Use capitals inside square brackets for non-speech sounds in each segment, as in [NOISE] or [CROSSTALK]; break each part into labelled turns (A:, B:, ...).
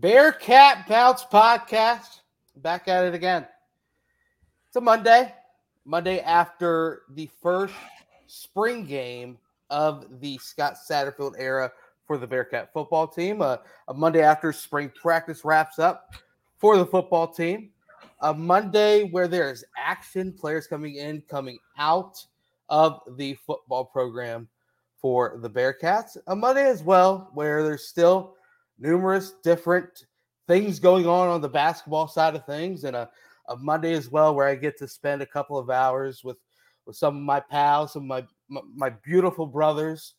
A: Bearcat Bounce Podcast. Back at it again. It's a Monday. Monday after the first spring game of the Scott Satterfield era for the Bearcat football team. Uh, a Monday after spring practice wraps up for the football team. A Monday where there's action, players coming in, coming out of the football program for the Bearcats. A Monday as well where there's still numerous different things going on on the basketball side of things, and a, a Monday as well where I get to spend a couple of hours with with some of my pals, some of my my, beautiful brothers.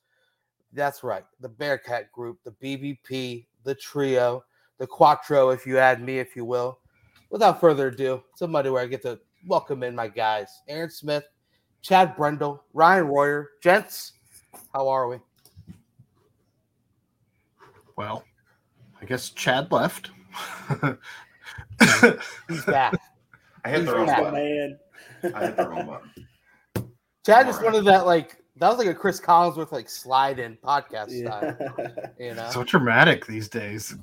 A: That's right, the Bearcat group, the BBP, the trio, the Quattro, if you add me, if you will. Without further ado, it's a Monday where I get to welcome in my guys, Aaron Smith, Chad Brendel, Ryan Royer, gents. How are we?
B: Well, I guess Chad left.
A: He's back.
C: I hit
A: He's
C: the wrong
A: back.
C: button.
D: man.
C: I hit the wrong button.
A: Chad just
C: All right.
A: wanted that like that was like a Chris Collinsworth like slide in podcast style. You know,
B: so dramatic these days.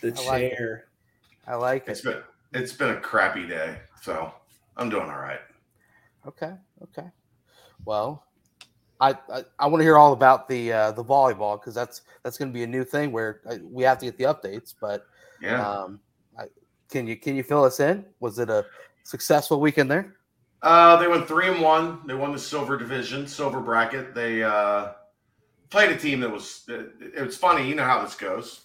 D: the
A: I like
D: chair.
A: I like
C: It's
A: it.
C: been it's been a crappy day, so I'm doing all right.
A: Okay, okay. Well, I I, I want to hear all about the uh, the volleyball because that's that's going to be a new thing where uh, we have to get the updates. But
C: Yeah.
A: um, I, can you can you fill us in? Was it a successful weekend there?
C: Uh, they went three and one. They won the silver division, silver bracket. They uh, played a team that was. It, it was funny. You know how this goes.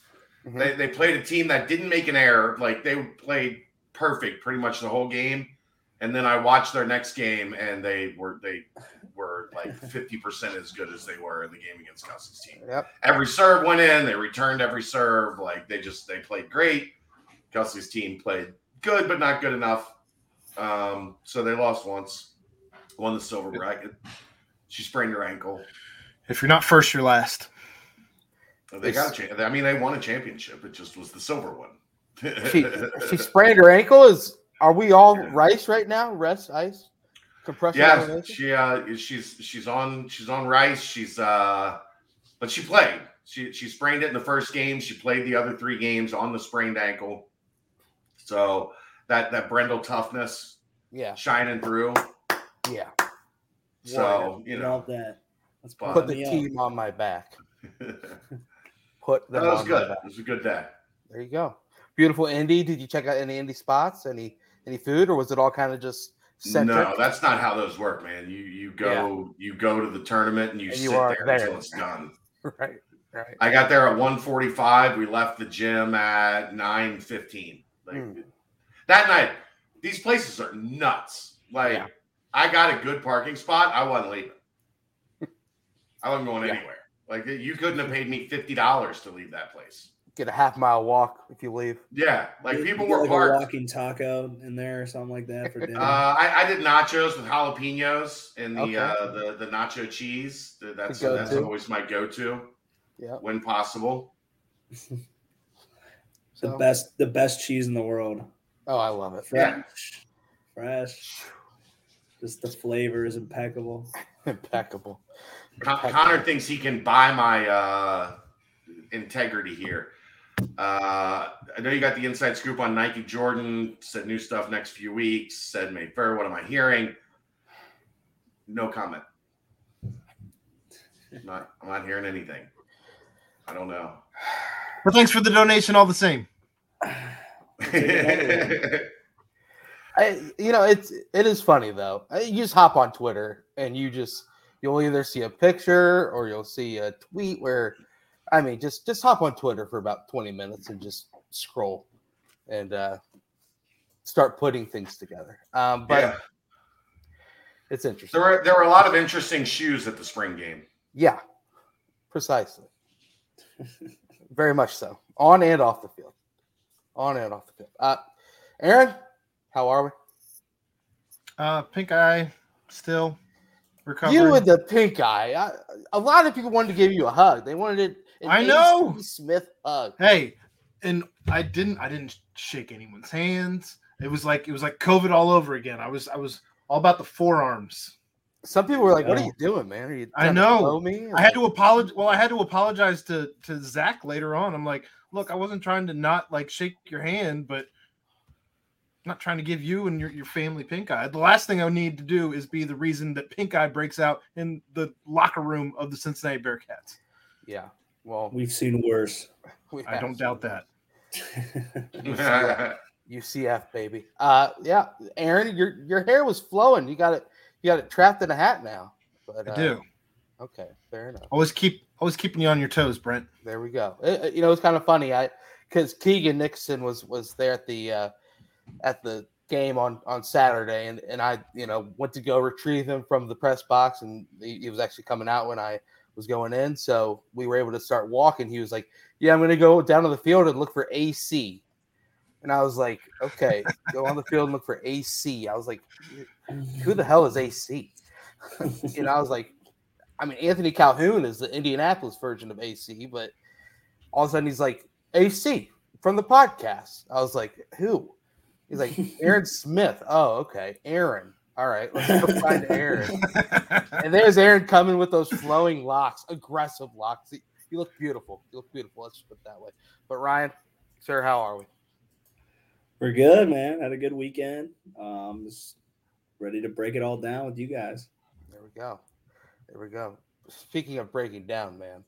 A: Mhm.
C: They, they played a team that didn't make an error. Like they played perfect pretty much the whole game. And then I watched their next game, and they were they were like [LAUGHS] fifty percent as good as they were in the game against Gus's team.
A: Yep.
C: Every serve went in. They returned every serve. Like they just they played great. Gus's team played good, but not good enough. Um, so they lost once. Won the silver bracket. She sprained her ankle.
B: If you're not first, you're last.
C: They got a chance. I mean, they won a championship. It just was the silver one.
A: She [LAUGHS] she sprained her ankle. Is are we all rice right now? Rest ice compression.
C: yeah,
A: elevation?
C: she uh, she's she's on she's on rice. She's uh, but she played. She she sprained it in the first game. She played the other three games on the sprained ankle. So that that Brendel toughness
A: yeah
C: shining through.
A: yeah.
C: So you know
D: Love that. Let's
C: Put
A: Put the
D: me
A: team on my back. [LAUGHS] Put them
C: was
A: on
C: good.
A: back.
C: It was a good day.
A: There you go. Beautiful Indy. Did you check out any Indy spots? Any any food, or was it all kind of just centric?
C: No, that's not how those work, man. You you go you go to the tournament and you
A: And
C: sit
A: you are
C: there,
A: there.
C: until it's done. [LAUGHS]
A: right, right.
C: I got there at 1:45. We left the gym at 9:15. Like
A: Hmm.
C: that night, these places are nuts. Like
A: Yeah.
C: I got a good parking spot. I wasn't leaving. I wasn't going
A: Yeah.
C: anywhere. Like you couldn't have [LAUGHS] paid me fifty dollars to leave that place.
A: Get a half mile walk if you leave.
C: Yeah, like people
D: you get
C: were
D: like
C: parked.
D: a walking taco in there or something like that for [LAUGHS] dinner.
C: Uh, I, I did nachos with jalapenos and the
A: Okay.
C: uh, the the nacho cheese. That's
A: The
C: that's always my go-to
A: Yeah.
C: when possible. [LAUGHS]
D: the
A: So,
D: best, the best cheese in the world.
A: oh, I love it.
D: Fresh, fresh. Just the flavor is impeccable. [LAUGHS]
A: Impeccable.
C: Con-
A: Impeccable.
C: Connor thinks he can buy my uh, integrity here. Uh, I know you got the inside scoop on Nike Jordan. Said new stuff next few weeks. Said May fair. What am I hearing? No comment. Not. I'm not hearing anything. I don't know.
B: But thanks for the donation, all the same.
A: I, you know, it's it is funny though. You just hop on Twitter and you just you'll either see a picture or you'll see a tweet where, I mean, just just hop on Twitter for about twenty minutes and just scroll and uh, start putting things together. Um, but
C: yeah,
A: it's interesting.
C: there were there were a lot of interesting shoes at the spring game.
A: Yeah, precisely. [LAUGHS] Very much so, on and off the field, on and off the field. Uh, Aaron, how are we?
B: Uh, pink eye, still recovering.
A: You and the pink eye. I, a lot of people wanted to give you a hug. They wanted it. An
B: I
A: A.C.
B: know.
A: Smith hug.
B: hey, and I didn't. I didn't shake anyone's hands. It was like it was like COVID all over again. I was I was all about the forearms.
A: Some people were like, "What are you doing, man? Are you
B: I
A: trying to
B: know.
A: blow me?"
B: I had to apologize. Well, I had to apologize to to Zach later on. I'm like, look, I wasn't trying to not like shake your hand, but I'm not trying to give you and your, your family pink eye. The last thing I need to do is be the reason that pink eye breaks out in the locker room of the Cincinnati Bearcats.
A: Yeah. Well,
D: We've seen worse. [LAUGHS]
A: we
B: I don't doubt that. [LAUGHS]
A: UCF, [LAUGHS] UCF baby. Uh, yeah, Aaron, your your hair was flowing. You got it. You got it trapped in a hat now. But
B: I
A: uh,
B: do.
A: Okay, fair enough.
B: Always keep always keeping you on your toes, Brent.
A: There we go. It- it- you know, it's kind of funny. I because Keegan Nixon was was there at the uh, at the game on on Saturday, and and I you know went to go retrieve him from the press box, and he, he was actually coming out when I was going in, so we were able to start walking. He was like, "Yeah, I'm going to go down to the field and look for AC." And I was like, okay, go on the field and look for AC. I was like, who the hell is AC? [LAUGHS] and I was like, I mean, Anthony Calhoun is the Indianapolis version of AC, but all of a sudden he's like, AC from the podcast. I was like, who? He's like, [LAUGHS] Aaron Smith. Oh, okay. Aaron. All right. Let's go find Aaron. [LAUGHS] And there's Aaron coming with those flowing locks, aggressive locks. You you look beautiful. You look beautiful. Let's just put it that way. But Ryan, sir, how are we?
D: We're good, man. Had a good weekend. Um, just ready to break it all down with you guys.
A: There we go. There we go. Speaking of breaking down, man,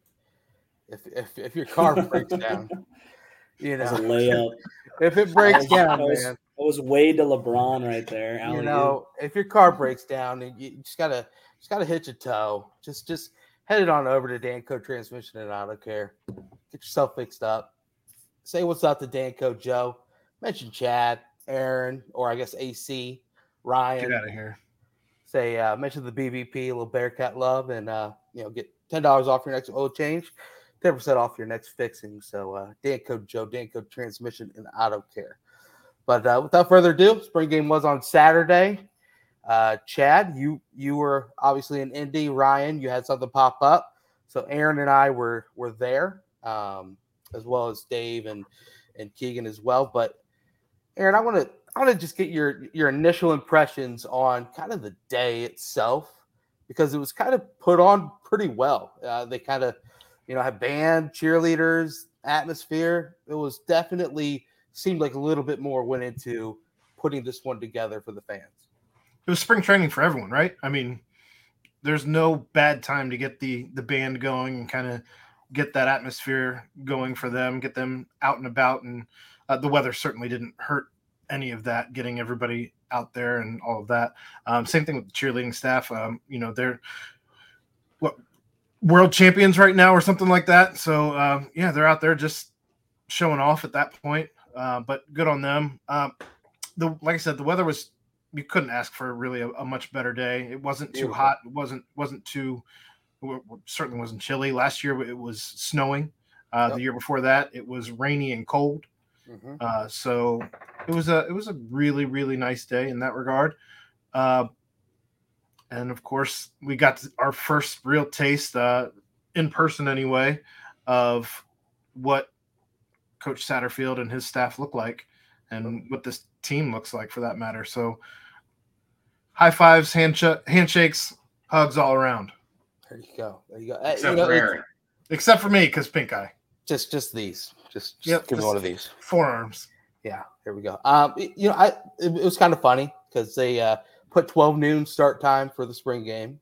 A: if if, if your car breaks down, [LAUGHS] you
D: That a
A: know,
D: layup. [LAUGHS]
A: if it breaks down,
D: that was-
A: man,
D: That was Wade to LeBron right there.
A: you
D: alley-oop.
A: know, if your car breaks down, and you just gotta just gotta hitch a tow. Just just head it on over to Danco Transmission and Auto Care. Get yourself fixed up. Say what's up to Danco Joe. Mention Chad, Aaron, or I guess AC, Ryan.
B: Get out of here.
A: say uh, mention the BBP, a little Bearcat love, and uh, you know get ten dollars off your next oil change, ten percent off your next fixing. So uh, Danco Joe, Danco Transmission, and Auto Care. But uh, without further ado, spring game was on Saturday. Uh, Chad, you you were obviously in Indy. Ryan, you had something pop up. So Aaron and I were were there, um, as well as Dave and and Keegan as well. But Aaron, I want to I want to just get your your initial impressions on kind of the day itself because it was kind of put on pretty well. Uh, they kind of, you know, had band, cheerleaders, atmosphere. It was definitely seemed like a little bit more went into putting this one together for the fans.
B: It was spring training for everyone, right? I mean, there's no bad time to get the the band going and kind of get that atmosphere going for them, get them out and about. And uh, the weather certainly didn't hurt any of that, getting everybody out there and all of that. Um, same thing with the cheerleading staff. Um, you know, they're what world champions right now or something like that. So um, yeah, they're out there just showing off at that point. Uh, but good on them. Um, the like I said, the weather was you couldn't ask for really a, a much better day. It wasn't too hot. It wasn't wasn't too certainly wasn't chilly. Last year it was snowing. Uh,
A: Yep.
B: The year before that it was rainy and cold.
A: Mhm.
B: Uh, so it was a it was a really really nice day in that regard. Uh, and of course we got our first real taste uh, in person anyway of what Coach Satterfield and his staff look like, and what this team looks like for that matter. So high fives, handsh- handshakes, hugs all around,
A: There you go. There you go. Uh, you
C: Except
A: know,
C: for Aaron.
B: except for me because pink eye,
A: Just just these. Just, just
B: Yep,
A: give me
B: just-
A: one of these.
B: forearms.
A: Yeah, here we go. Um, you know, I it, it was kind of funny because they uh, put 12 noon start time for the spring game,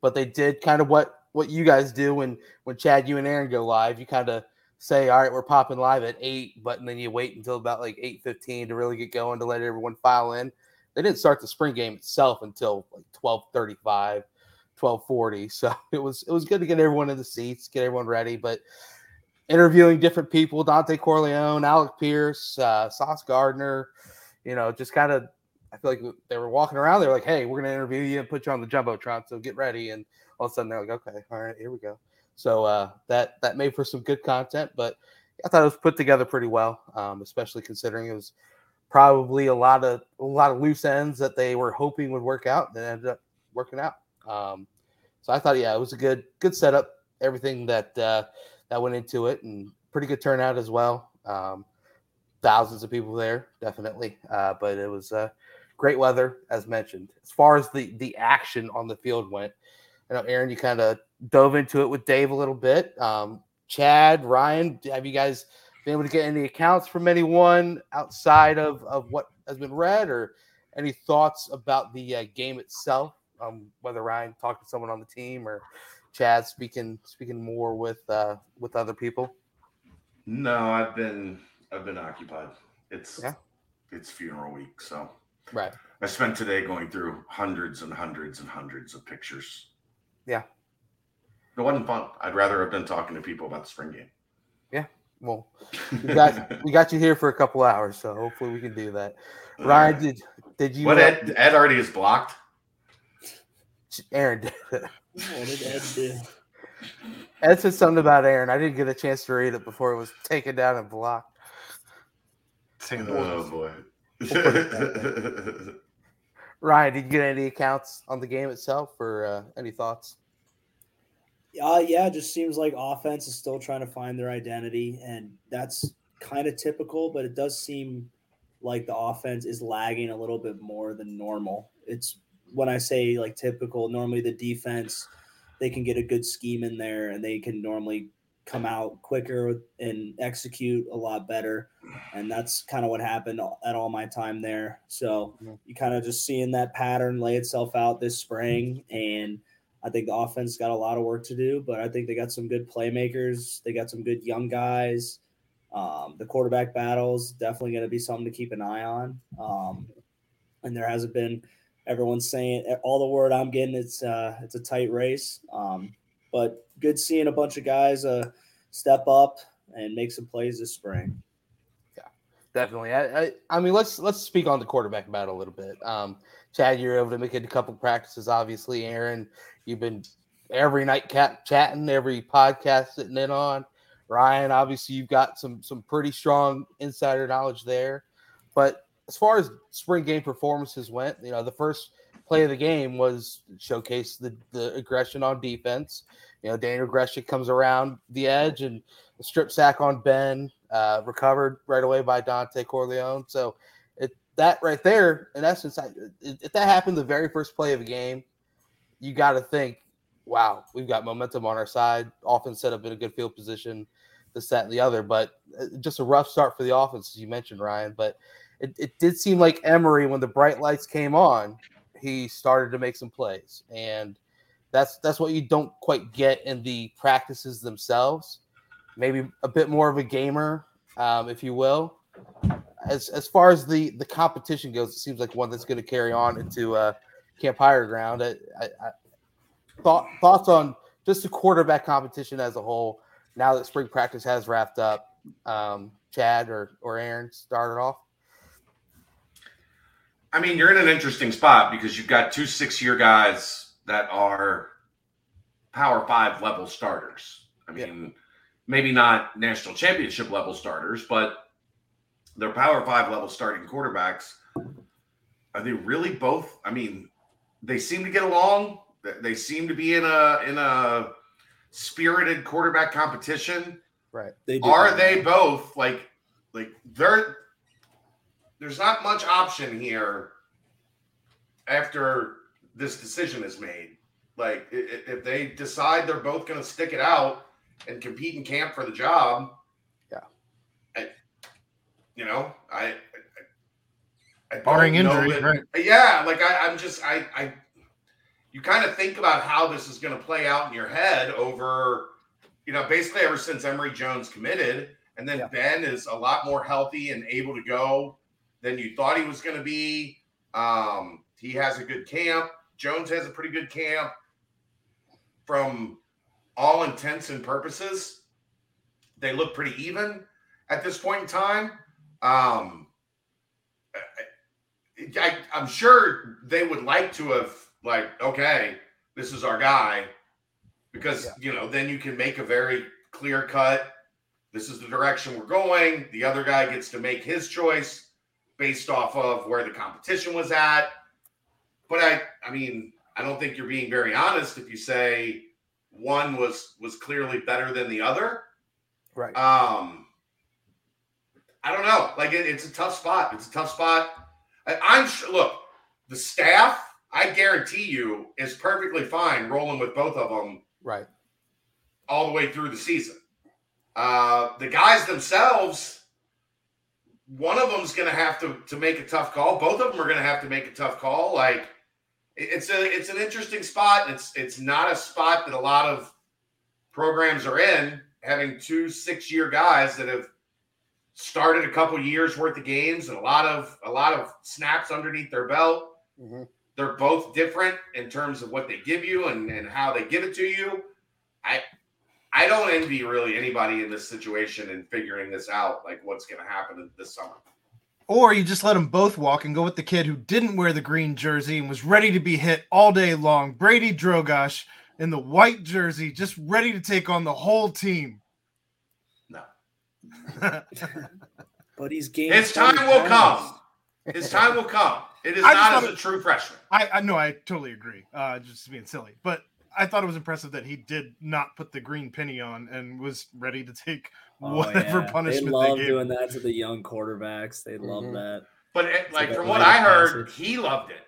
A: but they did kind of what what you guys do when when Chad, you and Aaron go live. You kind of say, "All right, we're popping live at eight, but then you wait until about like 8:15 to really get going to let everyone file in. They didn't start the spring game itself until like 12:35, 12:40. [LAUGHS] So it was it was good to get everyone in the seats, get everyone ready, but interviewing different people Dontay Corleone, Alec Pierce, uh, Sauce Gardner, you know, just kind of, I feel like they were walking around. They were like, hey, we're going to interview you and put you on the Jumbotron. So get ready. And all of a sudden they're like, okay, all right, here we go. So uh, that, that made for some good content, but I thought it was put together pretty well, um, especially considering it was probably a lot of, a lot of loose ends that they were hoping would work out that ended up working out. Um, so I thought, yeah, it was a good, good setup. Everything that, uh, that went into it and pretty good turnout as well. Um, thousands of people there, definitely. Uh, but it was uh, great weather, as mentioned. As far as the the action on the field went, I know Aaron, you kind of dove into it with Dave a little bit. Um, Chad, Ryan, have you guys been able to get any accounts from anyone outside of, of what has been read or any thoughts about the uh, game itself? Um, whether Ryan talked to someone on the team or Chad speaking speaking more with uh, with other people.
C: No, I've been I've been occupied. It's
A: Yeah.
C: it's funeral week, so
A: Right.
C: I spent today going through hundreds and hundreds and hundreds of pictures.
A: Yeah.
C: It wasn't fun. I'd rather have been talking to people about the spring game. Yeah.
A: Well, we got we got you here for a couple hours, so hopefully we can do that. Ryan, did did you?
C: what
A: uh,
C: Ed, Ed already is blocked.
A: Aaron did. [LAUGHS]
D: What did Ed do?
A: Ed said something about Aaron. I didn't get a chance to read it before it was taken down and blocked.
B: Taking the
C: Oh
B: ones.
C: boy. [LAUGHS]
A: Ryan, did you get any accounts on the game itself or uh, any thoughts?
D: Uh, yeah, it just seems like offense is still trying to find their identity, and that's kind of typical. But it does seem like the offense is lagging a little bit more than normal. It's when I say like typical. Normally, the defense they can get a good scheme in there, and they can normally come out quicker and execute a lot better. And that's kind of what happened at all my time there. So you kind of just seeing that pattern lay itself out this spring and I think the offense got a lot of work to do, but I think they got some good playmakers. They got some good young guys. Um, the quarterback battles definitely going to be something to keep an eye on. Um, and there hasn't been everyone's saying all the word I'm getting. It's uh, it's a tight race, um, but good seeing a bunch of guys uh, step up and make some plays this spring.
A: Yeah, Definitely. I, I, I mean, let's let's speak on the quarterback battle a little bit. Um, Chad, you're able to make it a couple practices. Obviously, Aaron, you've been every night cat chatting, every podcast sitting in on. Ryan, obviously, you've got some some pretty strong insider knowledge there. But as far as spring game performances went, you know, the first play of the game was showcase the the aggression on defense. You know, Daniel Grzesiak comes around the edge and strip sack on Ben, uh, recovered right away by Dontay Corleone. So it that right there, in essence, I, if that happened the very first play of the game, you got to think, wow, we've got momentum on our side. Offense set up in a good field position, this, that, and the other. But uh, just a rough start for the offense, as you mentioned, Ryan. But it, it did seem like Emory, when the bright lights came on, he started to make some plays, and that's that's what you don't quite get in the practices themselves. Maybe a bit more of a gamer, um, if you will. As as far as the the competition goes, it seems like one that's going to carry on into uh, Camp Higher Ground. I, I, I, thought thoughts on just the quarterback competition as a whole. Now that spring practice has wrapped up, um, Chad or or Aaron started off.
C: I mean, you're in an interesting spot because you've got two six year guys that are power five level starters. I
A: Yeah.
C: mean, maybe not national championship level starters, but they're power five level starting quarterbacks. Are they really both? I mean, they seem to get along. They- seem to be in a in a spirited quarterback competition.
A: Right.
D: They do
C: Are they both like like they're there's not much option here after this decision is made. Like if they decide they're both going to stick it out and compete in camp for the job,
A: Yeah.
C: I, you know, I, I, I don't
B: Barring injury,
C: that-
B: right?
C: yeah, like I, I'm just I I you kind of think about how this is going to play out in your head over, you know, basically ever since Emory Jones committed, and then
A: Yeah.
C: Ben is a lot more healthy and able to go than you thought he was going to be. Um, he has a good camp. Jones has a pretty good camp. From all intents and purposes, they look pretty even at this point in time. Um, I, I'm sure they would like to have like, okay, this is our guy, because
A: Yeah.
C: you know then you can make a very clear cut. This is the direction we're going. The other guy gets to make his choice based off of where the competition was at. But I, I mean, I don't think you're being very honest if you say one was was clearly better than the other.
A: Right.
C: Um, I don't know. Like it, it's a tough spot. It's a tough spot. I'm sure. Look, the staff, I guarantee you, is perfectly fine rolling with both of them
A: Right.
C: all the way through the season. Uh, the guys themselves, one of them's going to have to to make a tough call. Both of them are going to have to make a tough call. Like it's a it's an interesting spot. It's it's not a spot that a lot of programs are in. Having two six year guys that have started a couple years worth of games and a lot of a lot of snaps underneath their belt
A: Mhm.
C: they're both different in terms of what they give you and, and how they give it to you. I I don't envy really anybody in this situation and figuring this out, like what's going to happen this summer.
B: Or you just let them both walk and go with the kid who didn't wear the green jersey and was ready to be hit all day long. Brady Drogosz in the white jersey, just ready to take on the whole team.
C: No, [LAUGHS]
D: But he's gained.
C: His time will
D: pounds.
C: come. His time will come. It is
B: I
C: not as
B: it-
C: a true freshman.
B: I, I know I totally agree. Uh, just being silly, but I thought it was impressive that he did not put the green penny on and was ready to take
D: Oh,
B: whatever
D: yeah.
B: punishment
D: They
B: they,
D: love
B: gave.
D: doing
B: him.
D: that to the young quarterbacks. They love
A: Mhm.
D: that.
C: But it, like
D: like
C: from what I heard,
D: passage.
C: he loved it.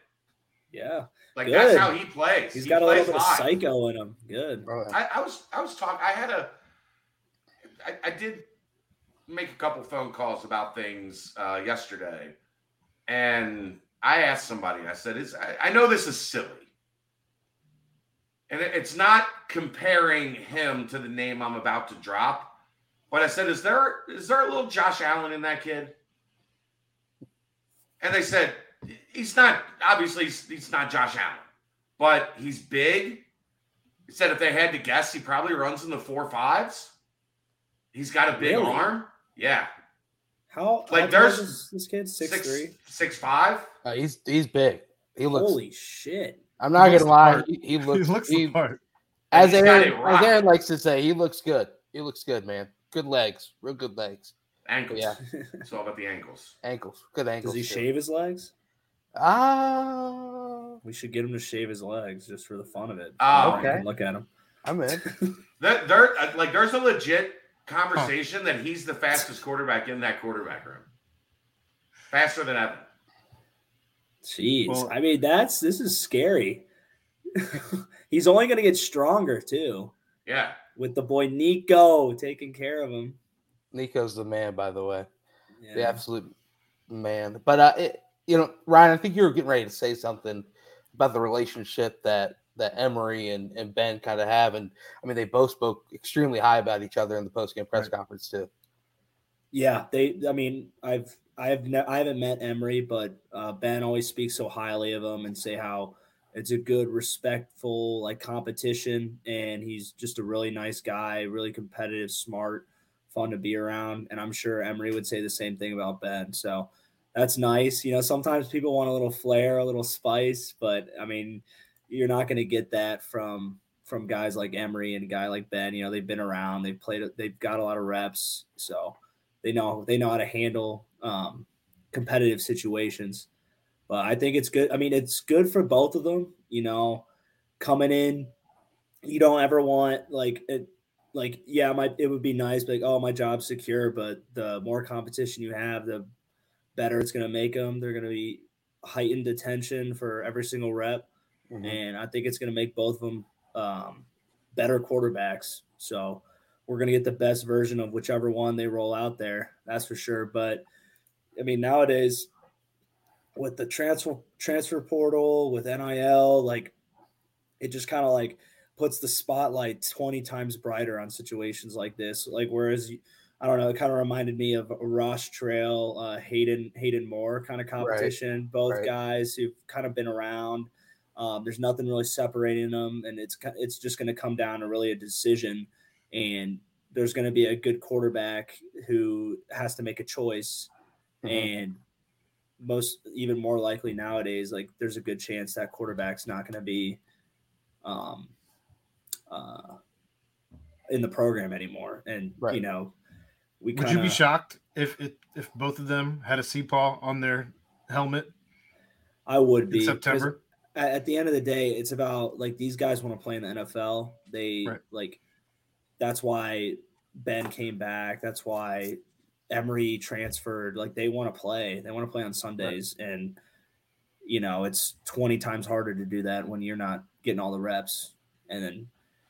D: Yeah,
C: Like
D: Good.
C: that's how he plays.
D: he's
C: He
D: got a little
C: plays
D: bit of psycho in him. Good.
A: Oh.
C: I, I was I was talking. I had a. I, I did make a couple phone calls about things uh, yesterday, and I asked somebody. I said, "Is I, I know this is silly, and it- it's not comparing him to the name I'm about to drop, but I said, is there is there a little Josh Allen in that kid?" And they said, "He's not. Obviously, he's, he's not Josh Allen, but he's big." He said if they had to guess, he probably runs in the four fives. He's got a big
D: Really?
C: arm. Yeah.
D: How
C: Like,
D: how
C: there's
D: is this kid? Six,
C: six
D: three.
C: six five.
A: Uh, he's he's big. He looks.
D: Holy shit!
A: I'm not gonna lie.
B: the part.
A: He, he [LAUGHS]
B: He
A: looks.
B: looks
A: he-
B: the part.
A: as Aaron, as. Aaron likes to say, he looks good. He looks good, man. Good legs, real good legs,
C: Ankles.
A: Yeah. [LAUGHS]
C: It's all about the ankles.
A: ankles, good ankles.
D: Does he
A: too.
D: shave his legs?
A: Ah,
D: We should get him to shave his legs just for the fun of it.
C: Oh,
D: So we can
A: okay.
D: Look at him.
A: I'm in. [LAUGHS]
C: There, there, uh, like, there's a legit conversation that he's the fastest quarterback in that quarterback room. Faster than Evan.
D: Jeez,
B: Well-
D: I mean that's this is scary. [LAUGHS] He's only going to get stronger too
C: Yeah.
D: with the boy Nico taking care of him.
A: Nico's the man, by the way.
D: Yeah.
A: the absolute man. But uh, it, you know, Ryan, I think you were getting ready to say something about the relationship that that Emory and, and Ben kind of have, and I mean, they both spoke extremely high about each other in the post game press
B: Right.
A: conference too.
D: Yeah, they. I mean, I've I've ne- I haven't met Emory, but uh, Ben always speaks so highly of him and say how it's a good, respectful like competition, and he's just a really nice guy, really competitive, smart, fun to be around. And I'm sure Emory would say the same thing about Ben. So that's nice. You know, sometimes people want a little flair, a little spice, but I mean, you're not going to get that from from guys like Emory and a guy like Ben. You know, they've been around, they've played, they've got a lot of reps, so they know they know how to handle um, competitive situations. But I think it's good. I mean, it's good for both of them. You know, coming in, you don't ever want like it. Like, yeah, my it would be nice, like, oh, my job's secure. But the more competition you have, the better it's going to make them. They're going to be heightened attention for every single rep and I think it's going to make both of them um, better quarterbacks. So we're going to get the best version of whichever one they roll out there. That's for sure. But I mean, nowadays with the transfer transfer portal with NIL, like it just kind of like puts the spotlight 20 times brighter on situations like this. Like, whereas I don't know, it kind of reminded me of Ross Trail, uh, Hayden, Hayden Moore kind of competition. Both
A: right.
D: guys who've kind of been around. Um, there's nothing really separating them, and it's it's just going to come down to really a decision. And there's going to be a good quarterback who has to make a choice,
A: Mhm.
D: and most even more likely nowadays, like there's a good chance that quarterback's not going to be, um, uh, in the program anymore. And
A: Right.
D: you know, we
B: Would
D: kinda,
B: you be shocked if it if both of them had a CPAW on their helmet
D: I would
B: in September?
D: At, at the end of the day, it's about like these guys want to play in the NFL. They
B: Right.
D: like that's why Ben came back. That's why Emory transferred. Like they want to play. They want to play on Sundays, and you know, it's 20 times harder to do that when you're not getting all the reps. And then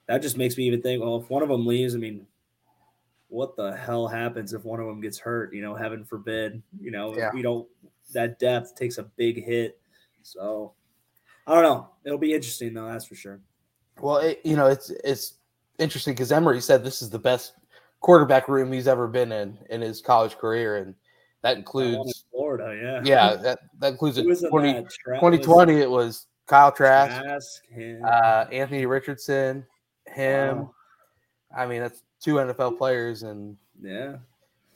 D: that just makes me even think, well, if one of them leaves, I mean, what the hell happens if one of them gets hurt? You know, heaven forbid. You know,
A: Yeah.
D: we don't that depth takes a big hit. So I don't know. It'll be interesting though, that's for sure.
A: Well, it, you know, it's it's interesting because Emory said this is the best quarterback room he's ever been in in his college career, and that
D: That one in
A: includes
D: Florida, yeah.
A: yeah, that that includes it. 20,
D: that? Tra-
A: 2020 it was Kyle Trask,
D: Trask,
A: uh, Anthony Richardson, him.
D: Wow.
A: I mean, that's two NFL players and
D: yeah.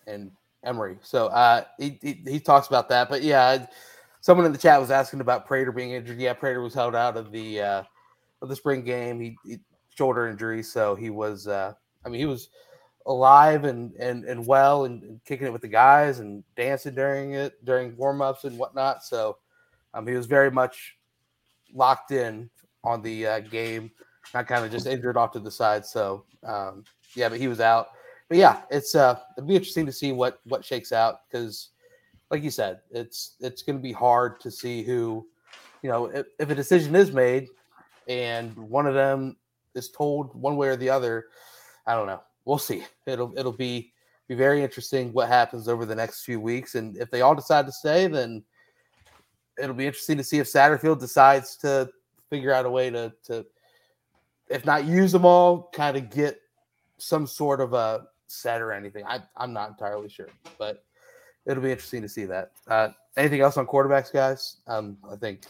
A: and Emory. So uh, he, he he talks about that. But yeah, someone in the chat was asking about Prater being injured. Yeah, Prater was held out of the uh, of the spring game. He, he shoulder injury, so he was. Uh, I mean, he was alive and and and well and, and kicking it with the guys and dancing during it during warm ups and whatnot. So um, he was very much locked in on the uh, game, not kind of just injured off to the side. So um, yeah, but he was out but yeah, it's uh it'll be interesting to see what what shakes out because, like you said, it's it's going to be hard to see who, you know, if, if a decision is made, and one of them is told one way or the other. I don't know. We'll see. It'll it'll be be very interesting what happens over the next few weeks, and if they all decide to stay, then it'll be interesting to see if Satterfield decides to figure out a way to to, if not use them all, kind of get some sort of a set or anything. I, I'm not entirely sure, but it'll be interesting to see that. Uh, anything else on quarterbacks, guys? Um, I think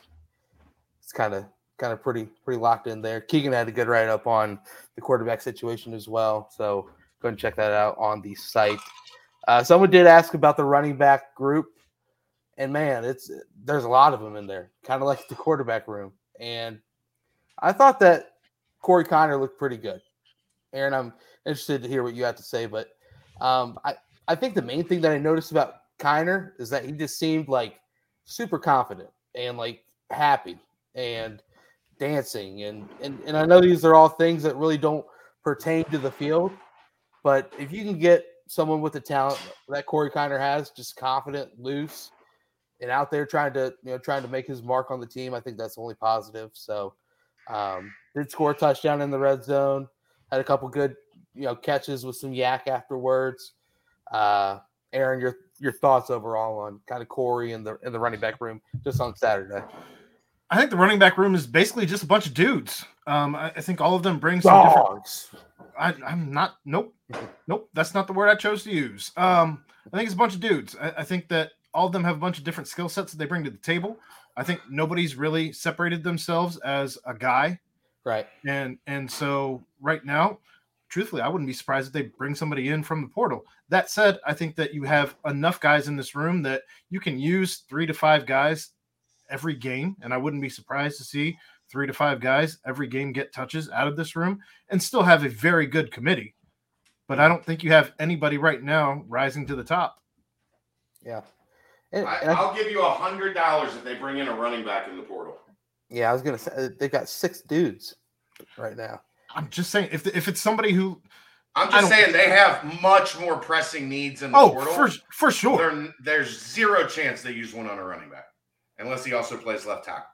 A: it's kind of kind of pretty pretty locked in there. Keegan had a good write up on the quarterback situation as well, so go and check that out on the site. Uh, someone did ask about the running back group, and man, it's there's a lot of them in there, kind of like the quarterback room. And I thought that Corey Kiner looked pretty good. Aaron, I'm interested to hear what you have to say, but um, I I think the main thing that I noticed about Kiner is that he just seemed like super confident and like happy and dancing and and and I know these are all things that really don't pertain to the field, but if you can get someone with the talent that Corey Kiner has, just confident, loose, and out there trying to you know trying to make his mark on the team, I think that's only positive. So um, did score a touchdown in the red zone, had a couple good you know catches with some YAC afterwards. Uh, Aaron, your your thoughts overall on kind of Corey and the in the running back room just on Saturday?
B: I think the running back room is basically just a bunch of dudes. Um, I, I think all of them bring some different.
A: Dogs.
B: I, I'm not. Nope, nope. That's not the word I chose to use. Um, I think it's a bunch of dudes. I, I think that all of them have a bunch of different skill sets that they bring to the table. I think nobody's really separated themselves as a guy,
A: Right.
B: and and so right now, truthfully, I wouldn't be surprised if they bring somebody in from the portal. That said, I think that you have enough guys in this room that you can use three to five guys every game, and I wouldn't be surprised to see three to five guys every game get touches out of this room and still have a very good committee. But I don't think you have anybody right now rising to the top.
A: Yeah. And,
C: I,
A: and I-
C: I'll give you a hundred dollars if they bring in a running back in the portal.
A: yeah, I was gonna say uh, they've got six dudes right now.
B: I'm just saying, if if it's somebody who,
C: I'm just saying they have much more pressing needs in the
B: oh,
C: portal.
B: for for sure,
C: There- there's zero chance they use one on a running back, unless he also plays left tackle.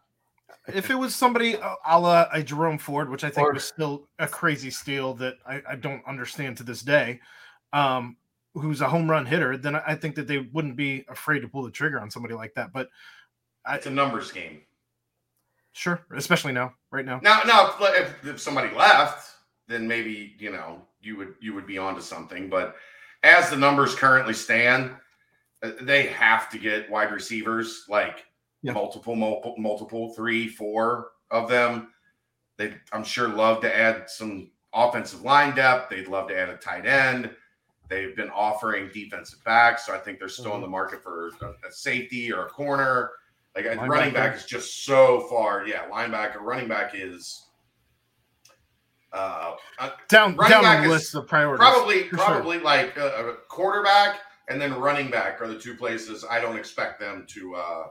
B: if it was somebody a la a Jerome Ford, which I think
A: Or-
B: was still a crazy steal that I, I don't understand to this day, um, who's a home run hitter, then I I think that they wouldn't be afraid to pull the trigger on somebody like that. But I,
C: It's a numbers game.
B: sure, especially now, right now.
C: Now, now, if, if somebody left, then maybe you know you would you would be onto something. But as the numbers currently stand, uh, they have to get wide receivers like
B: Yeah.
C: multiple, multiple, multiple, three, four of them. They, I'm sure, love to add some offensive line depth. They'd love to add a tight end. They've been offering defensive backs, so I think they're still in the market for a, a safety or a corner. Like a running back is just so far. Yeah, linebacker, running back is uh, uh,
B: Down down the list of priorities.
C: probably
B: for sure.
C: probably like a, a quarterback and then running back are the two places I don't expect them to uh,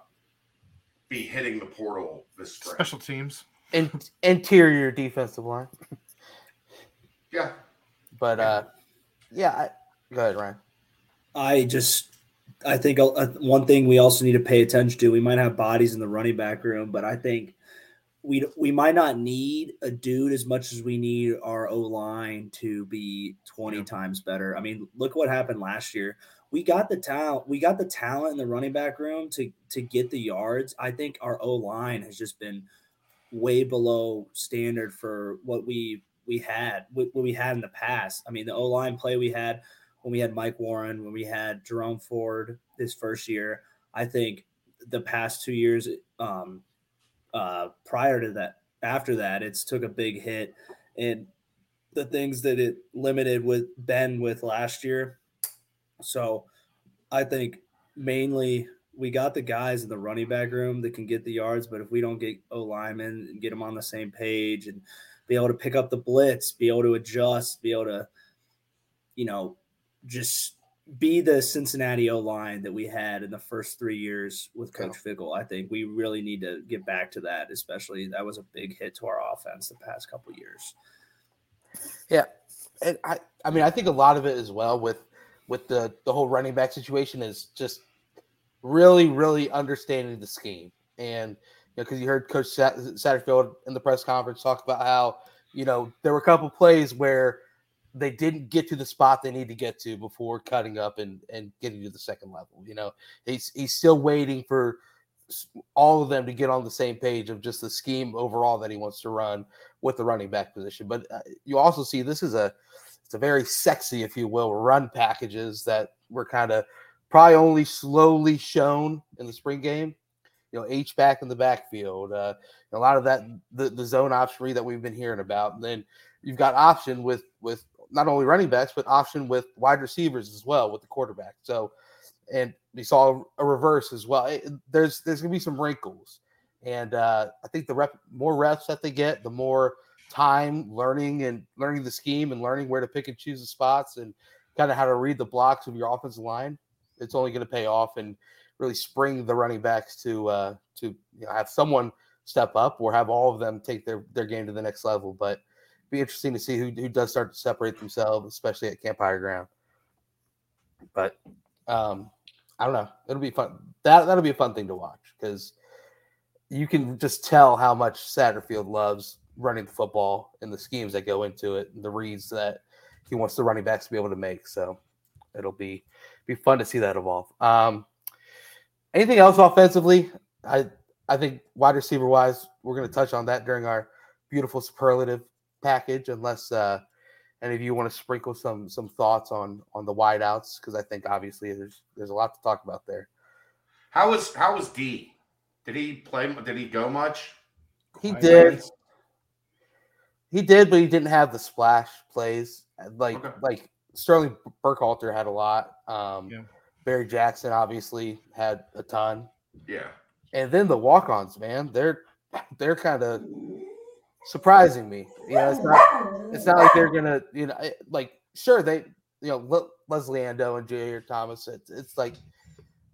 C: be hitting the portal this spring.
B: special teams.
A: In, interior defensive line, [LAUGHS]
C: Yeah,
A: but uh, yeah. I, go ahead, Ryan.
D: I just I think uh, one thing we also need to pay attention to. We might have bodies in the running back room, but I think we we might not need a dude as much as we need our O line to be twenty yeah. times better. I mean, look what happened last year. We got the talent. We got the talent in the running back room to to get the yards. I think our O line has just been way below standard for what we we had what we had in the past. I mean, the O line play we had when we had Mike Warren, when we had Jerome Ford this first year. I think the past two years, um, uh, prior to that, after that, it's took a big hit, and the things that it limited with Ben with last year. So, I think mainly we got the guys in the running back room that can get the yards, but if we don't get O linemen and get them on the same page and be able to pick up the blitz, be able to adjust, be able to, you know, just be the Cincinnati O line that we had in the first three years with Coach yeah. Fickell. I think we really need to get back to that, especially that was a big hit to our offense the past couple years.
A: Yeah. And I, I mean, I think a lot of it as well with with the the whole running back situation is just really, really understanding the scheme. And you know, because you heard Coach Satterfield in the press conference talk about how you know there were a couple plays where they didn't get to the spot they need to get to before cutting up and and getting to the second level. You know, he's he's still waiting for all of them to get on the same page of just the scheme overall that he wants to run with the running back position. But uh, you also see this is a it's a very sexy, if you will, run packages that were kind of probably only slowly shown in the spring game. You know, H back in the backfield, uh, a lot of that the, the zone option that we've been hearing about. And then you've got option with with not only running backs, but option with wide receivers as well with the quarterback. So, and we saw a reverse as well. It, there's there's gonna be some wrinkles, and uh, I think the rep more reps that they get, the more time learning and learning the scheme and learning where to pick and choose the spots and kind of how to read the blocks of your offensive line. It's only going to pay off and really spring the running backs to uh, to you know, have someone step up or have all of them take their their game to the next level. But be interesting to see who, who does start to separate themselves, especially at Camp Higher Ground. But um, I don't know. It'll be fun. That that'll be a fun thing to watch because you can just tell how much Satterfield loves running the football and the schemes that go into it, and the reads that he wants the running backs to be able to make. So it'll be be fun to see that evolve. Um, anything else offensively? I I think wide receiver wise, we're going to touch on that during our beautiful superlative package, unless uh, any of you want to sprinkle some some thoughts on on the wideouts, because I think obviously there's there's a lot to talk about there.
C: How was how was D? Did he play? Did he go much?
A: He did. He did, but he didn't have the splash plays. Like okay. like Sterling Burkhalter had a lot. Um, yeah. Barry Jackson obviously had a ton.
C: Yeah.
A: And then the walk-ons, man, they're they're kind of surprising me. You know, it's not it's not like they're [LAUGHS] gonna, you know, like sure they, you know, Leslie Ando and J.R. Thomas. It's, it's like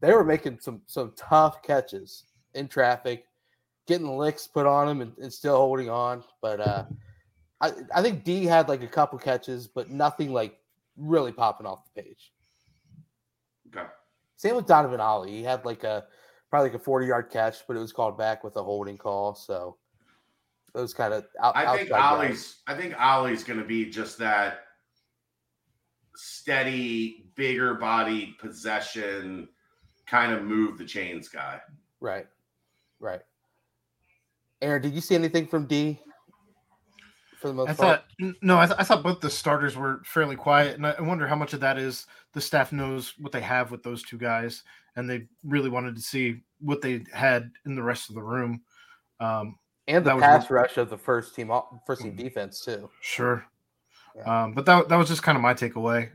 A: they were making some some tough catches in traffic, getting licks put on them and, and still holding on. But uh, I I think D had like a couple catches, but nothing like really popping off the page.
C: Okay.
A: Same with Donovan Ollie. He had like a probably like a 40 yard catch, but it was called back with a holding call. So those kind of
C: out, I think Ollie's guys. I think Ollie's going to be just that steady, bigger body possession kind of move the chains guy.
A: Right. Right. Aaron, did you see anything from D?
B: For the most I part? thought no, I, th- I thought both the starters were fairly quiet, and I wonder how much of that is the staff knows what they have with those two guys, and they really wanted to see what they had in the rest of the room. Um,
A: and the pass rush of the first team, first team mm-hmm. defense too.
B: Sure. Yeah. Um, but that, that was just kind of my takeaway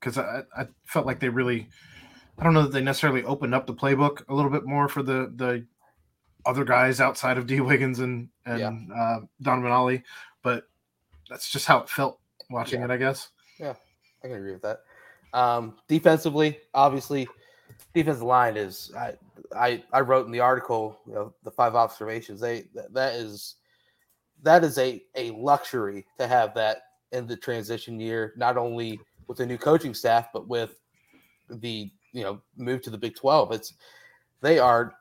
B: because um, I, I felt like they really, I don't know that they necessarily opened up the playbook a little bit more for the the other guys outside of [LAUGHS] D Wiggins and and yeah. uh, Donovan Ollie, but that's just how it felt watching yeah. it, I guess.
A: Yeah, I can agree with that. Um, defensively, obviously, defensive line is I, I I wrote in the article, you know, the five observations. They that is that is a a luxury to have that in the transition year, not only with the new coaching staff, but with the you know move to the Big Twelve. It's they are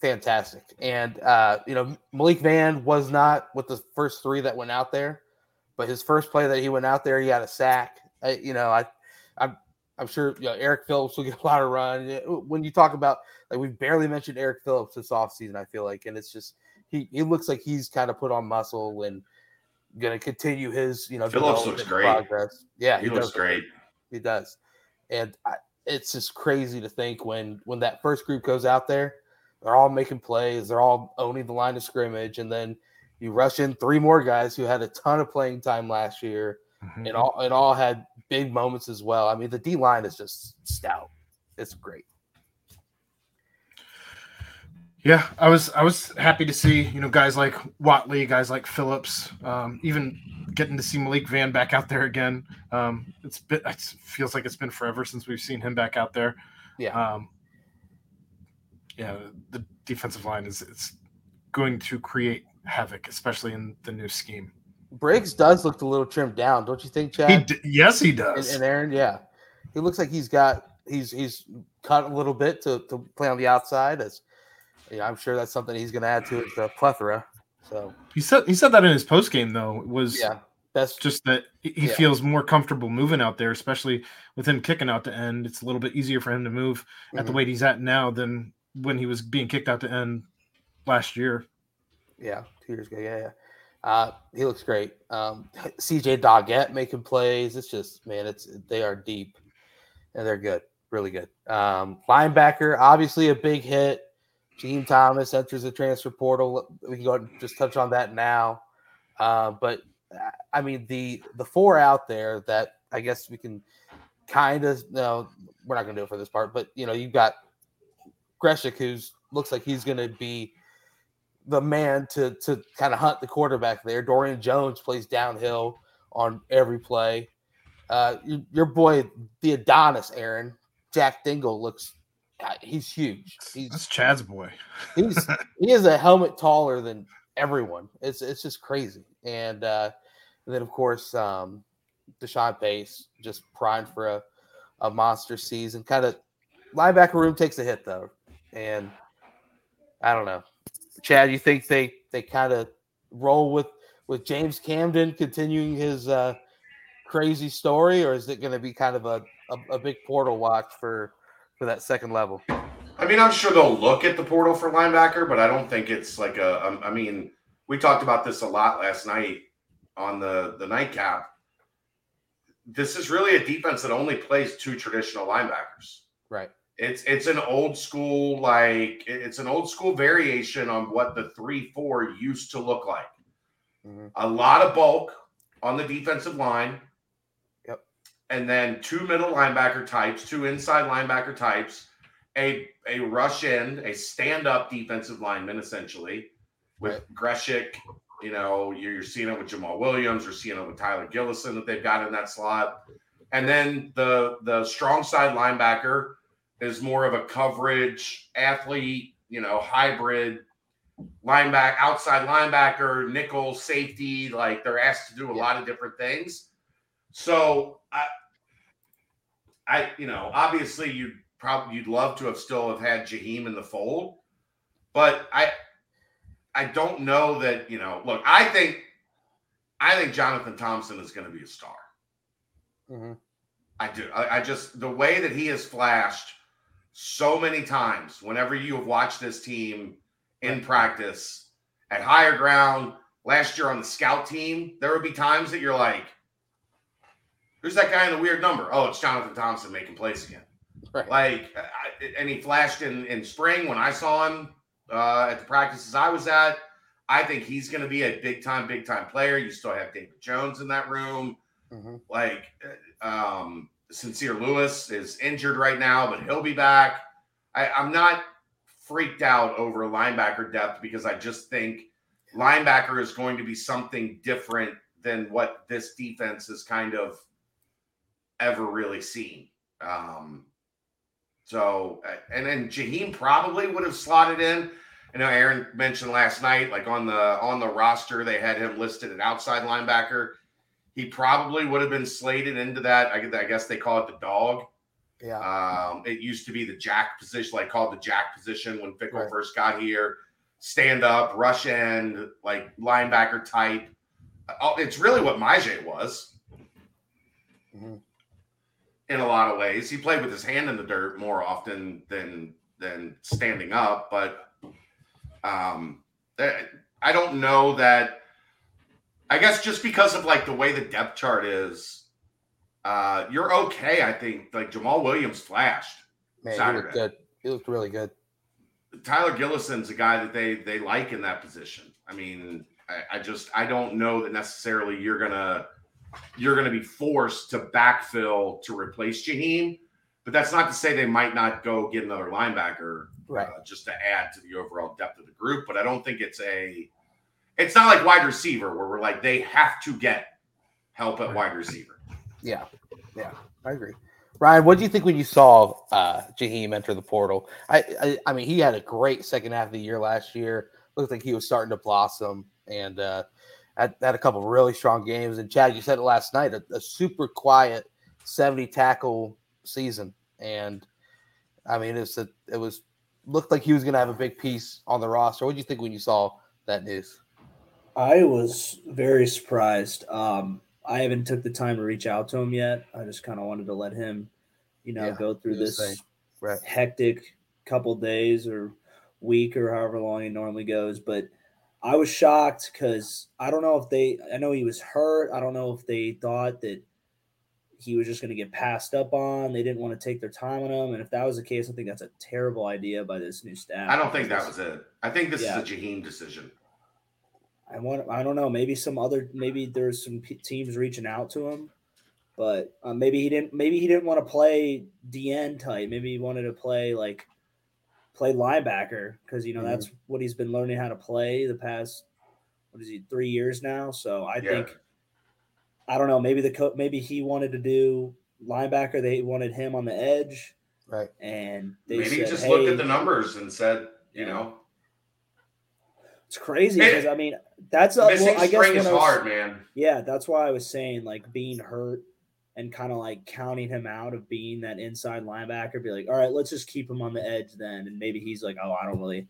A: fantastic, and uh, you know Malik Vann was not with the first three that went out there, but his first play that he went out there, he had a sack. I, you know, I, I'm I'm sure you know, Eric Phillips will [LAUGHS] get a lot of run. When you talk about like we barely mentioned Eric Phillips this offseason, I feel like, and it's just he he looks like he's kind of put on muscle and going to continue his you know
C: Phillips looks great.
A: Progress. Yeah,
C: he, he looks great.
A: He does, and I, it's just crazy to think when when that first group goes out there, they're all making plays, they're all owning the line of scrimmage, and then you rush in three more guys who had a ton of playing time last year, mm-hmm. and all it all had big moments as well. I mean, the D line is just stout. It's great.
B: Yeah, I was I was happy to see you know guys like Watley, guys like Phillips, um, even getting to see Malik Vann back out there again. Um, it's been it feels like it's been forever since we've seen him back out there.
A: Yeah,
B: um, yeah. The defensive line is it's going to create havoc, especially in the new scheme.
A: Briggs does look a little trimmed down, don't you think, Chad?
B: He d- yes, he does.
A: And, and Aaron, yeah, he looks like he's got he's he's cut a little bit to, to play on the outside as yeah, I'm sure that's something he's going to add to his uh, plethora. So
B: he said he said that in his post game though was
A: yeah that's
B: just that he yeah. feels more comfortable moving out there, especially with him kicking out to end. It's a little bit easier for him to move mm-hmm. at the mm-hmm. weight he's at now than when he was being kicked out to end last year.
A: Yeah, two years ago. Yeah, yeah. Uh, he looks great. Um, CJ Doggett making plays. It's just man, it's they are deep and they're good, really good. Um, linebacker, obviously a big hit. Jaheim Thomas enters the transfer portal. We can go and just touch on that now. Uh, but I mean, the the four out there that I guess we can kind of no, we're not going to do it for this part, but you know, you've got Grzesiak, who's looks like he's going to be the man to to kind of hunt the quarterback there. Dorian Jones plays downhill on every play. Uh, your, your boy, the Adonis, Aaron Jack Dingle looks he's huge. He's,
B: That's Chad's boy.
A: he's [LAUGHS] he is a helmet taller than everyone. It's it's just crazy. And, uh, and then of course um, Deshaun Pace just primed for a, a monster season. Kind of linebacker room takes a hit though, and I don't know. Chad, you think they they kind of roll with with James Camden continuing his uh, crazy story, or is it going to be kind of a, a, a big portal watch for for that second level?
C: I mean, I'm sure they'll look at the portal for linebacker, but I don't think it's like a. Um, mean, we talked about this a lot last night on the the nightcap. This is really a defense that only plays two traditional linebackers.
A: Right.
C: It's it's an old school like it's an old school variation on what the three four used to look like. Mm-hmm. A lot of bulk on the defensive line Yep. and then two middle linebacker types, two inside linebacker types, a a rush in, a stand up defensive lineman essentially with Grzesiak. You know, you're, you're seeing it with Jamal Williams, you're seeing it with Tyler Gillison that they've got in that slot, and then the the strong side linebacker is more of a coverage athlete, you know, hybrid linebacker, outside linebacker, nickel, safety. Like they're asked to do a yeah. lot of different things. So I, I, you know, obviously you'd probably you'd love to have still have had Jaheim in the fold, but I, I don't know that you know. Look, I think, I think Jonathan Thompson is going to be a star.
A: Mm-hmm.
C: I do. I, I just the way that he has flashed so many times. Whenever you have watched this team in practice at higher ground last year on the scout team, there would be times that you're like Who's that guy in the weird number? Oh, it's Jonathan Thompson making plays again. Right. Like, I, and he flashed in in spring when I saw him uh, at the practices I was at. I think he's going to be a big time, big time player. You still have David Jones in that room. Mm-hmm. Like, uh, um, Sincere Lewis is injured right now, but he'll be back. I, I'm not freaked out over linebacker depth because I just think linebacker is going to be something different than what this defense is kind of ever really seen. Um, so, and then Jaheim probably would have slotted in. I know Aaron mentioned last night, like on the on the roster, they had him listed an outside linebacker. He probably would have been slated into that. I guess they call it the dog
A: Yeah.
C: Um, it used to be the jack position, like called the jack position when Fickell
A: Right.
C: first got here. Stand up, rush end, like linebacker type. Oh, it's really what Maje was
A: Mhm.
C: in a lot of ways. He played with his hand in the dirt more often than than standing up, but um, I don't know that. I guess just because of like the way the depth chart is, uh, you're okay. I think like Jamal Williams flashed.
A: Man, he
C: Saturday.
A: looked good. He looked really good.
C: Tyler Gillison's a guy that they they like in that position. I mean, I, I just I don't know that necessarily you're gonna you're gonna be forced to backfill to replace Jaheim, but that's not to say they might not go get another linebacker
A: Right.
C: uh, just to add to the overall depth of the group. But I don't think it's a it's not like wide receiver where we're like they have to get help at wide receiver.
A: Yeah. Yeah. I agree. Ryan, what do you think when you saw uh Jaheim enter the portal? I, I I mean he had a great second half of the year last year. Looked like he was starting to blossom and uh had, had a couple really strong games. And Chad, you said it last night, a, a super quiet 70 tackle season. And I mean it's a, it was looked like he was gonna have a big piece on the roster. What do you think when you saw that news?
D: I was very surprised. Um, I haven't took the time to reach out to him yet. I just kind of wanted to let him, you know,
A: Yeah,
D: go through this.
A: Right.
D: hectic couple days or week or however long he normally goes. But I was shocked because I don't know if they. I know he was hurt. I don't know if they thought that he was just going to get passed up on. They didn't want to take their time on him. And if that was the case, I think that's a terrible idea by this new staff.
C: I don't think that was it. I think this
D: Yeah.
C: is a Jaheim decision.
D: I want. I don't know. Maybe some other. Maybe there's some p- teams reaching out to him, but uh, maybe he didn't. Maybe he didn't want to play DN type. Maybe he wanted to play like play linebacker because you know
C: Mm-hmm.
A: Mhm.
D: that's what he's been learning how to play the past. What is he? Three years now. So I
C: Yeah.
D: think. I don't know. Maybe the co- maybe he wanted to do linebacker. They wanted him on the edge,
A: Right.
D: and they
C: Maybe he just
D: hey,
C: looked at the numbers and said, you know,
D: It's crazy because I mean that's a,
C: missing
D: well, I guess
C: spring is
D: I was-
C: hard, man.
D: Yeah, that's why I was saying like being hurt and kind of like counting him out of being that inside linebacker. Be like, all right, let's just keep him on the edge then, and maybe he's like, oh, I don't really,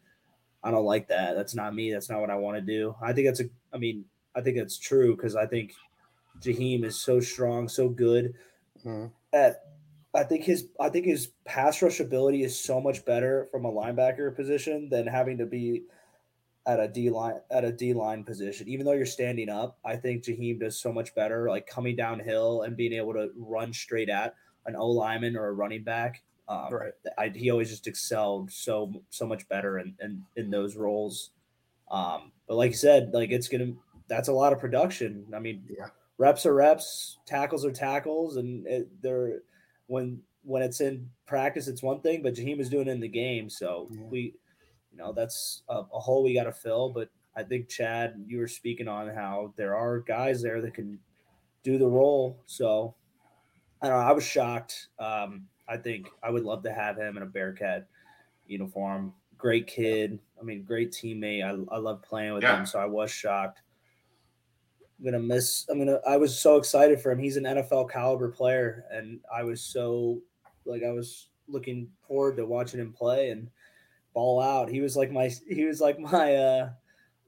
D: I don't like that. That's not me. That's not what I want to do. I think that's a. I mean, I think that's true because I think Jaheim is so strong, so good
A: Mhm.
D: at. I think his I think his pass rush ability is so much better from a linebacker position than having to be at a D line at a D line position. Even though you're standing up, I think Jaheim does so much better, like coming downhill and being able to run straight at an O lineman or a running back. Um,
A: Right.
D: I, he always just excelled so so much better in in, in those roles. Um, but like you said, like it's gonna that's a lot of production. I mean,
A: Yeah.
D: reps are reps, tackles are tackles, and it, they're when when it's in practice, it's one thing, but Jaheim is doing it in the game. So
A: Yeah.
D: we, know, that's a, a hole we got to fill. But I think Chad, you were speaking on how there are guys there that can do the role. So I don't know. I was shocked. Um, I think I would love to have him in a Bearcat uniform. Great kid. I mean, great teammate. I, I love playing with
C: Yeah.
D: him. So I was shocked. I'm gonna miss. I'm gonna. I was so excited for him. He's an NFL caliber player, and I was so like I was looking forward to watching him play and ball out. He was like my. He was like my. uh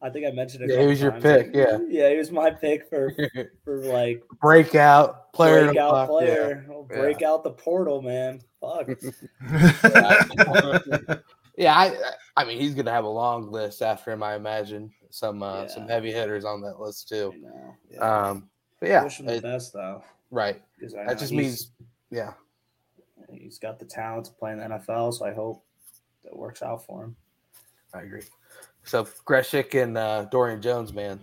D: I think I mentioned it. a
A: Yeah, he
D: couple
A: was your
D: times.
A: pick, yeah. [LAUGHS]
D: yeah, he was my pick for [LAUGHS] for like
A: breakout player. to
D: breakout
A: block, yeah.
D: player. Oh, break out the portal, man. Fuck. [LAUGHS]
A: Yeah, I I mean he's gonna have a long list after him. I imagine some uh, some heavy hitters on that list too.
D: Yeah.
A: Um, but yeah,
D: Wish him the best though,
A: right.
D: because
A: That just means yeah,
D: he's got the talent to play in the NFL. So I hope that works out for him.
A: I agree. So Grzesiak and uh, Dorian Jones, man,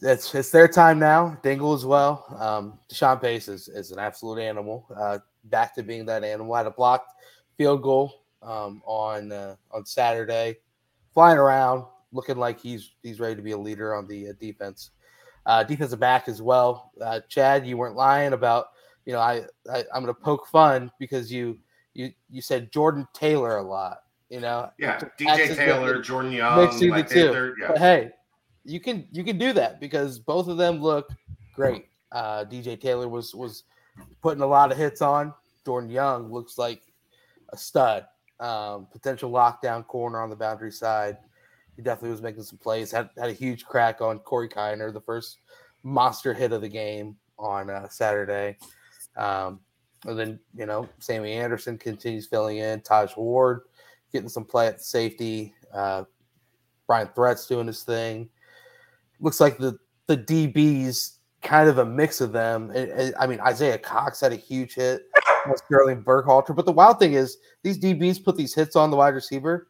A: it's it's their time now. Dingle as well. Um, Deshaun Pace is, is an absolute animal. Uh, back to being that animal. Had a blocked field goal um, on uh, on Saturday, flying around, looking like he's he's ready to be a leader on the uh, defense. Uh, defensive back as well. Uh, Chad, you weren't lying about you know I, I I'm going to poke fun because you you you said Jordan Taylor a lot. You know,
C: Yeah, DJ Taylor, Jordan Young,
A: mixing the two.
C: yeah.
A: But hey, you can you can do that because both of them look great. Uh, DJ Taylor was was putting a lot of hits on Jordan Young looks like a stud. Um, potential lockdown corner on the boundary side. He definitely was making some plays. Had had a huge crack on Corey Kiner, the first monster hit of the game on uh, Saturday. Um, and then you know Sammy Anderson continues filling in. Taj Ward getting some play at safety. Uh, Bryon Threats doing his thing. Looks like the the DBs kind of a mix of them. It- it- I mean, Isaiah Cox had a huge hit. Sterling Burkhalter. But the wild thing is, these DBs put these hits on the wide receiver,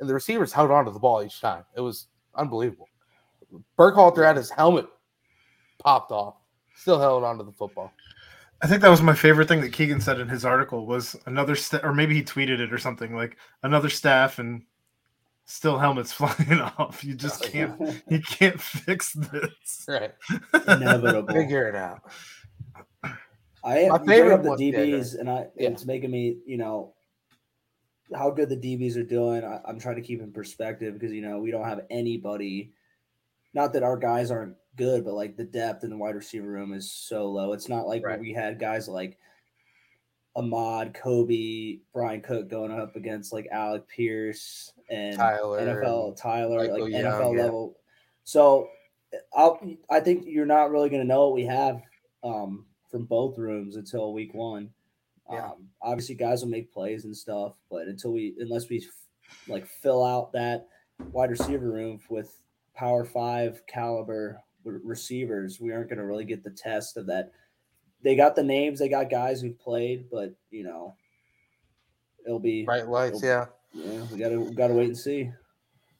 A: and the receivers held on to the ball each time. It was unbelievable. Burkhalter had his helmet popped off, still held on to the football.
B: I think that was my favorite thing that Keegan said in his article was another sta- or maybe he tweeted it or something like another staff and still helmets [LAUGHS] flying off. You just oh, can't you can't fix this.
A: Right.
D: Inevitable.
A: Figure it out.
D: I
A: My
D: my
A: favorite
D: favorite the
A: one- yeah, go
D: DBs, and I
A: Yeah.
D: it's making me, you know, how good the DBs are doing. I, I'm trying to keep in perspective because you know we don't have anybody. Not that our guys aren't good, but like the depth in the wide receiver room is so low. It's not like
A: Right.
D: we had guys like Ahmad, Coby, Bryan Cook going up against like Alec Pierce and
A: Tyler
D: NFL Tyler,
A: Michael
D: like
A: Young,
D: NFL
A: yeah.
D: level. So I'll, I think you're not really going to know what we have um, from both rooms until week one.
A: Yeah.
D: Um, obviously, guys will make plays and stuff, but until we, unless we f- like fill out that wide receiver room with power five caliber receivers, we aren't going to really get the test of that. They got the names, they got guys who've played, but you know, it'll be
A: Bright lights, yeah.
D: yeah. We gotta we gotta wait and see.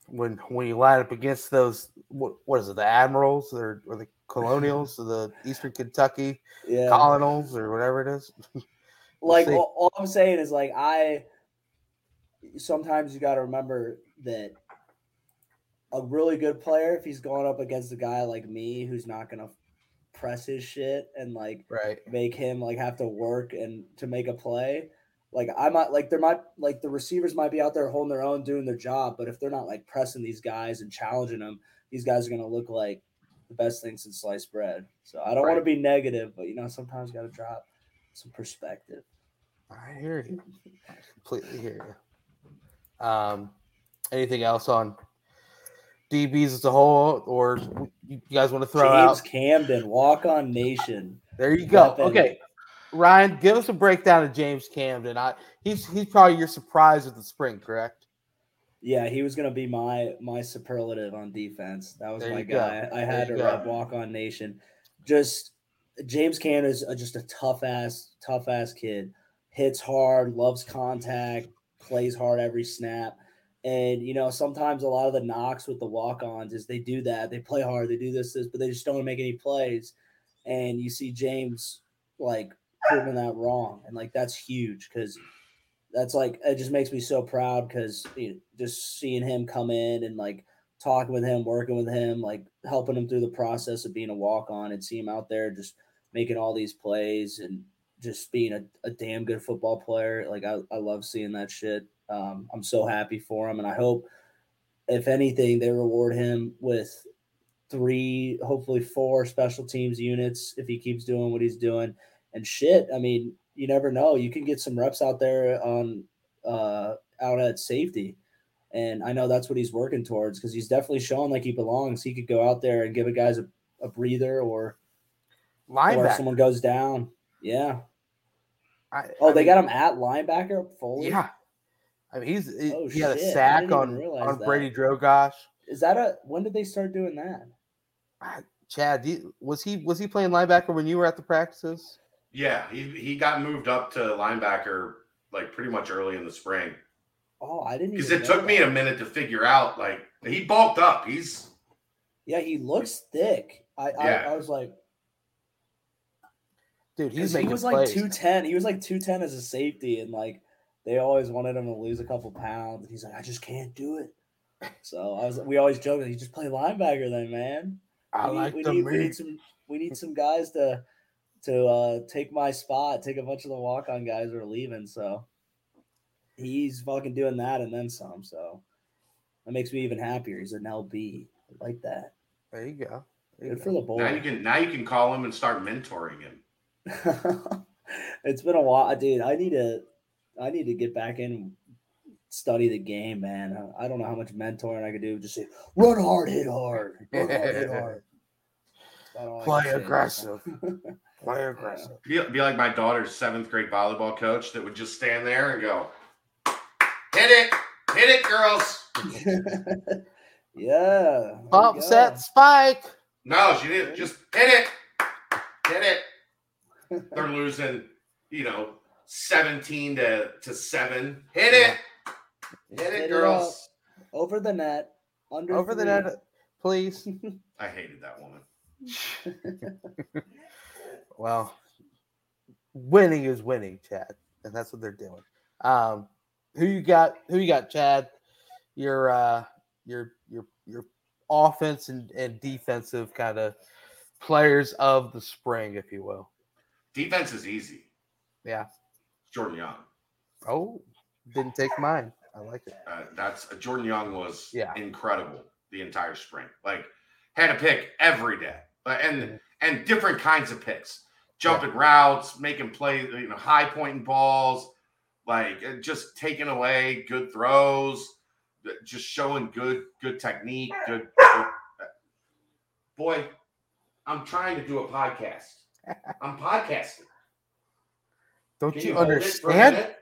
A: When when you line up against those, what, what is it, the Admirals or, or the Colonials or the Eastern Kentucky
D: Yeah,
A: Colonels or whatever it is? [LAUGHS] We'll
D: like all, all I'm saying is like I sometimes you got to remember that a really good player if he's going up against a guy like me who's not gonna press his shit and like
A: Right.
D: make him like have to work and to make a play. Like I might like there might like the receivers might be out there holding their own, doing their job, but if they're not like pressing these guys and challenging them, these guys are gonna look like the best thing since sliced bread. So I don't want to be negative, but you know sometimes you got to drop some perspective.
A: I hear you. I completely hear you. Um, anything else on DBs as a whole, or you guys want to throw
D: James
A: out?
D: Camden, walk on nation.
A: There you go.
D: Weapon.
A: Okay, Ryan, give us a breakdown of James Camden. I he's he's probably your surprise of the spring, correct?
D: Yeah, he was gonna be my my superlative on defense. That was
A: There
D: my
A: you go.
D: guy. I had to
A: you
D: rep
A: go.
D: walk on nation. Just James Camden is just a tough ass, tough ass kid. Hits hard, loves contact, plays hard every snap. And you know, sometimes a lot of the knocks with the walk-ons is they do that. They play hard, they do this, this, but they just don't make any plays. And you see James like proving that wrong. And like that's huge because that's like it just makes me so proud because you know, just seeing him come in and like talking with him, working with him, like helping him through the process of being a walk on and see him out there just making all these plays and just being a, a damn good football player. Like I, I love seeing that shit. Um, I'm so happy for him and I hope if anything they reward him with three, hopefully four special teams units if he keeps doing what he's doing. And shit, I mean, you never know. You can get some reps out there on uh out at safety. And I know that's what he's working towards because he's definitely showing like he belongs. He could go out there and give a guys a, a breather or or if
A: Linebacker.
D: someone goes down. Yeah.
A: I-
D: Oh,
A: I
D: they
A: mean,
D: got him at linebacker fully.
A: Yeah. I mean, he's he,
D: Oh,
A: he had a sack on on
D: that.
A: Brady Drogosz.
D: Is that a when did they start doing that?
A: Ah, Chad, do you, was he was he playing linebacker when you were at the practices?
C: Yeah, he, he got moved up to linebacker like pretty much early in the spring
D: Oh, I didn't
C: because it
D: know
C: took me a minute to figure out. Like he bulked up. He's
D: Yeah, he looks thick. I
C: Yeah.
D: I, I was like,
A: Dude, he's
D: 'cause he
A: making
D: was like two ten. He was like two ten as a safety, and like they always wanted him to lose a couple pounds. And he's like, I just can't do it. So I was. We always joke that he just play linebacker then, man.
A: I
D: we
A: like
D: need,
A: the
D: we need, we need some we need some guys to to uh take my spot, take a bunch of the walk on guys who are leaving. So he's fucking doing that and then some. So that makes me even happier. He's an LB. I like that.
A: There you go. There you
D: Good
A: go.
D: for the
C: now you can now you can call him and start mentoring him. [LAUGHS]
D: it's been a while, dude. I need to, I need to get back in, and study the game, man. I don't know how much mentoring I could do. Just say, run hard, hit hard, run hard, hit [LAUGHS] hard. That's about all I
A: Play aggressive. [LAUGHS] Play aggressive.
C: Be, be like my daughter's seventh grade volleyball coach that would just stand there and go, "Hit it, hit it, girls." [LAUGHS]
D: yeah. there
A: Pump set spike.
C: No, she didn't. Just hit it, hit it. They're losing, you know, seventeen to to seven. Hit it, hit
D: Hit
C: it,
D: it
C: girls.
D: over the net, under
A: Over the net, please. [LAUGHS]
C: I hated that woman. [LAUGHS]
A: Well, winning is winning, Chad, and that's what they're doing. Um, who you got? Who you got, Chad? Your uh, your your your offense and, and defensive kind of players of the spring, if you will.
C: Defense is easy.
A: Yeah.
C: Jordan Young.
A: Oh, didn't take mine. I like it.
C: Uh, that's Jordan Young was
A: Yeah.
C: incredible the entire spring. Like had a pick every day, Uh, and
A: Mhm.
C: and different kinds of picks, jumping routes, making plays, you know, high pointing balls, like uh, just taking away good throws, uh, just showing good good technique. Good. good- Boy, I'm trying to do a podcast. [LAUGHS] I'm podcasting.
A: Don't
C: Can
A: you,
C: it
A: understand?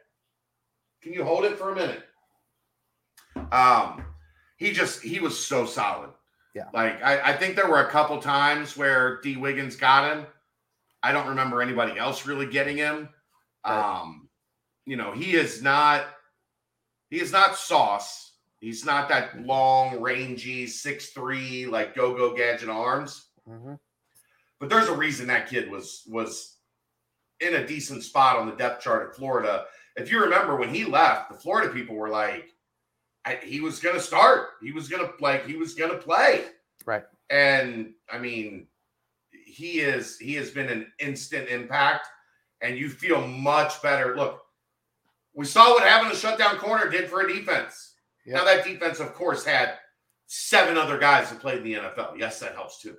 C: Can you hold it for a minute? Um, he just he was so solid.
A: Yeah.
C: Like I, I think there were a couple times where Dee Wiggins got him. I don't remember anybody else really getting him.
A: Right.
C: Um, you know, he is not he is not sauce. He's not that long, rangy, six three, like go-go gadget arms
A: Mhm.
C: but there's a reason that kid was was in a decent spot on the depth chart at Florida. If you remember when he left, the Florida people were like, I, he was going to start. He was going to like he was going to play.
A: Right.
C: And I mean, he is he has been an instant impact, and you feel much better. Look, we saw what having a shutdown corner did for a defense.
A: Yeah.
C: Now that defense, of course, had seven other guys that played in the NFL. Yes, that helps too.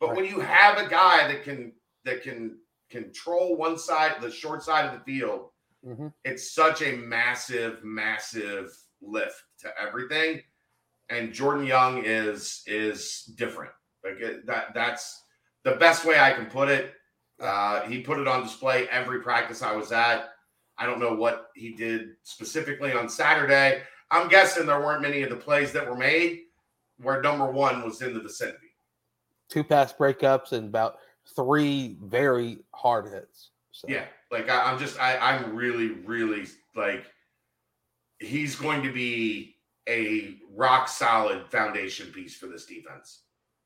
C: But
A: Right.
C: when you have a guy that can that can control one side, the short side of the field,
A: Mhm.
C: it's such a massive, massive lift to everything. And Jordan Young is is different. Like that that's the best way I can put it. Uh, he put it on display every practice I was at. I don't know what he did specifically on Saturday. I'm guessing there weren't many of the plays that were made where number one was in the vicinity.
A: Two pass breakups and about three very hard hits. So
C: Yeah, like I, I'm just I, I'm really really like he's going to be a rock solid foundation piece for this defense,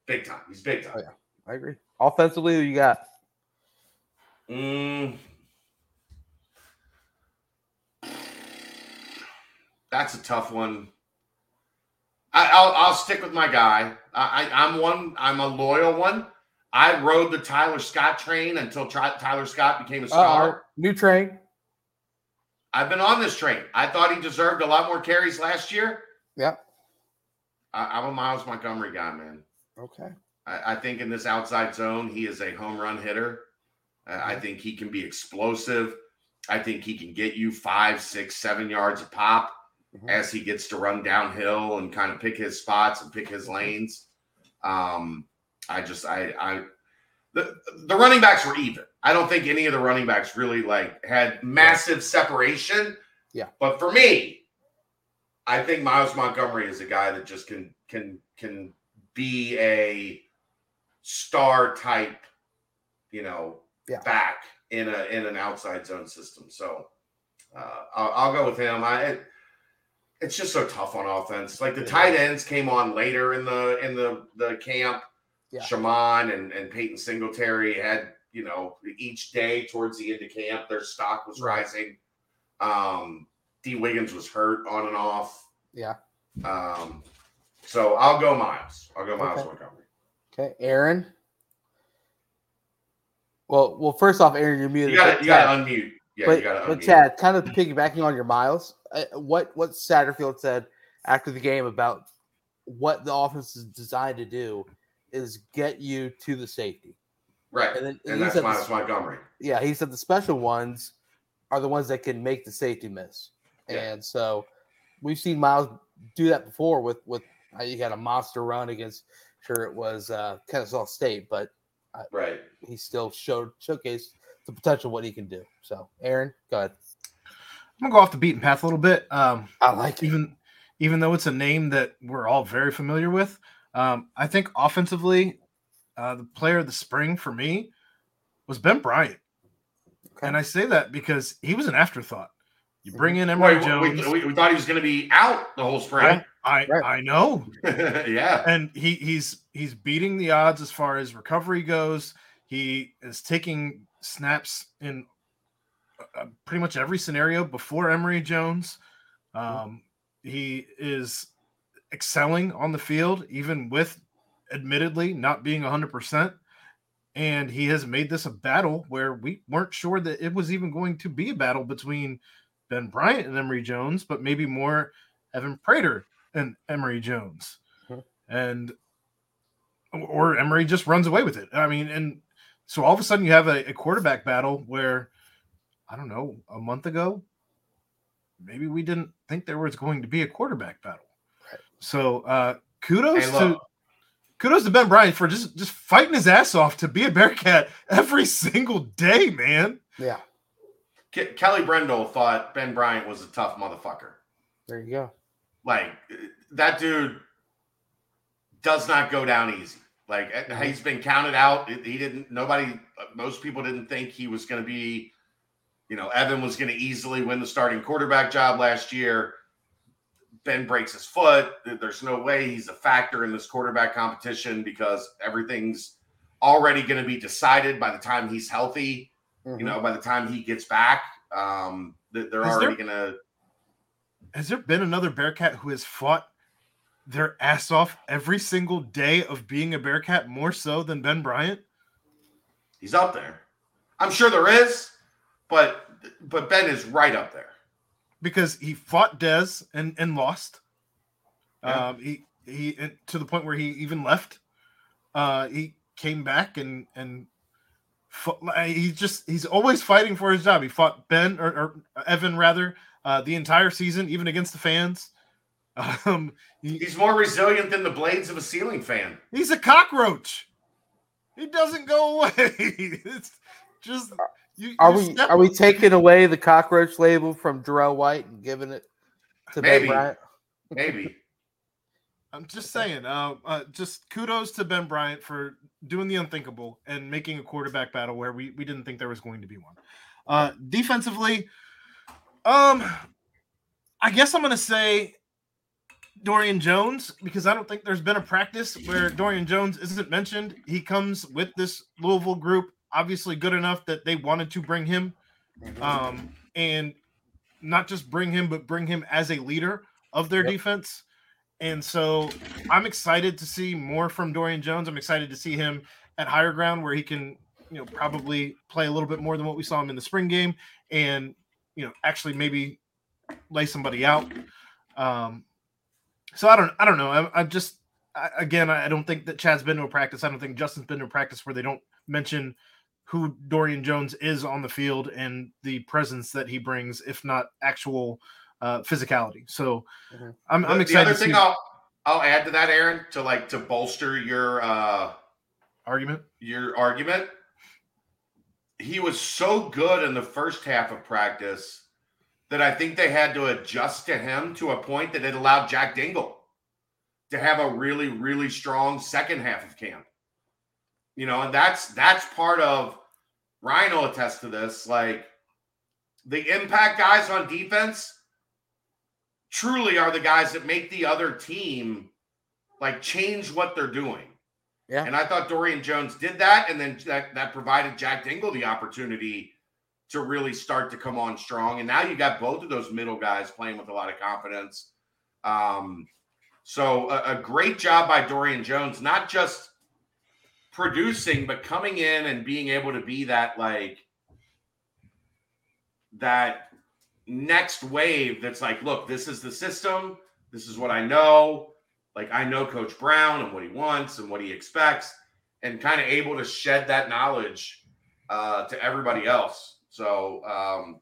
C: big time. He's big time.
A: Oh, yeah. I agree. Offensively, who you got?
C: Mm. That's a tough one. I, I'll I'll stick with my guy. I, I I'm one. I'm a loyal one. I rode the Tyler Scott train until Tri- Tyler Scott became a star.
A: Uh-oh. New train.
C: I've been on this train. I thought he deserved a lot more carries last year.
A: Yep.
C: I, I'm a Myles Montgomery guy, man.
A: Okay.
C: I, I think in this outside zone, he is a home run hitter. Uh, I think he can be explosive. I think he can get you five, six, seven yards a pop
A: Mhm.
C: as he gets to run downhill and kind of pick his spots and pick his lanes. Um, I just, I, I, the, the running backs were even. I don't think any of the running backs really like had massive separation.
A: Yeah.
C: But for me, I think Myles Montgomery is a guy that just can can can be a star type, you know,
A: Yeah.
C: back in a in an outside zone system. So uh, I'll, I'll go with him. I it, it's just so tough on offense. Like the tight ends came on later in the in the the camp.
A: Yeah.
C: Chamon and and Peyton Singletary had you know each day towards the end of camp their stock was rising. Um, Dee Wiggins was hurt on and off.
A: Yeah.
C: Um, so I'll go Myles. I'll go Myles
A: Okay.
C: Montgomery.
A: Okay. Aaron. Well, well, first off, Aaron, you're muted.
C: You got to you got
A: Chad-
C: to unmute. Yeah,
A: but,
C: you got to
A: but. Chad, kind of piggybacking on your Myles, uh, what what Satterfield said after the game about what the offense is designed to do is get you to the safety.
C: Right.
A: And then
C: And
A: he
C: that's
A: said the-
C: minus Montgomery.
A: yeah, he said the special ones are the ones that can make the safety miss.
C: Yeah.
A: And so we've seen Myles do that before with with uh, he had a monster run against sure it was uh Kennesaw State, but
C: Right.
A: he still showed showcased the potential what he can do. So Aaron, go ahead.
B: I'm gonna go off the beaten path a little bit. Um,
A: I like it.
B: even even though it's a name that we're all very familiar with, um, I think offensively, uh, the player of the spring for me was Ben Bryant,
A: Okay.
B: and I say that because he was an afterthought. You
A: Mm-hmm.
B: bring in Emory
C: Wait, we,
B: Jones.
C: we, we thought he was going to be out the whole spring.
B: I
A: Right.
B: I know, [LAUGHS]
C: yeah.
B: and he he's he's beating the odds as far as recovery goes. He is taking snaps in uh, pretty much every scenario before Emory Jones. Um, he is excelling on the field, even with admittedly not being 100%. And he has made this a battle where we weren't sure that it was even going to be a battle between Ben Bryant and Emory Jones, but maybe more Evan Prater and Emory Jones. And or Emory just runs away with it. I mean, and so all of a sudden you have a, a quarterback battle where I don't know, a month ago, maybe we didn't think there was going to be a quarterback battle.
A: Right.
B: So uh kudos
C: Hey,
B: to kudos to Ben Bryant for just just fighting his ass off to be a Bearcat every [LAUGHS] single day, man.
A: Yeah,
C: Ke- Kelly Brendel thought Ben Bryant was a tough motherfucker.
A: there you go.
C: Like that dude does not go down easy. Like
A: Mhm.
C: he's been counted out. He didn't. Nobody. Most people didn't think he was going to be. You know, Evan was going to easily win the starting quarterback job last year. Ben breaks his foot. There's no way he's a factor in this quarterback competition because everything's already going to be decided by the time he's healthy.
A: Mhm.
C: You know, by the time he gets back, um, th- they're
B: Is
C: already going to.
B: Has there been another Bearcat who has fought their ass off every single day of being a Bearcat more so than Ben Bryant?
C: He's up there. I'm sure there is, but but Ben is right up there.
B: Because he fought Dez and, and lost.
C: Yeah.
B: Um, he he to the point where he even left. Uh, he came back and and he just he's always fighting for his job. He fought Ben or, or Evan rather uh, the entire season, even against the fans. [LAUGHS] Um, he,
C: He's more resilient than the blades of a ceiling fan.
B: He's a cockroach. He doesn't go away. [LAUGHS] it's just you.
A: Are
B: you
A: we
B: step-
A: are we taking away the cockroach label from Darrell White and giving it to
C: Maybe.
A: Ben Bryant?
C: Maybe. [LAUGHS]
B: I'm just saying. Uh, uh, just kudos to Ben Bryant for doing the unthinkable and making a quarterback battle where we we didn't think there was going to be one. Uh, defensively, um, I guess I'm gonna say Dorian Jones because I don't think there's been a practice where Dorian Jones isn't mentioned. He comes with this Louisville group, obviously good enough that they wanted to bring him, um, and not just bring him, but bring him as a leader of their
A: Yep.
B: defense. And so I'm excited to see more from Dorian Jones. I'm excited to see him at higher ground where he can, you know, probably play a little bit more than what we saw him in the spring game and, you know, actually maybe lay somebody out. Um, so I don't, I don't know. I'm, I'm just, I, again, I don't think that Chad's been to a practice. I don't think Justin's been to a practice where they don't mention who Dorian Jones is on the field and the presence that he brings, if not actual uh, physicality. So
A: Mhm.
B: I'm, I'm excited
C: the other
B: to see
C: thing I'll I'll add to that, Aaron, to like to bolster your uh
B: argument.
C: your argument. He was so good in the first half of practice that I think they had to adjust to him to a point that it allowed Jack Dingle to have a really, really strong second half of camp. You know, and that's that's part of Ryan will attest to this. Like the impact guys on defense truly are the guys that make the other team like change what they're doing.
A: Yeah.
C: And I thought Dorian Jones did that, and then that, that provided Jack Dingle the opportunity to really start to come on strong. And now you got both of those middle guys playing with a lot of confidence. Um, so a, a great job by Dorian Jones, not just producing, but coming in and being able to be that like that next wave that's like, look, this is the system. This is what I know. Like I know Coach Brown and what he wants and what he expects. and kind of able to shed that knowledge uh, to everybody else. So um,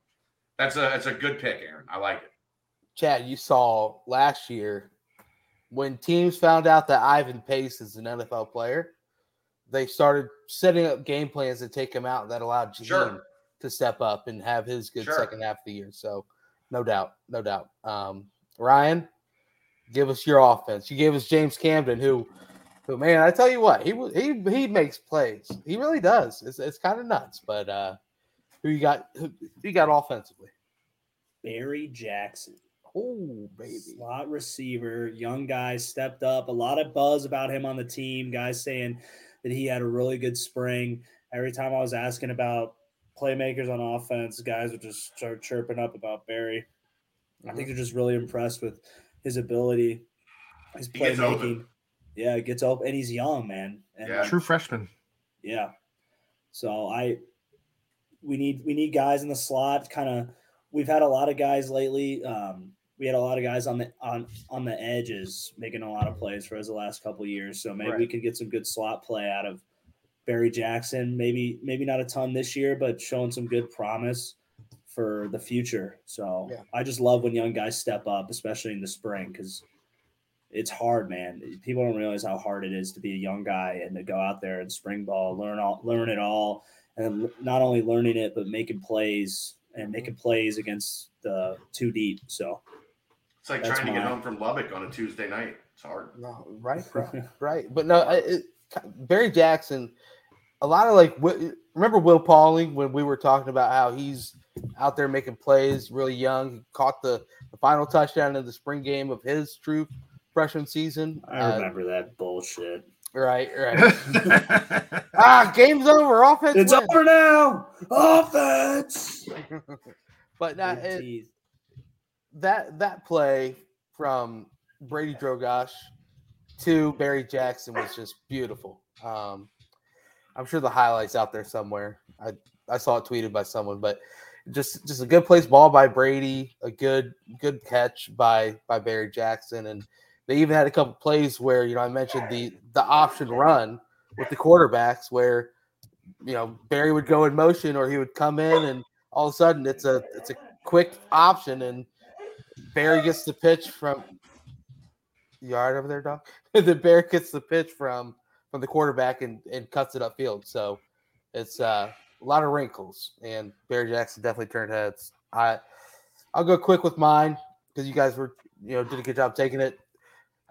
C: that's a that's a good pick, Aaron. I like it.
A: Chad, you saw last year when teams found out that Ivan Pace is an NFL player, they started setting up game plans to take him out that allowed Jaheim
C: Sure.
A: to step up and have his good
C: Sure.
A: second half of the year. So, no doubt, no doubt. Um, Ryan, give us your offense. You gave us James Camden, who, who man, I tell you what, he wa- he he makes plays. He really does. It's it's kind of nuts. But uh, who you got? Who, who you got offensively?
D: Barry Jackson.
A: Oh, baby.
D: Slot receiver, young guy stepped up. A lot of buzz about him on the team. Guys saying that he had a really good spring. Every time I was asking about playmakers on offense, guys would just start chirping up about Barry. I think they're just really impressed with his ability, his
C: He
D: playmaking. Yeah, it gets open, and he's young, man. And
C: Yeah.
B: True freshman.
D: yeah. So I we need we need guys in the slot. Kind of we've had a lot of guys lately. Um, we had a lot of guys on the on on the edges making a lot of plays for us the last couple of years. So maybe we
A: Right.
D: can get some good slot play out of Barry Jackson. Maybe maybe not a ton this year, but showing some good promise for the future. So
A: Yeah.
D: I just love when young guys step up, especially in the spring, because it's hard, man. People don't realize how hard it is to be a young guy and to go out there and spring ball, learn all, learn it all, and not only learning it but making plays and making mm-hmm. plays against the two deep. So
C: It's like
D: That's
C: trying to get home from Lubbock on a Tuesday night. It's hard.
A: No, right, right, [LAUGHS] right. But no, I- it, Barry Jackson. A lot of like, remember Will Pauling when we were talking about how he's out there making plays, really young. He caught the, the final touchdown in the spring game of his true freshman season.
D: I
A: Uh,
D: remember that bullshit.
A: right, right. [LAUGHS] ah, game's over. Offense.
D: It's
A: wins.
D: over now. Offense. [LAUGHS]
A: But not,
D: Big
A: it,
D: teeth.
A: That that play from Brady Drogosz to Barry Jackson was just beautiful. Um, I'm sure the highlights out there somewhere. I I saw it tweeted by someone, but just just a good place ball by Brady, a good good catch by by Barry Jackson, and they even had a couple plays where you know I mentioned the the option run with the quarterbacks where you know Barry would go in motion or he would come in and all of a sudden it's a it's a quick option and Barry gets the pitch from yard over there, dog? [LAUGHS] the Bear gets the pitch from from the quarterback and, and cuts it upfield. So it's uh, a lot of wrinkles, and Barry Jackson definitely turned heads. I I'll go quick with mine because you guys were you know did a good job taking it.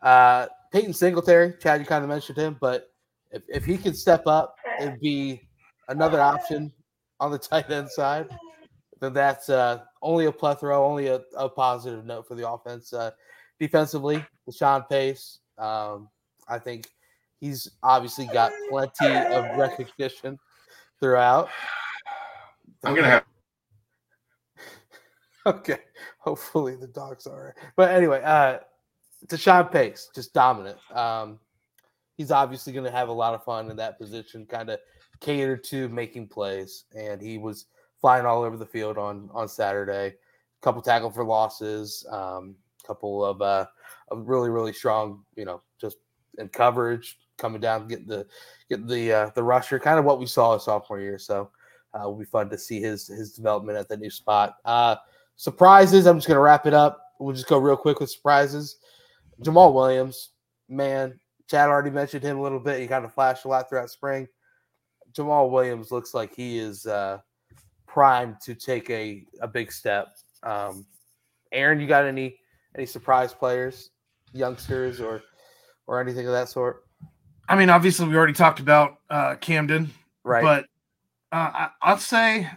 A: Uh, Peyton Singletary, Chad, you kind of mentioned him, but if, if he can step up and be another option on the [LAUGHS] tight end side, then that's uh, only a plethora, only a, a positive note for the offense. Uh, defensively, Deshaun Pace, um, I think he's obviously got plenty of recognition throughout.
C: I'm gonna have [LAUGHS]
A: Okay, hopefully the dog's all right. But anyway, uh, Deshaun Pace, just dominant. Um, he's obviously going to have a lot of fun in that position, kind of cater to making plays, and he was flying all over the field on on Saturday. A Couple tackle for losses, um, couple of uh, really really strong, you know, just in coverage coming down, getting the getting the uh, the rusher, kind of what we saw his sophomore year. So uh, it'll be fun to see his his development at the new spot. Uh, surprises. I'm just gonna wrap it up. We'll just go real quick with surprises. Jamal Williams, man, Chad already mentioned him a little bit. He kind of flashed a lot throughout spring. Jamal Williams looks like he is uh, primed to take a, a big step. Um, Aaron, you got any any surprise players, youngsters, or or anything of that sort?
B: I mean, obviously, we already talked about uh, Camden,
A: Right.
B: but uh, I, I'll say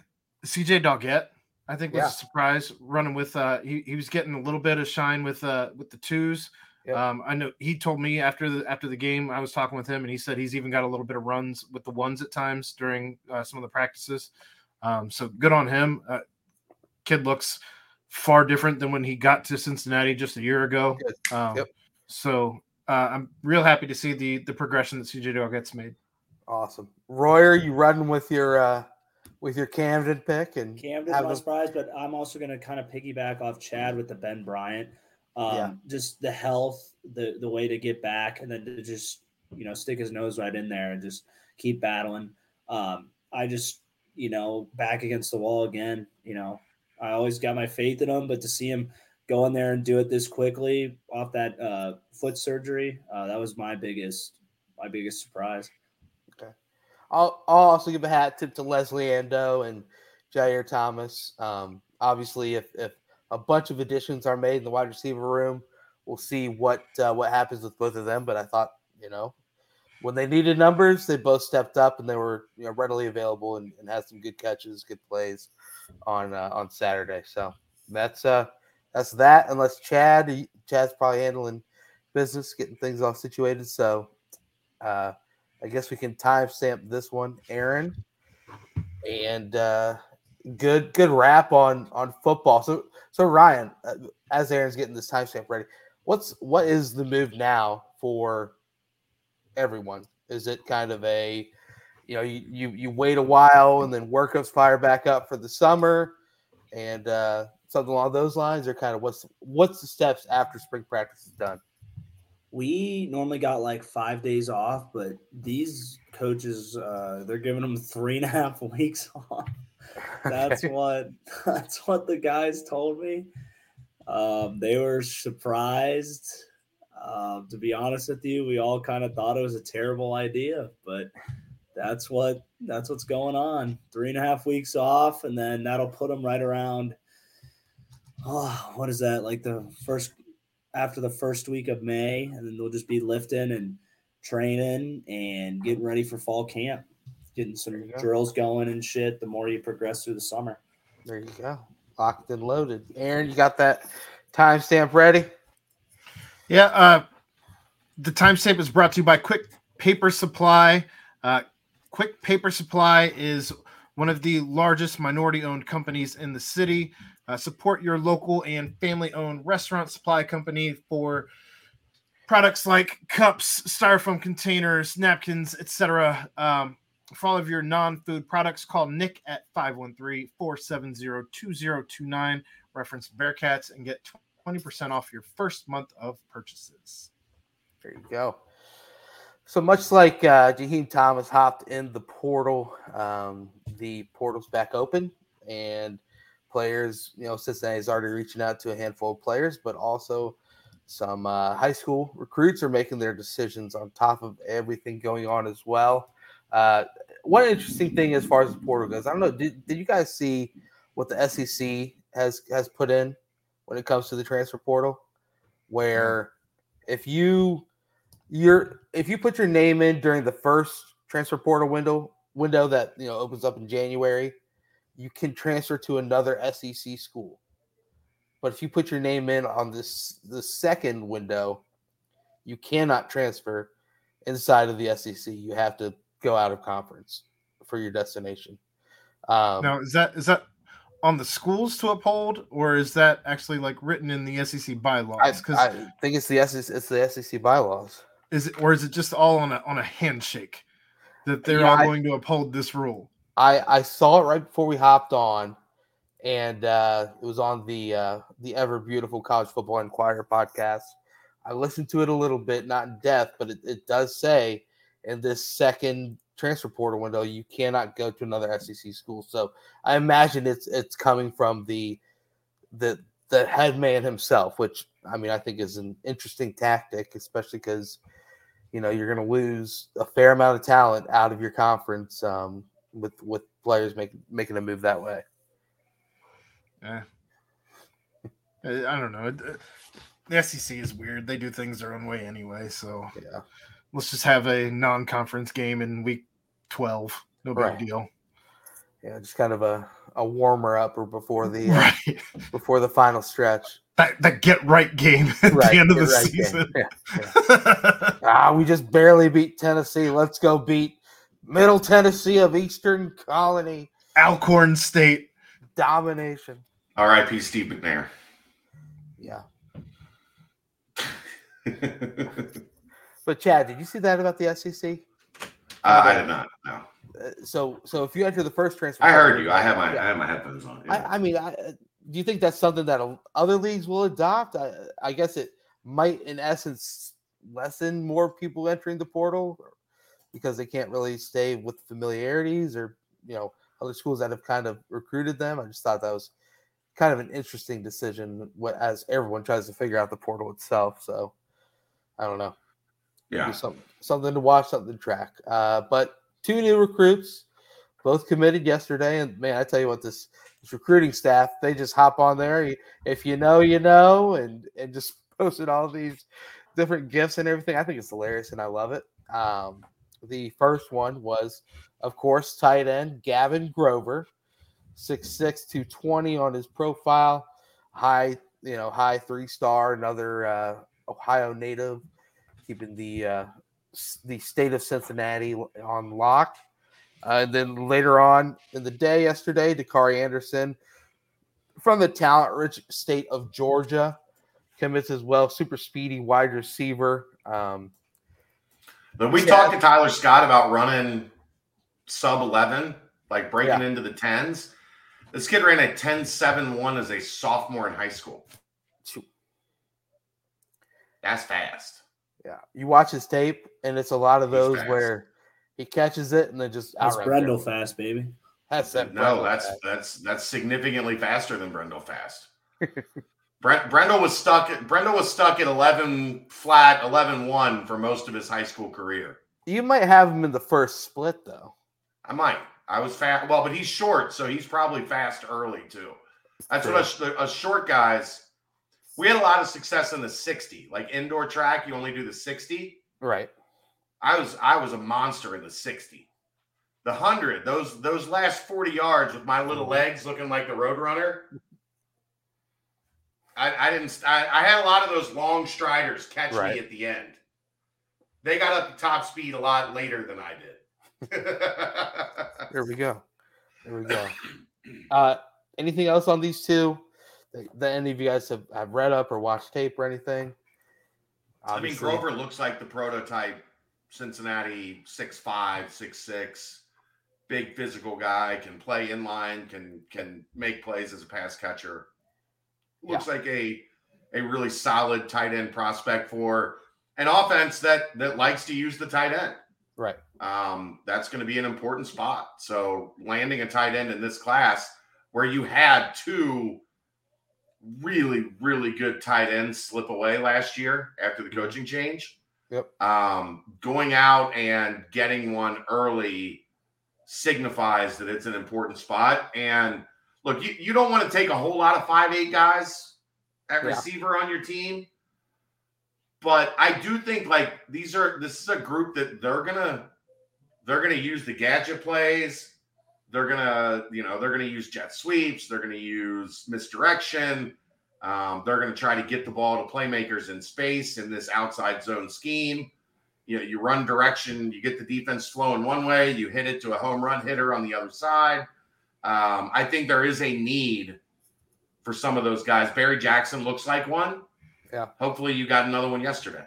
B: CJ Doggett. I think was
A: Yeah.
B: a surprise running with. Uh, he he was getting a little bit of shine with uh, with the twos.
A: Yep.
B: Um, I know he told me after the after the game. I was talking with him, and he said he's even got a little bit of runs with the ones at times during uh, some of the practices. Um, so good on him. Uh, kid looks far different than when he got to Cincinnati just a year ago. Um,
A: Yep.
B: So uh, I'm real happy to see the the progression that CJ Doggett's made.
A: awesome. Royer, you running with your uh, with your Camden pick and
D: Camden's
A: have
D: my
A: them-
D: surprise, but I'm also going to kind of piggyback off Chad with the Ben Bryant. Um,
A: Yeah.
D: Just the health, the the way to get back, and then to just you know stick his nose right in there and just keep battling. Um, I just, you know, back against the wall again. You know, I always got my faith in him, but to see him go in there and do it this quickly off that uh, foot surgery, uh, that was my biggest, my biggest surprise.
A: Okay, I'll, I'll also give a hat tip to Leslie Ando and Jair Thomas. Um, obviously, if if a bunch of additions are made in the wide receiver room, we'll see what uh, what happens with both of them. But I thought, you know, when they needed numbers, they both stepped up and they were you know, readily available and, and, had some good catches, good plays on uh, on Saturday. So that's uh that's that. Unless Chad, Chad's probably handling business, getting things all situated. So uh, I guess we can timestamp this one, Aaron, and uh, good good wrap on on football. So so Ryan, uh, as Aaron's getting this timestamp ready, what's what is the move now for everyone? Is it kind of a you know you you, you wait a while and then workouts fire back up for the summer and uh, something along those lines, or kind of what's what's the steps after spring practice is done?
D: We normally got like five days off, but these coaches uh, they're giving them three and a half [LAUGHS] weeks off. [LAUGHS] That's what [LAUGHS] that's what the guys told me. Um, they were surprised uh, to be honest with you, we all kind of thought it was a terrible idea, but that's what that's what's going on. Three and a half weeks off, and then that'll put them right around. Oh, what is that? Like the first after the first week of May, and then they'll just be lifting and training and getting ready for fall camp, getting some drills going and shit. The more you progress through the summer.
A: There you go, locked and loaded. Aaron, you got that timestamp ready?
B: Yeah, uh, the timestamp is brought to you by Quick Paper Supply. Uh, Quick Paper Supply is one of the largest minority owned companies in the city. Uh, support your local and family owned restaurant supply company for products like cups, styrofoam containers, napkins, etc. Um, for all of your non food products, call Nick at 513 470 2029. Reference Bearcats and get 20% off your first month of purchases.
A: There you go. So much like uh, Jaheim Thomas hopped in the portal, um, the portal's back open, and players, you know, Cincinnati's already reaching out to a handful of players, but also some uh, high school recruits are making their decisions on top of everything going on as well. Uh, one interesting thing as far as the portal goes, I don't know, did, did you guys see what the SEC has has put in when it comes to the transfer portal, where if you you're if you put your name in during the first transfer portal window window that you know opens up in January, you can transfer to another SEC school. But if you put your name in on this the second window, you cannot transfer inside of the SEC. You have to go out of conference for your destination.
B: Um, now, is that is that on the schools to uphold, or is that actually like written in the SEC bylaws?
A: Because I, I, think it's the SEC, it's the SEC bylaws.
B: Is it, or is it just all on a on a handshake that they're yeah, all I, going to uphold this rule?
A: I I saw it right before we hopped on, and uh, it was on the uh, the ever beautiful College Football Inquirer podcast. I listened to it a little bit, not in depth, but it, it does say in this second transfer portal window, you cannot go to another SEC school. So I imagine it's it's coming from the the the head man himself, which I mean I think is an interesting tactic, especially because you know you're going to lose a fair amount of talent out of your conference um, with with players making making a move that way.
B: Yeah, I don't know. The SEC is weird. They do things their own way anyway. So
A: yeah,
B: let's just have a non-conference game in week 12 no big right. deal.
A: Yeah just kind of a, a warmer up or before the uh, right. before the final stretch.
B: That, that get right game at right, the end of the right season. Yeah, [LAUGHS]
A: yeah. ah we just barely beat tennessee. Let's go beat middle tennessee of eastern colony.
B: Alcorn state.
A: Domination.
C: Rip steve mcnair.
A: Yeah [LAUGHS] but Chad, did you see that about the SEC?
C: Uh, I did not. No.
A: Uh, so, so if you enter the first transfer,
C: I heard you. I have my yeah. I have my headphones on.
A: Yeah. I, I, mean, I, uh, do you think that's something that other leagues will adopt? I, I guess it might, in essence, lessen more people entering the portal. because they can't really stay with familiarities or you know other schools that have kind of recruited them. I just thought that was kind of an interesting decision what as everyone tries to figure out the portal itself. So I don't know.
C: Yeah.
A: Something, something to watch, something to track. Uh, but two new recruits, both committed yesterday. And man, I tell you what, this, this recruiting staff, they just hop on there. If you know, you know, and, and just [LAUGHS] posted all these different gifts and everything. I think it's hilarious and I love it. Um, the first one was, of course, tight end Gavin Grover, 6'6, 220 on his profile, high, you know, high three star, another uh, Ohio native, keeping the uh, the state of Cincinnati on lock. Uh, and then later on in the day yesterday, Dakari Anderson from the talent rich state of Georgia commits as well. Super speedy wide receiver. Um,
C: but we yeah. talked to Tyler Scott about running sub 11, like breaking yeah. into the tens. This kid ran a 10 7 1 as a sophomore in high school. That's fast.
A: Yeah. You watch his tape, and it's a lot of those where he catches it and then just
D: That's Brendel fast, baby.
C: That's that. No, that's fast. that's that's significantly faster than Brendel fast. [LAUGHS] Brent, Brendel was stuck. At, Brendel was stuck at eleven flat, 11-1 for most of his high school career.
A: You might have him in the first split, though.
C: I might. I was fast. Well, but he's short, so he's probably fast early too. That's what a, a short guys. We had a lot of success in the sixty, like indoor track. You only do the sixty,
A: right?
C: I was I was a monster in the sixty. The hundred, those those last forty yards with my little mm-hmm. legs looking like the roadrunner. I, I didn't. I, I, had a lot of those long striders catch right. me at the end. They got up to top speed a lot later than I did. [LAUGHS]
A: there we go. There we go. Uh, anything else on these two that, any of you guys have, have read up or watched tape or anything?
C: Obviously. I mean, Grover looks like the prototype Cincinnati six five, six six, big physical guy, can play in line, can can make plays as a pass catcher looks yeah. like a a really solid tight end prospect for an offense that that likes to use the tight end.
A: Right.
C: Um, that's going to be an important spot. So landing a tight end in this class where you had two really, really good tight ends slip away last year after the mm-hmm. coaching change.
A: Yep.
C: Um, going out and getting one early signifies that it's an important spot. And look, you, you don't want to take a whole lot of five eight guys at yeah. receiver on your team. But I do think like these are this is a group that they're gonna they're gonna use the gadget plays. They're gonna, you know, they're gonna use jet sweeps, they're gonna use misdirection. Um, they're going to try to get the ball to playmakers in space in this outside zone scheme. You know, you run direction, you get the defense flowing one way, you hit it to a home run hitter on the other side. Um, I think there is a need for some of those guys. Barry Jackson looks like one.
A: Yeah.
C: Hopefully, you got another one yesterday.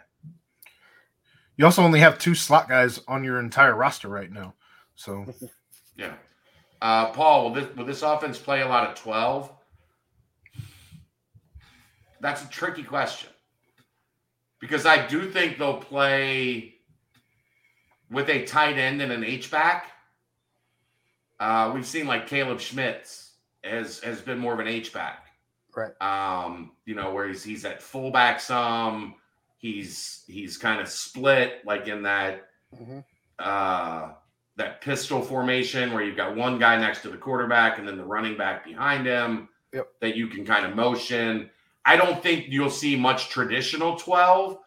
B: You also only have two slot guys on your entire roster right now. So, [LAUGHS]
C: yeah. Uh, Paul, will this, will this offense play a lot of 12? That's a tricky question because I do think they'll play with a tight end and an H back. Uh, we've seen like Caleb Schmitz has has been more of an H back,
A: right?
C: Um, you know, where he's he's at fullback some. He's he's kind of split like in that mm-hmm. uh, that pistol formation where you've got one guy next to the quarterback and then the running back behind him
A: yep.
C: that you can kind of motion. I don't think you'll see much traditional twelve,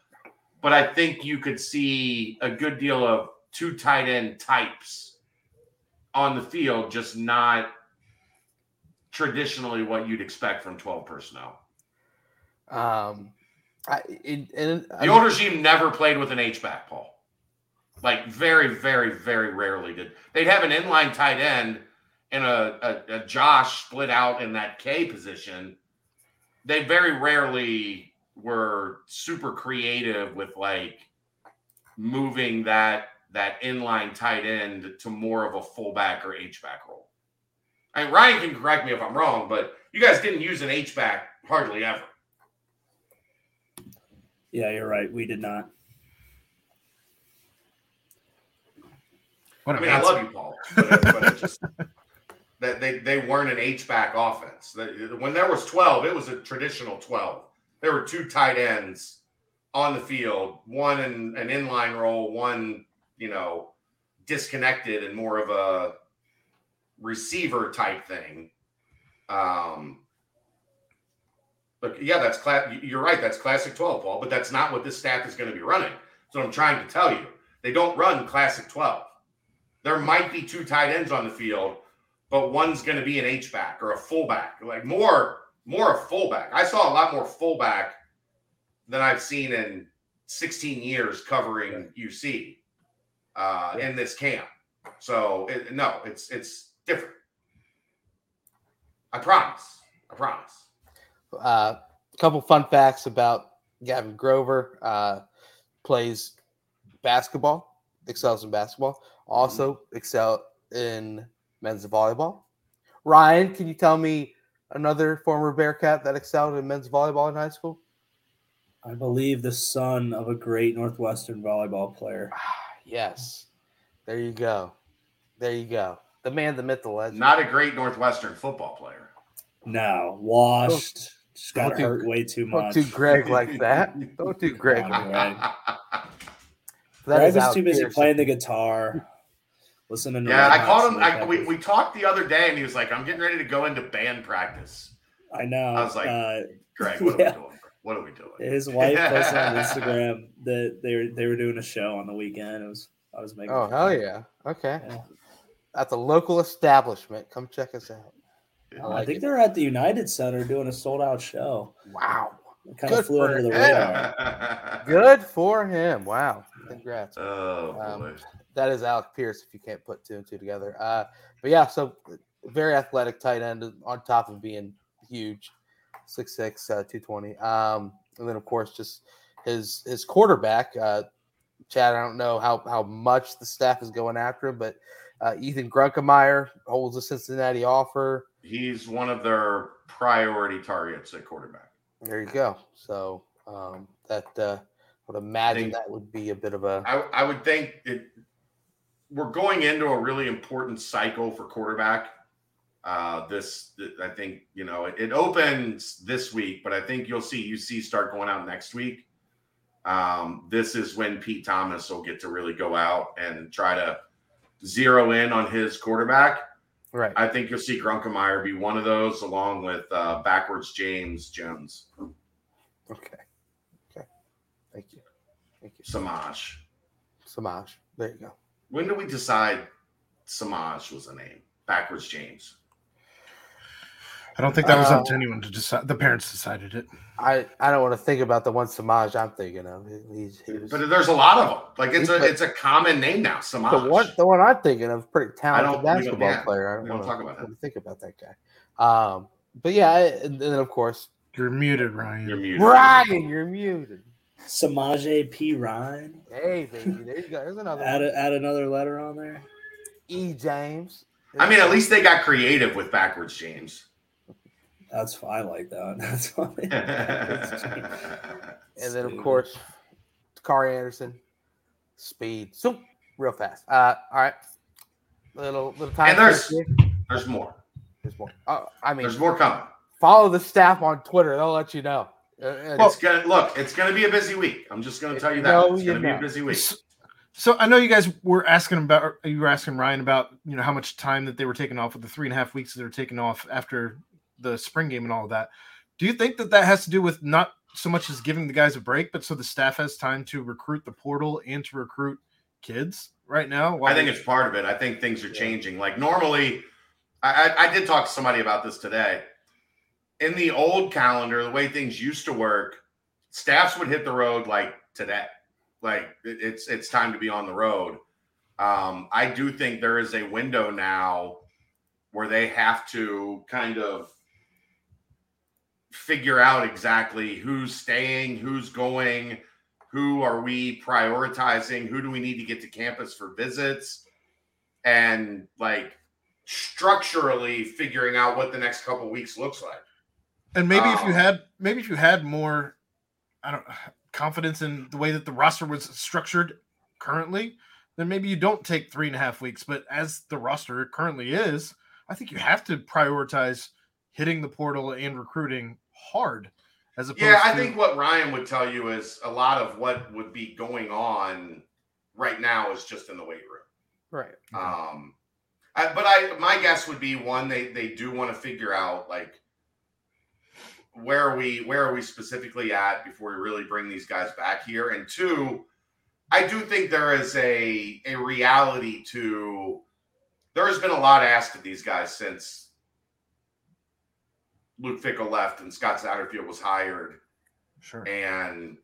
C: but I think you could see a good deal of two tight end types on the field, just not traditionally what you'd expect from 12 personnel.
A: Um, I, it,
C: and, the old regime never played with an H back, Paul. Like very, very, very rarely did. They'd have an inline tight end and a, a, a Josh split out in that K position. They very rarely were super creative with like moving that that inline tight end to more of a fullback or H back role. And Ryan can correct me if I'm wrong, but you guys didn't use an H back hardly ever.
D: Yeah, you're right. We did not.
B: What
C: I mean, I love you, Paul, but, it- but it just that they they weren't an H back offense. When there was twelve, it was a traditional twelve. There were two tight ends on the field, one in an inline role, one you know disconnected and more of a receiver type thing. Um, look, yeah, that's class. You're right. That's classic twelve, Paul. But that's not what this staff is going to be running. So I'm trying to tell you, they don't run classic twelve. There might be two tight ends on the field, but one's going to be an H back or a fullback, like more more a fullback. I saw a lot more fullback than I've seen in 16 years covering UC uh, in this camp. So it, no, it's it's different. I promise. I promise.
A: Uh, a couple fun facts about Gavin Grover. Uh, plays basketball, excels in basketball. Also excel in men's volleyball. Ryan, can you tell me another former Bearcat that excelled in men's volleyball in high school?
D: I believe the son of a great Northwestern volleyball player.
A: Ah, yes. There you go. There you go. The man, the myth, the legend.
C: Not a great Northwestern football player.
D: No, washed. Just got
A: Don't do-
D: hurt way too
A: Don't
D: much.
A: do Greg like [LAUGHS] that. Don't do Greg.
D: Wow. Greg. [LAUGHS]
A: That
D: Greg
A: is
D: was too busy playing the guitar. Listening to
C: yeah,
D: Red
C: I
D: Hot
C: called him. I, we, we talked the other day, and he was like, "I'm getting ready to go into band practice."
D: I know.
C: I was like,
D: uh,
C: Greg, [LAUGHS] what
D: Yeah.
C: are we doing? What are we doing?
D: his wife posted on [LAUGHS] Instagram that they were they were doing a show on the weekend. It was I was making.
A: Oh hell
D: of it.
A: yeah! Okay,
D: Yeah.
A: at the local establishment. Come check us out. I
D: I
A: like
D: think
A: it.
D: they're at the United Center doing a sold out show.
A: Wow,
D: It kind
A: Good
D: of flew
A: for
D: under the
A: him.
D: radar. [LAUGHS]
A: good for him. Wow, congrats.
C: oh
A: Um,
C: boy.
A: That is Alec Pierce. If you can't put two and two together, uh, but yeah, so very athletic tight end on top of being huge, 6'6", uh, 220. Um, and then of course just his his quarterback, uh, Chad. I don't know how how much the staff is going after him, but uh, Ethan Grunkemeyer holds a Cincinnati offer.
C: He's one of their priority targets at quarterback.
A: There you go. So um, that uh, would imagine
C: Think-
A: that would be a bit of a
C: I, I would think it. We're going into a really important cycle for quarterback. Uh, this, I think, you know, it, it opens this week, but I think you'll see UC start going out next week. Um, this is when Pete Thomas will get to really go out and try to zero in on his quarterback.
A: right.
C: I think you'll see Grunkemeyer be one of those, along with uh, backwards James Jones,
A: Okay. Okay. Thank you. Thank you.
C: Samaj.
A: Samaj. There you go.
C: When do we decide Samaj was the name? Backwards James.
B: I don't think that was up to
A: Uh,
B: anyone to decide. The parents decided it.
A: I, I don't want to think about the one Samaj I'm thinking of. He, he's, he was,
C: But there's a lot of them. Like it's a
A: But-
C: it's a common name now. Samaj.
A: the one the one I'm thinking of, pretty
C: I don't-
A: talented
C: don't-
A: basketball
C: yeah,
A: player. I don't
C: we don't
A: want
C: talk about
A: to think about that guy. Um, but yeah, I- and then of course,
B: You're muted, Ryan.
C: You're muted.
A: Ryan, you're muted.
D: Samaje P. Ryan.
A: Hey, baby, there you go. There's another
D: Add
A: one.
D: a, add another letter on there.
A: E. James.
C: I mean, at least they got creative with backwards James.
D: That's fine. I like that. [LAUGHS] That's funny. [LAUGHS]
A: and then of course, Kari Anderson, speed, so real fast. Uh, all right, little little time.
C: And there's- There's more.
A: there's more. Uh, I mean,
C: There's more coming.
A: follow the staff on Twitter; they'll let you know. Uh, and
C: It's gonna look. It's gonna be a busy week. I'm just gonna tell you that.
A: No,
C: it's gonna be a busy week.
B: S- So I know you guys were asking about, you were asking Ryan about, you know, how much time that they were taking off with the three and a half weeks that they were taking off after the spring game and all of that. Do you think that that has to do with not so much as giving the guys a break, but so the staff has time to recruit the portal and to recruit kids right now?
C: I think it's part of it. I think things are changing. Like normally, I, I, I did talk to somebody about this today. In the old calendar, the way things used to work, staffs would hit the road like today. Like it's it's time to be on the road. Um, I do think there is a window now where they have to kind of figure out exactly who's staying, who's going, who are we prioritizing, who do we need to get to campus for visits, and like structurally figuring out what the next couple weeks looks like.
B: And maybe if you
C: Um,
B: had maybe if you had more I don't confidence in the way that the roster was structured currently, then maybe you don't take three and a half weeks. But as the roster currently is, I think you have to prioritize hitting the portal and recruiting hard. As opposed
C: yeah, I
B: to,
C: think what Ryan would tell you is a lot of what would be going on right now is just in the weight room.
A: Right.
C: Um, I, but I my guess would be one they they do want to figure out like where are we where are we specifically at before we really bring these guys back here? And two i do think there is a a reality to there has been a lot asked of these guys since Luke Fickell left and scott satterfield was hired.
B: Sure.
C: and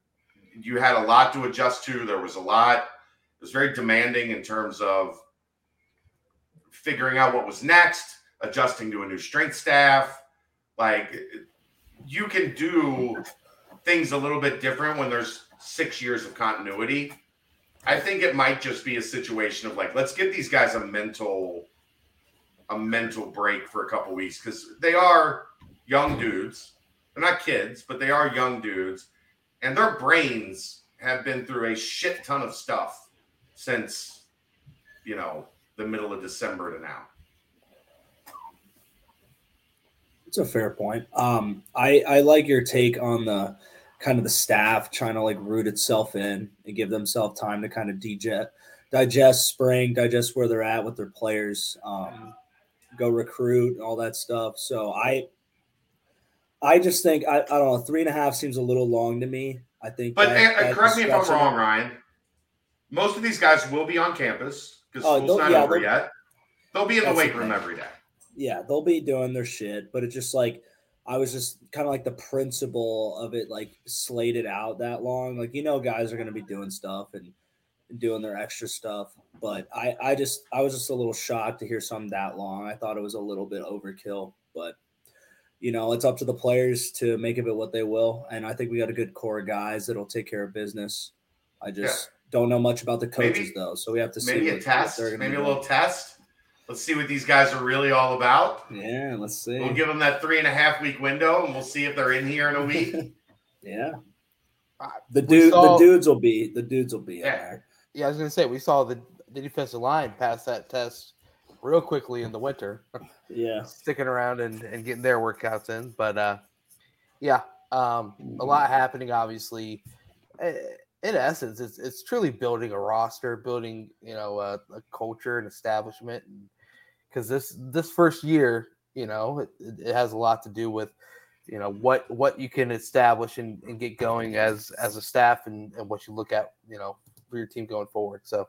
C: you had a lot to adjust to. There was a lot it was very demanding in terms of figuring out what was next adjusting to a new strength staff. Like you can do things a little bit different when there's six years of continuity. I think it might just be a situation of like, let's give these guys a mental, a mental break for a couple weeks because they are young dudes. They're not kids, but they are young dudes, and their brains have been through a shit ton of stuff since, you know, the middle of December to now.
D: It's a fair point. Um, I I like your take on the kind of the staff trying to like root itself in and give themselves time to kind of digest, digest spring, digest where they're at with their players, um, go recruit, all that stuff. So I, I just think I, I don't know three and a half seems a little long to me. I think,
C: but
D: that,
C: and,
D: that
C: correct me if I'm wrong, Ryan. Most of these guys will be on campus because
D: Oh,
C: school's
D: they'll-
C: not
D: yeah,
C: over yet. They'll be in the weight room every day.
D: Yeah, they'll be doing their shit, but it's just like I was just kind of like the principle of it, like slated out that long. Like you know, guys are gonna be doing stuff and, doing their extra stuff, but I, I just, I was just a little shocked to hear something that long. I thought it was a little bit overkill, but you know, it's up to the players to make of it what they will, and I think we got a good core of guys that'll take care of business. I just don't know much about the coaches
C: Maybe-
D: though, so we have to see.
C: Maybe a
D: what-
C: test, maybe a little test. Let's see what these guys are really all about.
D: Yeah, let's see.
C: We'll give them that three and a half week window, and we'll see if they're in here in a week. [LAUGHS]
D: Yeah.
A: Uh,
D: The dude,
A: saw-
D: the dudes will be the dudes will be
C: Yeah.
D: there.
A: Yeah, I was gonna say we saw the the defensive line pass that test real quickly in the winter, [LAUGHS]
D: Yeah.
A: sticking around and, and getting their workouts in. But uh, yeah, um, a lot happening. Obviously, Eh, in essence, it's it's truly building a roster, building you know a, a culture and establishment. Because this this first year, you know, it, it has a lot to do with you know what what you can establish and, and get going as as a staff and, and what you look at you know for your team going forward. So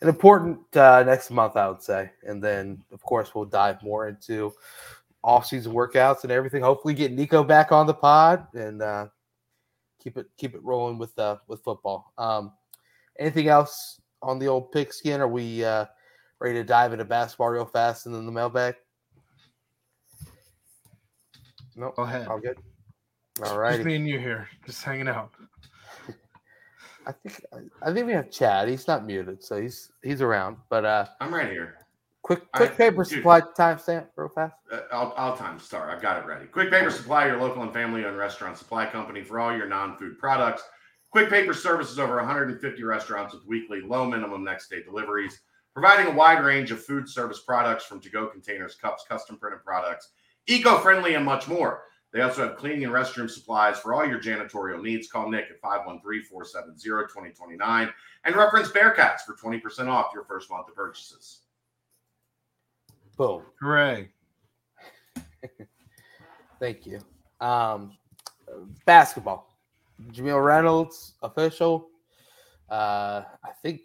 A: an important uh, next month i would say. And then of course we'll dive more into off-season workouts and everything. Hopefully get nico back on the pod and uh, keep it keep it rolling with uh with football. Um anything else on the old pigskin? Are we uh ready to dive into basketball real fast and then the mailbag no
B: Go ahead.
A: all good. All
B: Just
A: righty.
B: me and you here, just hanging out. [LAUGHS]
A: I think I think we have Chad. He's not muted, so he's he's around. But uh,
C: I'm right here.
A: quick
C: I-
A: quick paper
C: dude.
A: supply timestamp real fast.
C: Uh, I'll, I'll time start. I've got it ready. Quick Paper Supply, your local and family owned restaurant supply company for all your non food products. Quick Paper services over 150 restaurants with weekly low minimum next day deliveries, providing a wide range of food service products from to go containers, cups, custom printed products, eco friendly, and much more. They also have cleaning and restroom supplies for all your janitorial needs. Call Nick at 513 470 2029 and reference Bearcats for 20% off your first month of purchases.
A: Boom.
B: Hooray! [LAUGHS]
A: Thank you. Um, basketball. Jameel Reynolds official. Uh, I think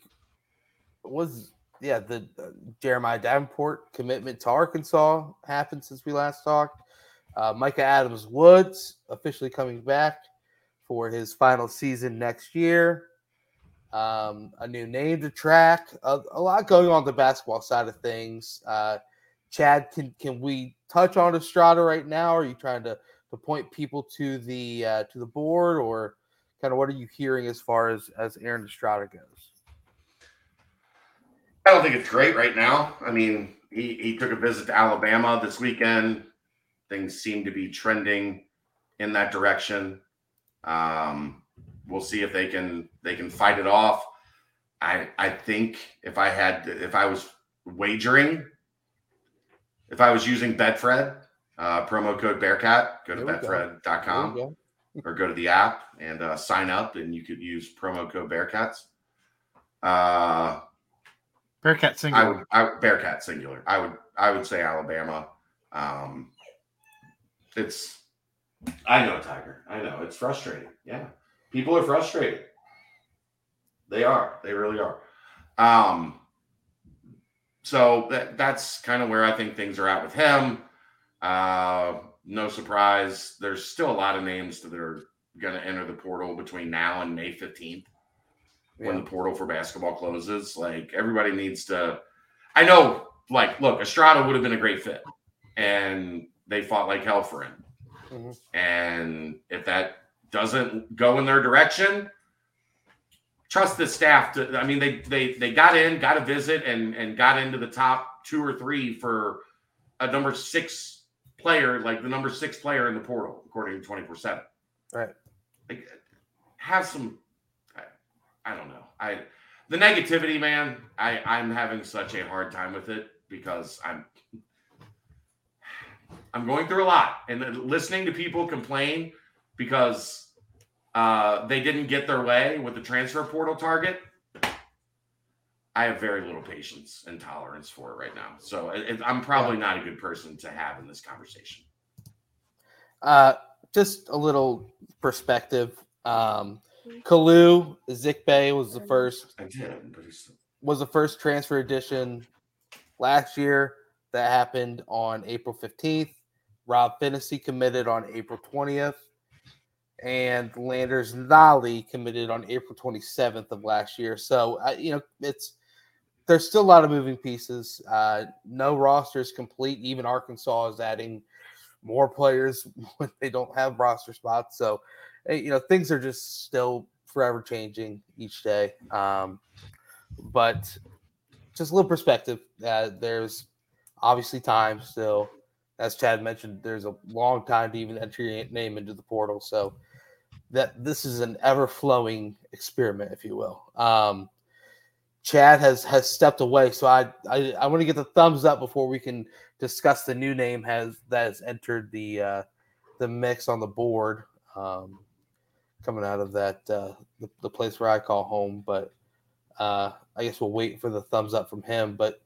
A: was yeah the uh, Jeremiah Davenport commitment to Arkansas happened since we last talked. Uh, Mika Adams-Woods officially coming back for his final season next year. Um, a new name to track. A, a lot going on the basketball side of things. Uh, Chad, can can we touch on Estrada right now? Are you trying to to point people to the uh, to the board, or kind of what are you hearing as far as as Aaron Estrada goes?
C: I don't think it's great right now. I mean, he, he took a visit to Alabama this weekend. Things seem to be trending in that direction. Um, we'll see if they can they can fight it off. I I think if I had if I was wagering, if I was using Betfred, uh, promo code Bearcat, go to
A: There we go.
C: Betfred.com
A: go.
C: or go to the app and uh, sign up, and you could use promo code Bearcats. Uh,
B: Bearcat
C: I would I, Bearcat singular. I would I would say Alabama. Um, it's I know Tiger. I know it's frustrating. Yeah, people are frustrated. They are. They really are. Um, so that that's kind of where I think things are at with him. Uh, no surprise. There's still a lot of names that are going to enter the portal between now and May 15th when
A: Yeah.
C: the portal for basketball closes. Like everybody needs to. I know, like, look, Estrada would have been a great fit, and they fought like hell for him.
A: Mhm.
C: And if that doesn't go in their direction, trust the staff. To, I mean, they they they got in, got a visit, and and got into the top two or three for a number six player, like the number six player in the portal, according to twenty four seven.
A: Right.
C: Like, have some. I, don't know. I the negativity, man. I I'm having such a hard time with it because I'm I'm going through a lot and listening to people complain because uh, they didn't get their way with the transfer portal target. I have very little patience and tolerance for it right now. So it- I'm probably not a good person to have in this conversation.
A: Uh, just a little perspective. Um, Kalu Ezikpe was the first was the first transfer edition last year that happened on April 15th. Rob Phinisee committed on April 20th. And Landers Nolley committed on April 27th of last year. So, uh, you know, it's there's still a lot of moving pieces. Uh, no roster is complete. Even Arkansas is adding more players [LAUGHS] when they don't have roster spots. So, you know, things are just still forever changing each day. Um, but just a little perspective. Uh, there's obviously time still. As Chad mentioned, there's a long time to even enter your name into the portal. So that this is an ever flowing experiment, if you will. Um, Chad has has stepped away, so I I, I want to get the thumbs up before we can discuss the new name has that has entered the uh, the mix on the board. Um, coming out of that uh, the, the place where I call home, but uh, I guess we'll wait for the thumbs up from him. But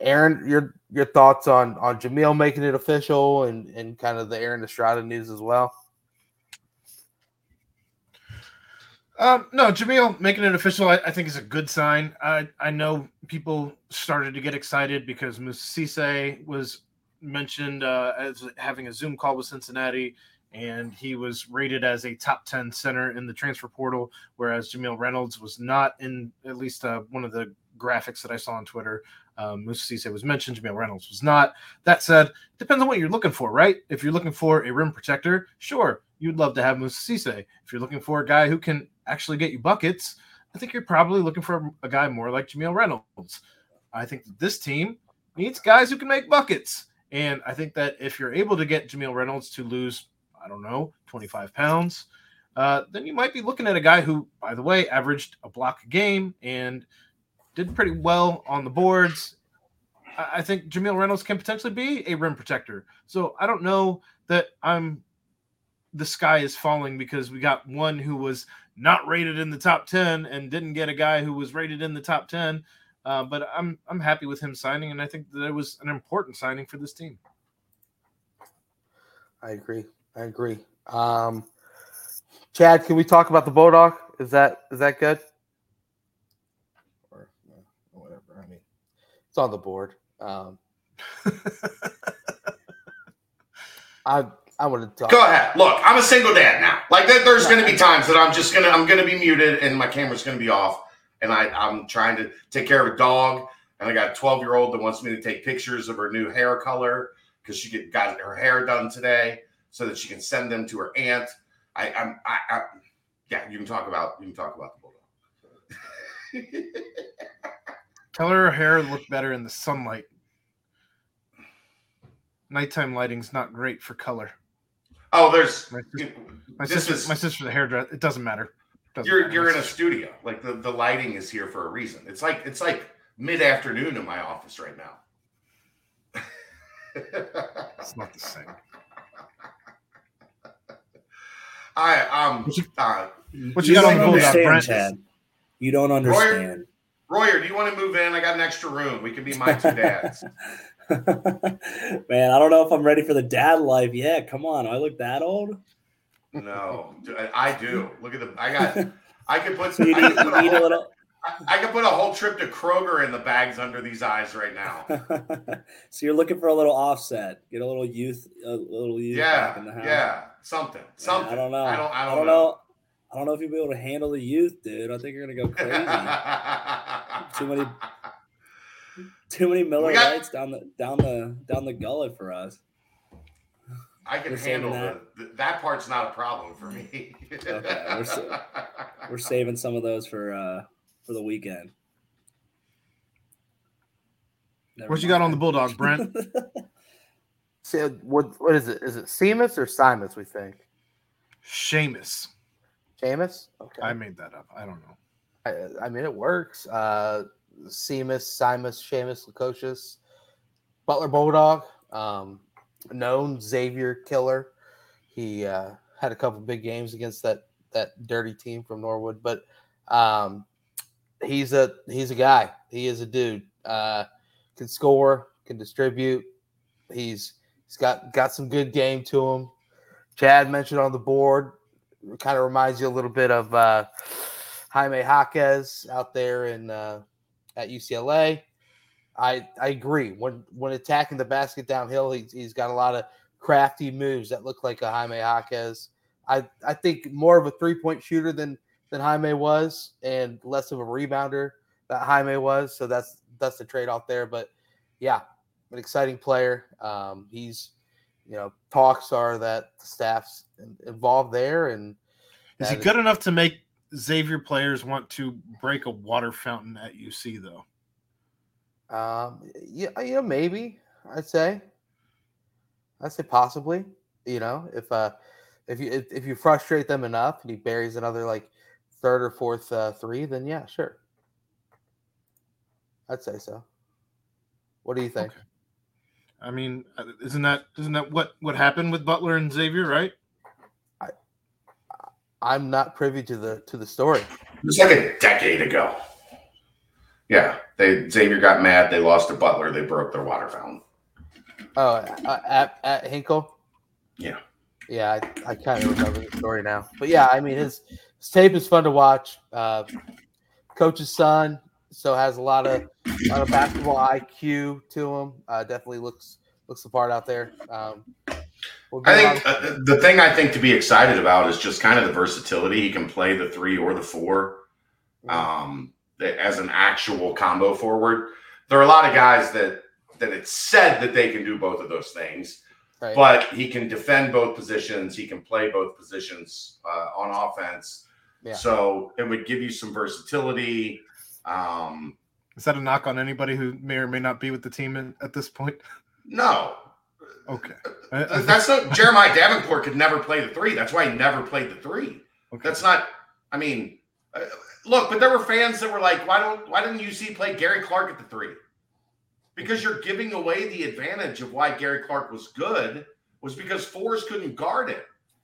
A: Aaron, your your thoughts on on Jameel making it official and and kind of the Aaron Estrada news as well.
B: Um, no, Jameel making it official, I, I think is a good sign. I I know people started to get excited because Musise was mentioned uh, as having a Zoom call with Cincinnati, and he was rated as a top ten center in the transfer portal, whereas Jameel Reynolds was not in at least uh, one of the graphics that I saw on Twitter. Um, Musise was mentioned, Jameel Reynolds was not. That said, depends on what you're looking for, right? If you're looking for a rim protector, sure, you'd love to have Musise. If you're looking for a guy who can actually get you buckets, I think you're probably looking for a guy more like Jameel Reynolds. I think this team needs guys who can make buckets. And I think that if you're able to get Jameel Reynolds to lose, I don't know, 25 pounds, uh, then you might be looking at a guy who, by the way, averaged a block a game and did pretty well on the boards. I think Jameel Reynolds can potentially be a rim protector. So I don't know that I'm the sky is falling because we got one who was not rated in the top 10 and didn't get a guy who was rated in the top 10. Uh, but I'm I'm happy with him signing, and I think that it was an important signing for this team.
A: I agree. I agree. Um, Chad, can we talk about the Bodog? Is that is that good? Or whatever. I mean, it's on the board. Um, [LAUGHS] I I want to talk.
C: Go ahead. Look, I'm a single dad now. Like there- there's going to be times that I'm just gonna I'm gonna be muted and my camera's going to be off, and I I'm trying to take care of a dog, and I got a 12 year old that wants me to take pictures of her new hair color because she get, got her hair done today, so that she can send them to her aunt. I I'm I, I yeah. You can talk about you can talk about the bulldog. [LAUGHS]
B: Tell her her hair looked better in the sunlight. Nighttime lighting's not great for color.
C: oh, there's
B: My, sis- my sister,
C: is
B: my sister's a hairdresser. It doesn't matter. Doesn't
C: you're
B: matter.
C: you're in a studio. Like the, the lighting is here for a reason. It's like it's like mid afternoon in my office right now. [LAUGHS]
B: It's not the same.
C: I um
B: What you-
C: uh,
B: What you got on
D: don't
B: the
D: understand,
B: Brent?
D: You don't understand.
C: Royer, do you want to move in? I got an extra room. We can be my two dads. [LAUGHS]
D: Man, I don't know if I'm ready for the dad life yet. Come on, I look that old.
C: no, I, I do. Look at the. I got. [LAUGHS] I could put.
D: So you
C: I
D: need,
C: could
D: you
C: a
D: need a [LAUGHS] little.
C: I could put a whole trip to Kroger in the bags under these eyes right now. [LAUGHS]
D: so you're looking for a little offset. Get a little youth, a little youth back in the
C: Yeah,
D: house.
C: yeah, something, something.
D: I don't know.
C: I don't. I
D: I
C: don't,
D: don't
C: know.
D: know. I don't know if you'll be able to handle the youth, dude. I think you're gonna go crazy. [LAUGHS] Too many- Too many Miller
C: got-
D: Lights down the down the down the gullet for us.
C: I can
D: We're
C: handle the, that part's not a problem for me.
D: Okay, we're [LAUGHS] We're saving some of those for uh for the weekend. Never
B: What you got on the
D: mind.
B: bulldog, Brent? [LAUGHS]
A: So what what is it? Is it Seamus or Simas? We think
B: Seamus.
A: Seamus. Okay.
B: I made that up. I don't know.
A: I, I mean, it works. Uh, Seamus, Simas, Seamus, Lukosius, Butler Bulldog, um, known Xavier killer. He uh, had a couple big games against that that dirty team from Norwood, but um, he's a he's a guy. He is a dude. Uh, can score, can distribute. He's he's got got some good game to him. Chad mentioned on the board, kind of reminds you a little bit of uh, Jaime Jaquez out there in uh, at UCLA. I I agree. When when attacking the basket downhill, he's, he's got a lot of crafty moves that look like a Jaime Jaquez. I I think more of a three point shooter than than Jaime was, and less of a rebounder that Jaime was. So that's that's the trade off there. But yeah, an exciting player. Um, he's you know talks are that the staff's involved there, and
B: Is he good enough to make Xavier players want to break a water fountain at UC though?
A: Um, yeah, you know, maybe I'd say, I'd say possibly. You know, if uh, if you if, if you frustrate them enough and he buries another like third or fourth uh, three, then yeah, sure. I'd say so. What do you think?
B: Okay. I mean, uh, isn't that isn't that what what happened with Butler and Xavier, right?
A: I I'm not privy to the to the story.
C: It was like a decade ago. Yeah, they Xavier got mad. They lost to Butler. They broke their water fountain.
A: Oh, uh, at at Hinkle.
C: Yeah.
A: Yeah, I, I kind of remember the story now. But yeah, I mean his his tape is fun to watch. Uh, coach's son, so has a lot of a lot of basketball IQ to him. Uh, definitely looks looks the part out there. Um, we'll
C: I think uh, the thing I think to be excited about is just kind of the versatility. He can play the three or the four um, as an actual combo forward. There are a lot of guys that that it's said that they can do both of those things,
A: right.
C: but he can defend both positions. He can play both positions uh, on offense.
A: Yeah.
C: So it would give you some versatility. Um,
B: Is that a knock on anybody who may or may not be with the team in, at this point?
C: no,
B: Okay, I- I
C: Th- That's not Jeremiah Davenport could never play the three. That's why he never played the three.
B: okay.
C: That's not. I mean, uh, look, but there were fans that were like, "Why don't Why didn't UC play Gary Clark at the three? Because you're giving away the advantage of why Gary Clark was good was because fours couldn't guard him.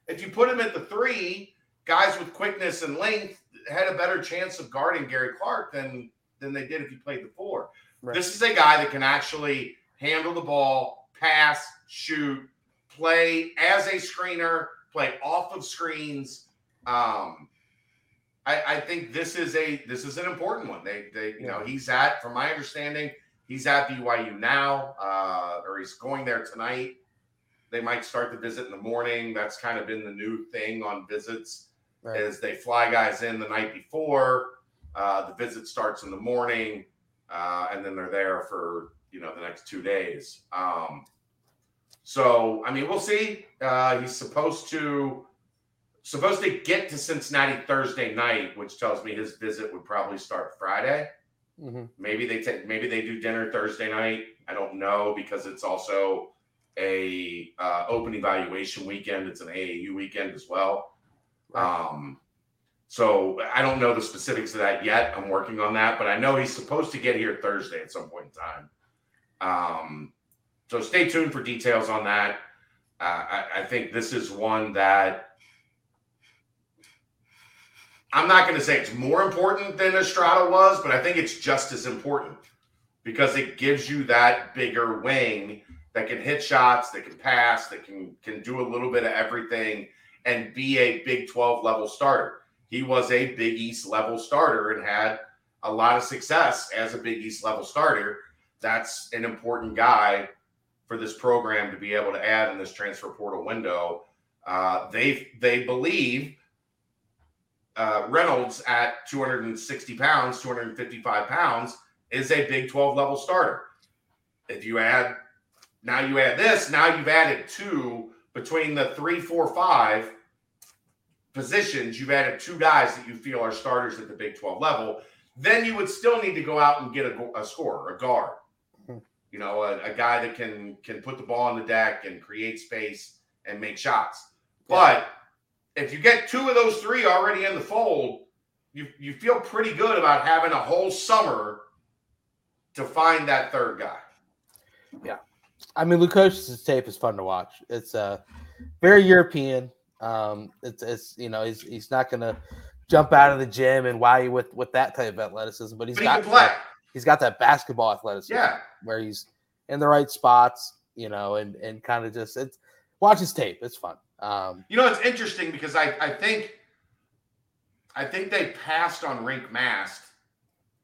C: If you put him at the three, guys with quickness and length had a better chance of guarding Gary Clark than than they did if he played the four.
A: Right.
C: This is a guy that can actually handle the ball, pass, shoot, play as a screener, play off of screens. Um, I, I think this is a this is an important one. They they you know he's at from my understanding he's at BYU now uh, or he's going there tonight. They might start the visit in the morning. That's kind of been the new thing on visits
A: Right.
C: is they fly guys in the night before. Uh, the visit starts in the morning, uh, and then they're there for you know the next two days. Um, so I mean, we'll see. Uh, he's supposed to supposed to get to Cincinnati Thursday night, which tells me his visit would probably start Friday.
A: Mhm.
C: Maybe they take maybe they do dinner Thursday night. I don't know because it's also a uh, open evaluation weekend. It's an AAU weekend as well. Um, So I don't know the specifics of that yet. I'm working on that, but I know he's supposed to get here Thursday at some point in time. Um, so stay tuned for details on that. Uh, I, I think this is one that I'm not going to say it's more important than Estrada was, but I think it's just as important because it gives you that bigger wing that can hit shots, that can pass, that can can do a little bit of everything and be a Big 12 level starter. He was a Big East level starter and had a lot of success as a Big East level starter. That's an important guy for this program to be able to add in this transfer portal window. Uh, they they believe uh, Reynolds at 260 pounds, 255 pounds is a Big 12 level starter. If you add now you add this, now you've added two between the three, four, five positions. You've added two guys that you feel are starters at the Big 12 level. Then you would still need to go out and get a, a scorer, a guard.
A: Hmm.
C: You know, a, a, guy that can can put the ball on the deck and create space and make shots. Yeah. But if you get two of those three already in the fold, you you feel pretty good about having a whole summer to find that third guy.
A: Yeah. I mean, Lukosius' tape is fun to watch. It's uh, very European. Um, it's, it's you know he's he's not gonna jump out of the gym and wow you with with that type of athleticism, but he's
C: but
A: got
C: he that,
A: he's got that basketball athleticism.
C: Yeah,
A: where he's in the right spots, you know, and and kind of just it's watch his tape. It's fun. Um,
C: you know, it's interesting because I I think I think they passed on Rienk Mast.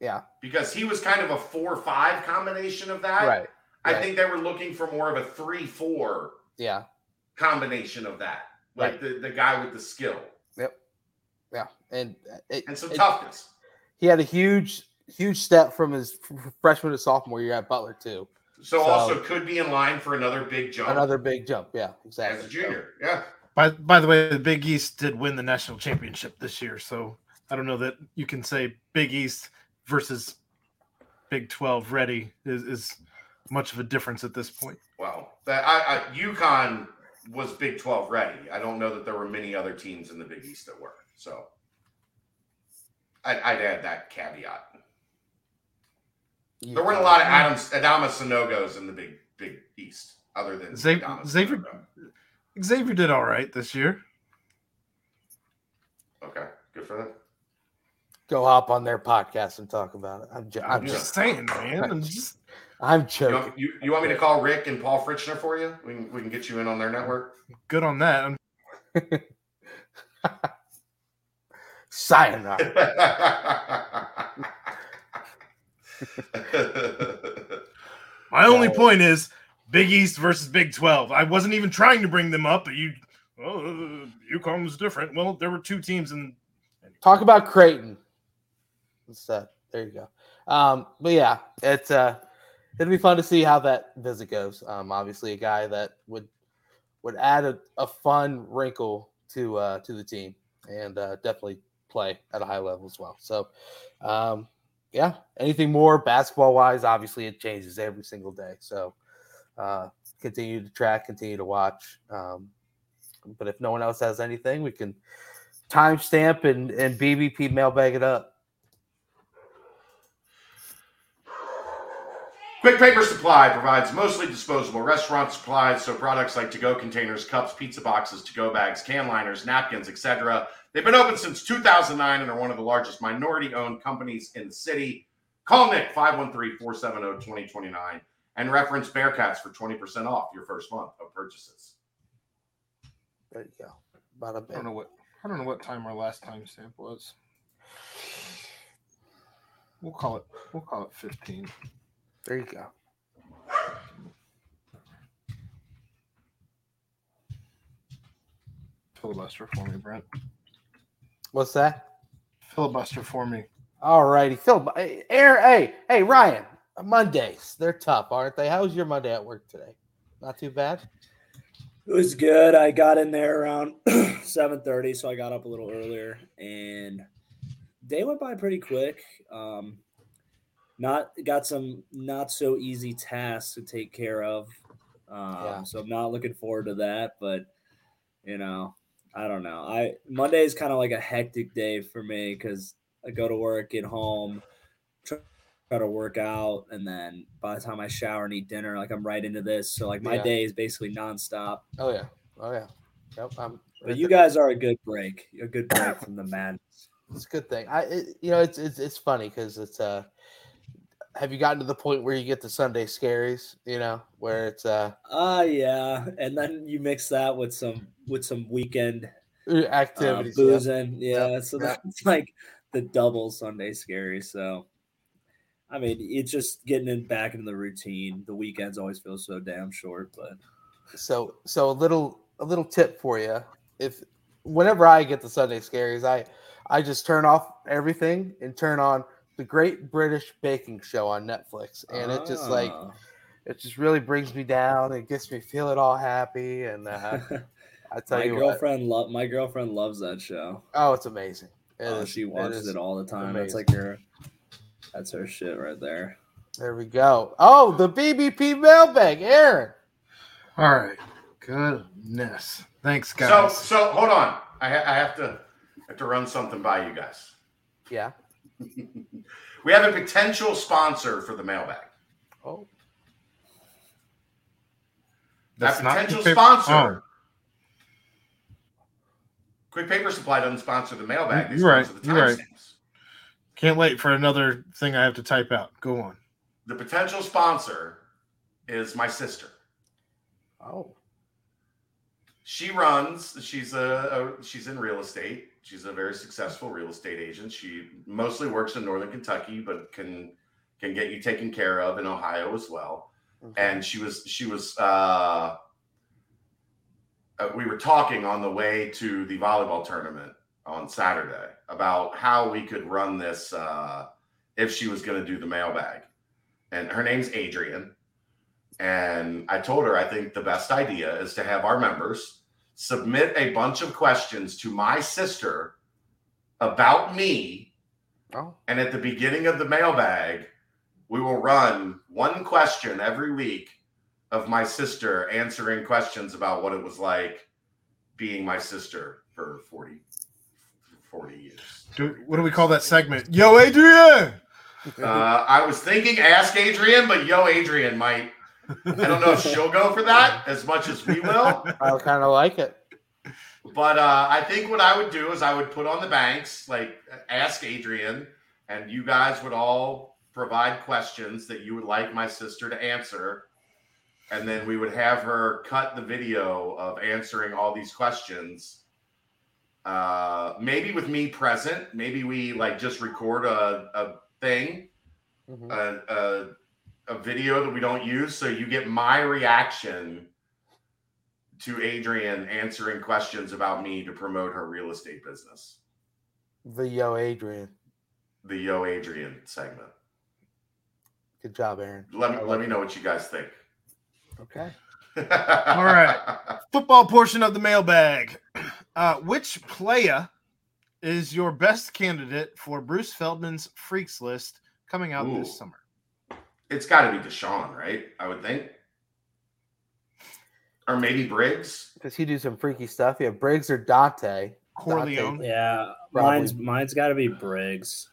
A: Yeah,
C: because he was kind of a four-five combination of that.
A: Right.
C: I
A: right.
C: think they were looking for more of a three-four.
A: Yeah.
C: Combination of that, like right. the the guy with the skill.
A: Yep. Yeah, and it,
C: and some
A: it,
C: toughness.
A: He had a huge huge step from his freshman to sophomore year at Butler too.
C: So, so, also could be in line for another big jump.
A: Another big jump, yeah, exactly.
C: As a junior, yeah.
B: By by the way, the Big East did win the national championship this year, so I don't know that you can say Big East versus Big Twelve ready is, is much of a difference at this point.
C: Well, that I, I UConn was Big Twelve ready. I don't know that there were many other teams in the Big East that were. So I'd, I'd add that caveat. There weren't a lot of Adams Adama Sanogos in the Big Big East, other than
B: Xavier. Xavier, Xavier did all right this year.
C: Okay, good for them.
A: Go hop on their podcast and talk about it. I'm, ju-
B: I'm, I'm just saying, man. I'm just.
A: I'm joking.
C: You want, you, you want, me to call Rick and Paul Fritchner for you? We can, we can get you in on their network.
B: Good on that. [LAUGHS]
A: Sayonara. [LAUGHS]
B: My only point is Big East versus Big 12. I wasn't even trying to bring them up, but you, well, uh, UConn was different. Well, there were two teams in.
A: Talk about Creighton instead. There you go. Um, but yeah, it's uh, it'll be fun to see how that visit goes. Um, obviously, a guy that would would add a, a fun wrinkle to uh, to the team and uh, definitely play at a high level as well. So, um, yeah, anything more basketball wise, obviously it changes every single day. So uh, continue to track, continue to watch. Um, but if no one else has anything, we can timestamp and, and BBP mailbag it up.
C: Quick Paper Supply provides mostly disposable restaurant supplies, so products like to-go containers, cups, pizza boxes, to-go bags, can liners, napkins, etc. They've been open since 2009 and are one of the largest minority-owned companies in the city. Call Nick 513-470-2029 and reference Bearcats for 20% off your first month of purchases.
A: There you go. About a
B: I don't know what I don't know what time our last time stamp was. We'll call it we'll call it 15.
A: There you go.
B: Filibuster for me, Brent.
A: What's that?
B: Filibuster for me.
A: All righty. Phil, hey, hey, hey, Ryan, Mondays, they're tough, aren't they? How was your Monday at work today? Not too bad?
D: It was good. I got in there around [CLEARS THROAT] 7.30, so I got up a little earlier, and day went by pretty quick. Um, not got some not so easy tasks to take care of. Um, yeah. So I'm not looking forward to that, but you know, I don't know. I Monday is kind of like a hectic day for me because I go to work, get home, try, try to work out, and then by the time I shower and eat dinner, like I'm right into this. So like my
A: Yeah.
D: day is basically nonstop.
A: Oh yeah. Oh yeah. Yep. I'm,
D: But you guys are a good break, a good break from the madness.
A: it's a good thing. I, it, you know, it's it's it's funny because it's uh, have you gotten to the point where you get the Sunday scaries? You know, where it's uh
D: Ah, yeah, and then you mix that with some with some weekend uh,
A: activities. yeah.
D: boozing. Yeah, so that's [LAUGHS] like the double Sunday scary. So, I mean, it's just getting in back into the routine. The weekends always feel so damn short, but
A: So so a little a little tip for you. If whenever I get the Sunday scaries, I I just turn off everything and turn on the Great British Baking Show on Netflix, and it just like
D: Ah.
A: it just really brings me down. It gets me feeling all happy, and uh, I [LAUGHS] tell
D: my
A: you what,
D: girlfriend love my girlfriend loves that show.
A: oh, it's amazing. It
D: Oh,
A: is-
D: she watches
A: is-
D: it all the time. That's like her. That's her shit right there.
A: There we go. Oh, the BBP mailbag, Aaron.
B: All right. Goodness. Thanks, guys.
C: so so hold on. I, ha- I have to I have to run something by you guys.
A: Yeah. [LAUGHS]
C: We have a potential sponsor for the mailbag.
A: Oh,
C: That
B: not
C: potential
B: paper-
C: sponsor. Quick Paper Supply doesn't sponsor the mailbag. They
B: You're right,
C: the
B: you're right. Can't wait for another thing I have to type out. Go on.
C: The potential sponsor is my sister.
A: oh,
C: She runs. She's a, a she's in real estate. She's a very successful real estate agent. She mostly works in Northern Kentucky, but can can get you taken care of in Ohio as well.
A: okay.
C: and she was she was uh, uh, we were talking on the way to the volleyball tournament on Saturday about how we could run this uh, if she was going to do the mailbag. And her name's Adrian. And I told her I think the best idea is to have our members submit a bunch of questions to my sister about me
A: oh,
C: and at the beginning of the mailbag, we will run one question every week of my sister answering questions about what it was like being my sister for 40, 40 years.
B: Do, what do we call that segment? Yo, Adrian.
C: Uh, I was thinking ask Adrian, but yo, Adrian might. I don't know if she'll go for that as much as we will.
A: I kind of like it.
C: But uh, I think what I would do is I would put on the banks, like ask Adrian, and you guys would all provide questions that you would like my sister to answer. And then we would have her cut the video of answering all these questions. Uh, maybe with me present. Maybe we like just record a, a thing,
A: Mhm.
C: a, a, a video that we don't use. So you get my reaction to Adrian answering questions about me to promote her real estate business.
A: The Yo Adrian.
C: The Yo Adrian segment.
A: Good job, Aaron.
C: Let me let me know what you guys think.
A: Okay. [LAUGHS]
C: All
B: right. Football portion of the mailbag. Uh, which player is your best candidate for Bruce Feldman's Freaks list coming out
C: Ooh.
B: this summer?
C: It's got to be Deshaun, right? I would think. Or maybe Briggs.
A: Does he do some freaky stuff? Yeah, Briggs or Dontay.
B: Corleone.
D: Yeah,
A: Probably.
D: mine's mine's got to be Briggs.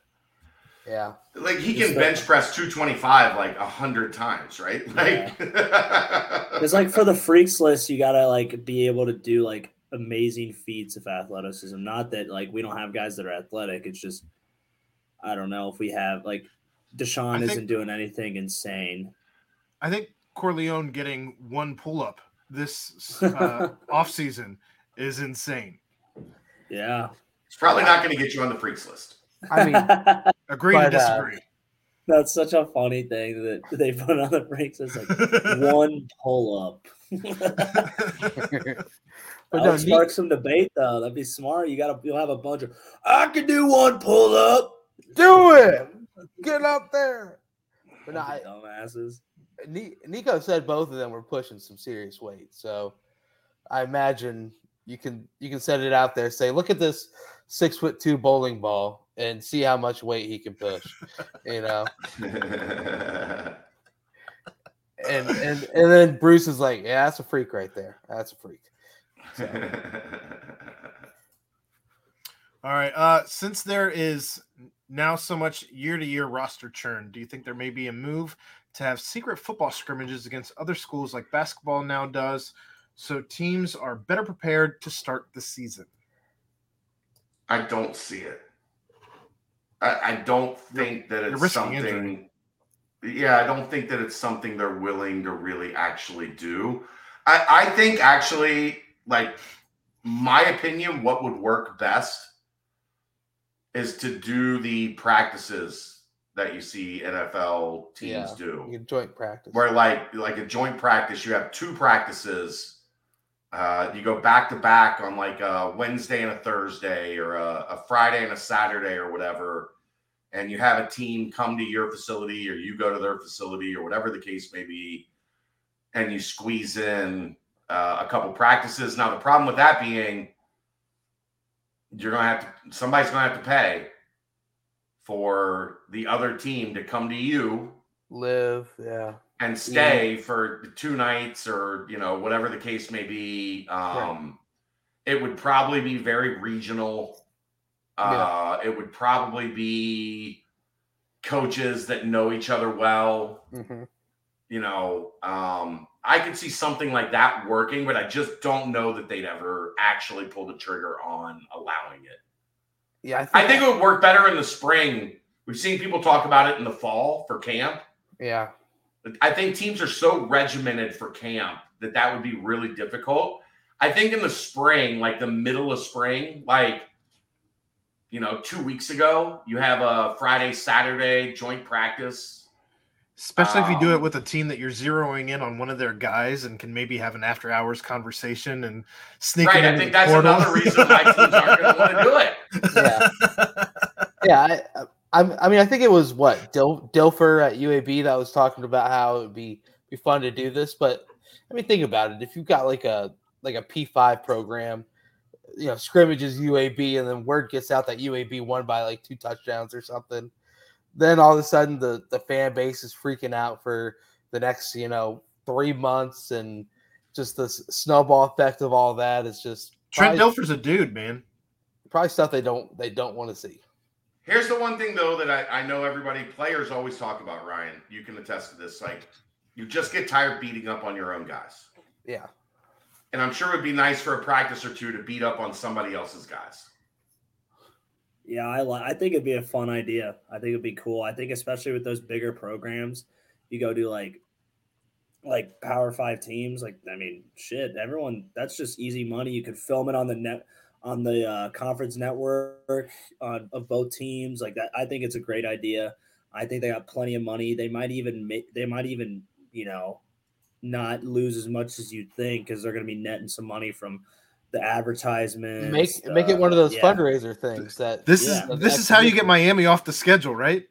A: Yeah.
C: Like he
D: Just
C: can
D: the-
C: bench press 225 like a hundred times, right? Like [LAUGHS]
D: It's like for the freaks list, you gotta like be able to do like amazing feats of athleticism. Not that like we don't have guys that are athletic. It's just I don't know if we have like Deshaun
B: I think-
D: isn't doing anything insane.
B: I think Corleone getting one pull up this [LAUGHS] uh, offseason is insane.
D: Yeah,
C: it's probably not going to get you on the freaks list.
A: I mean, [LAUGHS]
B: Agree to
A: But, uh,
B: disagree.
D: that's such a funny thing that [LAUGHS] they put on the freaks. It's like one pull up.
A: but
D: That
A: no,
D: would
A: Ni-
D: spark some debate though. That'd be smart. You gotta you'll have a bunch of I can do one pull up.
A: do it. Get up there. But no, I,
D: dumbasses.
A: Nico said both of them were pushing some serious weight. So I imagine you can you can set it out there. Say, look at this six foot two bowling ball and see how much weight he can push. you know, [LAUGHS] and and and then Bruce is like, yeah, that's a freak right there. That's a freak. [LAUGHS]
B: All right. Uh, since there is now so much year to year roster churn, do you think there may be a move to have secret football scrimmages against other schools like basketball now does so teams are better prepared to start the season?
C: I don't see it. I, I don't think that it's something.
B: injury.
C: Yeah, I don't think that it's something they're willing to really actually do. I, I think actually, like my opinion, what would work best is to do the practices that you see NFL teams
A: Yeah.
C: do
A: joint practice.
C: where like like a joint practice you have two practices uh, you go back to back on like a wednesday and a thursday or a, a friday and a saturday or whatever and you have a team come to your facility or you go to their facility or whatever the case may be and you squeeze in uh, a couple practices now the problem with that being you're gonna have to somebody's gonna have to pay for the other team to come to you
A: Live, yeah.
C: and stay for two nights or you know whatever the case may be. Um it would probably be very regional. Uh it would probably be coaches that know each other well.
A: Hmm
C: you know um i could see something like that working but i just don't know that they'd ever actually pull the trigger on allowing it
A: Yeah, I think,
C: i think it would work better in the spring we've seen people talk about it in the fall for camp
A: yeah,
C: I think teams are so regimented for camp that that would be really difficult. I think in the spring, like the middle of spring, like you know, two weeks ago, you have a Friday, Saturday joint practice.
B: Especially if you do it
C: Um,
B: with a team that you're zeroing in on one of their guys and can maybe have an after hours conversation and sneak
C: Right.
B: it
C: I think
B: the
C: that's
B: portal.
C: another reason why teams aren't going to want to do it. [LAUGHS]
A: yeah, yeah. I, I, I mean, I think it was what Dil, Dilfer at UAB that was talking about how it would be be fun to do this. But I mean, think about it. If you've got like a like a P five program, you know, scrimmages UAB, and then word gets out that UAB won by like two touchdowns or something, then all of a sudden the the fan base is freaking out for the next you know three months, and just the snowball effect of all that is just
B: Trent
A: probably,
B: Dilfer's a dude, man.
A: probably stuff they don't they don't want to see.
C: Here's the one thing though that I, I know everybody players always talk about, Ryan. You can attest to this. Like you just get tired beating up on your own guys.
A: Yeah.
C: And I'm sure it would be nice for a practice or two to beat up on somebody else's guys.
D: Yeah, I li- I think it'd be a fun idea. I think it'd be cool. I think especially with those bigger programs, you go do like like Power Five teams. Like I mean, shit, everyone. That's just easy money. You could film it on the net on the uh, conference network uh, of both teams. Like that, I think it's a great idea. I think they got plenty of money. They might even make. They might even you know not lose as much as you'd think because they're going to be netting some money from the advertisements.
A: make make it one of
D: uh,
A: those
D: yeah.
A: fundraiser things that
B: This
D: Yeah.
B: is this is how you get Miami off the schedule, right?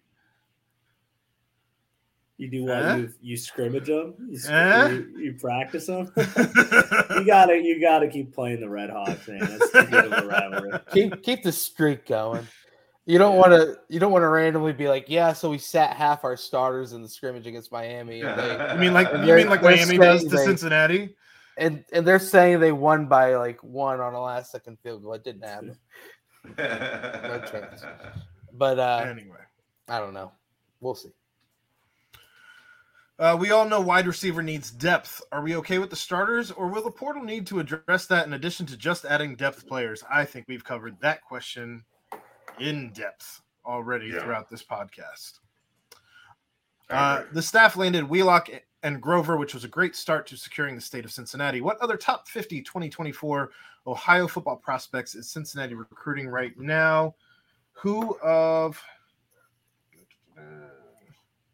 D: You do what?
B: Huh?
D: You, you scrimmage them. You, sc-
B: Huh?
D: you, you practice them. [LAUGHS] you gotta you gotta keep playing the Red Hawks, man. That's too good of a rivalry. [LAUGHS]
A: keep keep the streak going. You don't want to you don't want to randomly be like, yeah, so we sat half our starters in the scrimmage against Miami, and they,
B: You mean like
A: And
B: you mean like Miami does to
A: they-
B: Cincinnati?
A: And and they're saying they won by like one on a last second field goal. It didn't happen, chance. [LAUGHS] but uh,
B: Anyway.
A: I don't know. We'll see.
B: Uh, we all know wide receiver needs depth. Are we okay with the starters, or will the portal need to address that in addition to just adding depth players? I think we've covered that question in depth already
C: Yeah.
B: throughout this podcast. Uh, the staff landed Wheelock and Grover, which was a great start to securing the state of Cincinnati. What other top 50 2024 Ohio football prospects is Cincinnati recruiting right now? Who of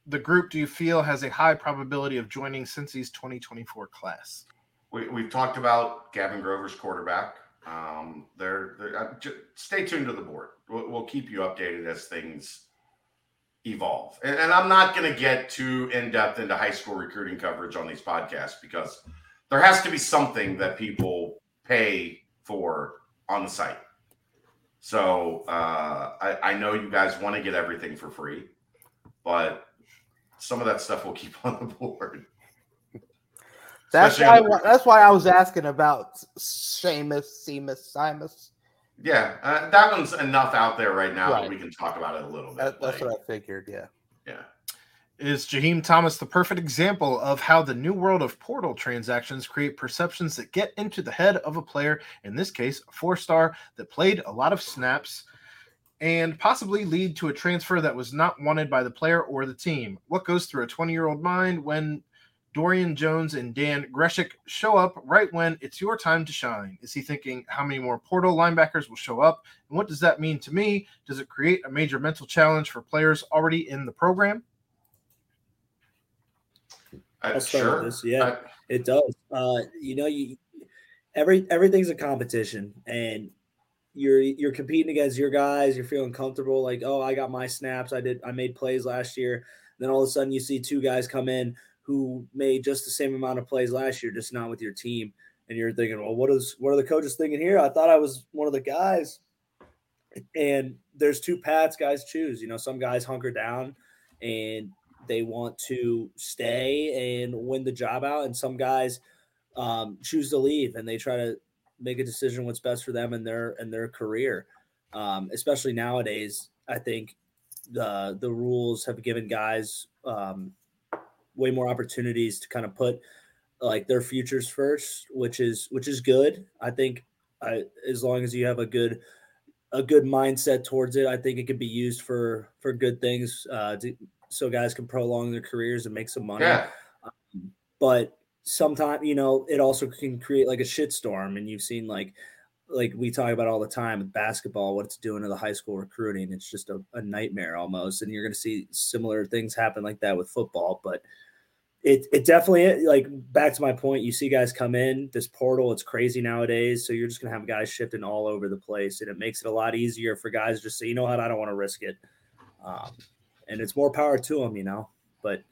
B: the group do you feel has a high probability of joining Cincy's 2024 class?
C: we, we've talked about Gavin Grover's quarterback. Um, they're, they're uh, stay tuned to the board. We'll, we'll keep you updated as things evolve. And, and I'm not going to get too in depth into high school recruiting coverage on these podcasts because there has to be something that people pay for on the site. So uh, I, I know you guys want to get everything for free, but some of that stuff we'll keep [LAUGHS] on the board.
A: That's
C: Especially
A: why.
C: on-
A: That's why I was asking about Seamus, Seamus, Simus.
C: Yeah, uh, that one's enough out there right now
A: Right.
C: that we can talk about it a little bit.
A: That, that's
C: like,
A: what I figured. Yeah.
C: yeah.
B: Is Jaheim Thomas the perfect example of how the new world of portal transactions create perceptions that get into the head of a player, in this case, a four star that played a lot of snaps, and possibly lead to a transfer that was not wanted by the player or the team? What goes through a 20 year old mind when Dorian Jones and Dan Grzesiak show up right when it's your time to shine? Is he thinking how many more portal linebackers will show up? And what does that mean to me? Does it create a major mental challenge for players already in the program?
D: I'll start
C: sure.
D: with this. Yeah,
C: Uh,
D: it does. Uh, you know, you every everything's a competition, and you're you're competing against your guys. You're feeling comfortable, like, oh, I got my snaps. I did. I made plays last year. Then all of a sudden, you see two guys come in who made just the same amount of plays last year, just not with your team. And you're thinking, well, what is what are the coaches thinking here? I thought I was one of the guys. And there's two paths guys choose. You know, some guys hunker down and they want to stay and win the job out, and some guys um, choose to leave and they try to make a decision what's best for them and their and their career. Um, especially nowadays, I think the the rules have given guys um, way more opportunities to kind of put like their futures first, which is which is good. I think I, as long as you have a good a good mindset towards it, I think it could be used for for good things, uh, to, so guys can prolong their careers and make some money.
C: yeah.
D: But sometimes, you know, it also can create like a shitstorm, and you've seen like like we talk about all the time with basketball, what it's doing to the high school recruiting. It's just a, a nightmare almost, and you're going to see similar things happen like that with football, but. It, it definitely like back to my point. You see guys come in this portal. It's crazy nowadays. So you're just gonna have guys shifting all over the place, and it makes it a lot easier for guys just say, you know what, I don't want to risk it. Um, and it's more power to them, you know. But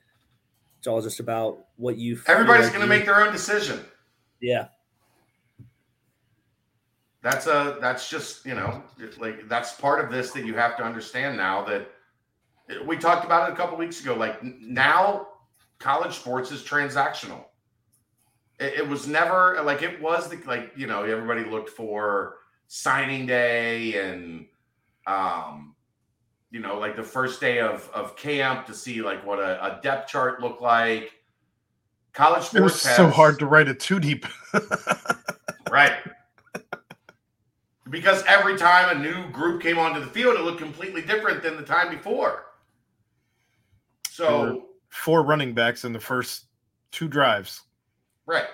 D: it's all just about what you.
C: Everybody's
D: like
C: going to make their own decision.
D: Yeah,
C: That's a that's just you know like that's part of this that you have to understand now that we talked about it a couple weeks ago. Like now, college sports is transactional. It, it was never like it was the like you know everybody looked for signing day and um you know like the first day of of camp to see like what a, a depth chart looked like. College sports
B: It was so hard to write a two deep. [LAUGHS]
C: Right. Because every time a new group came onto the field, it looked completely different than the time before. So,
B: Four running backs in the first two drives.
C: right.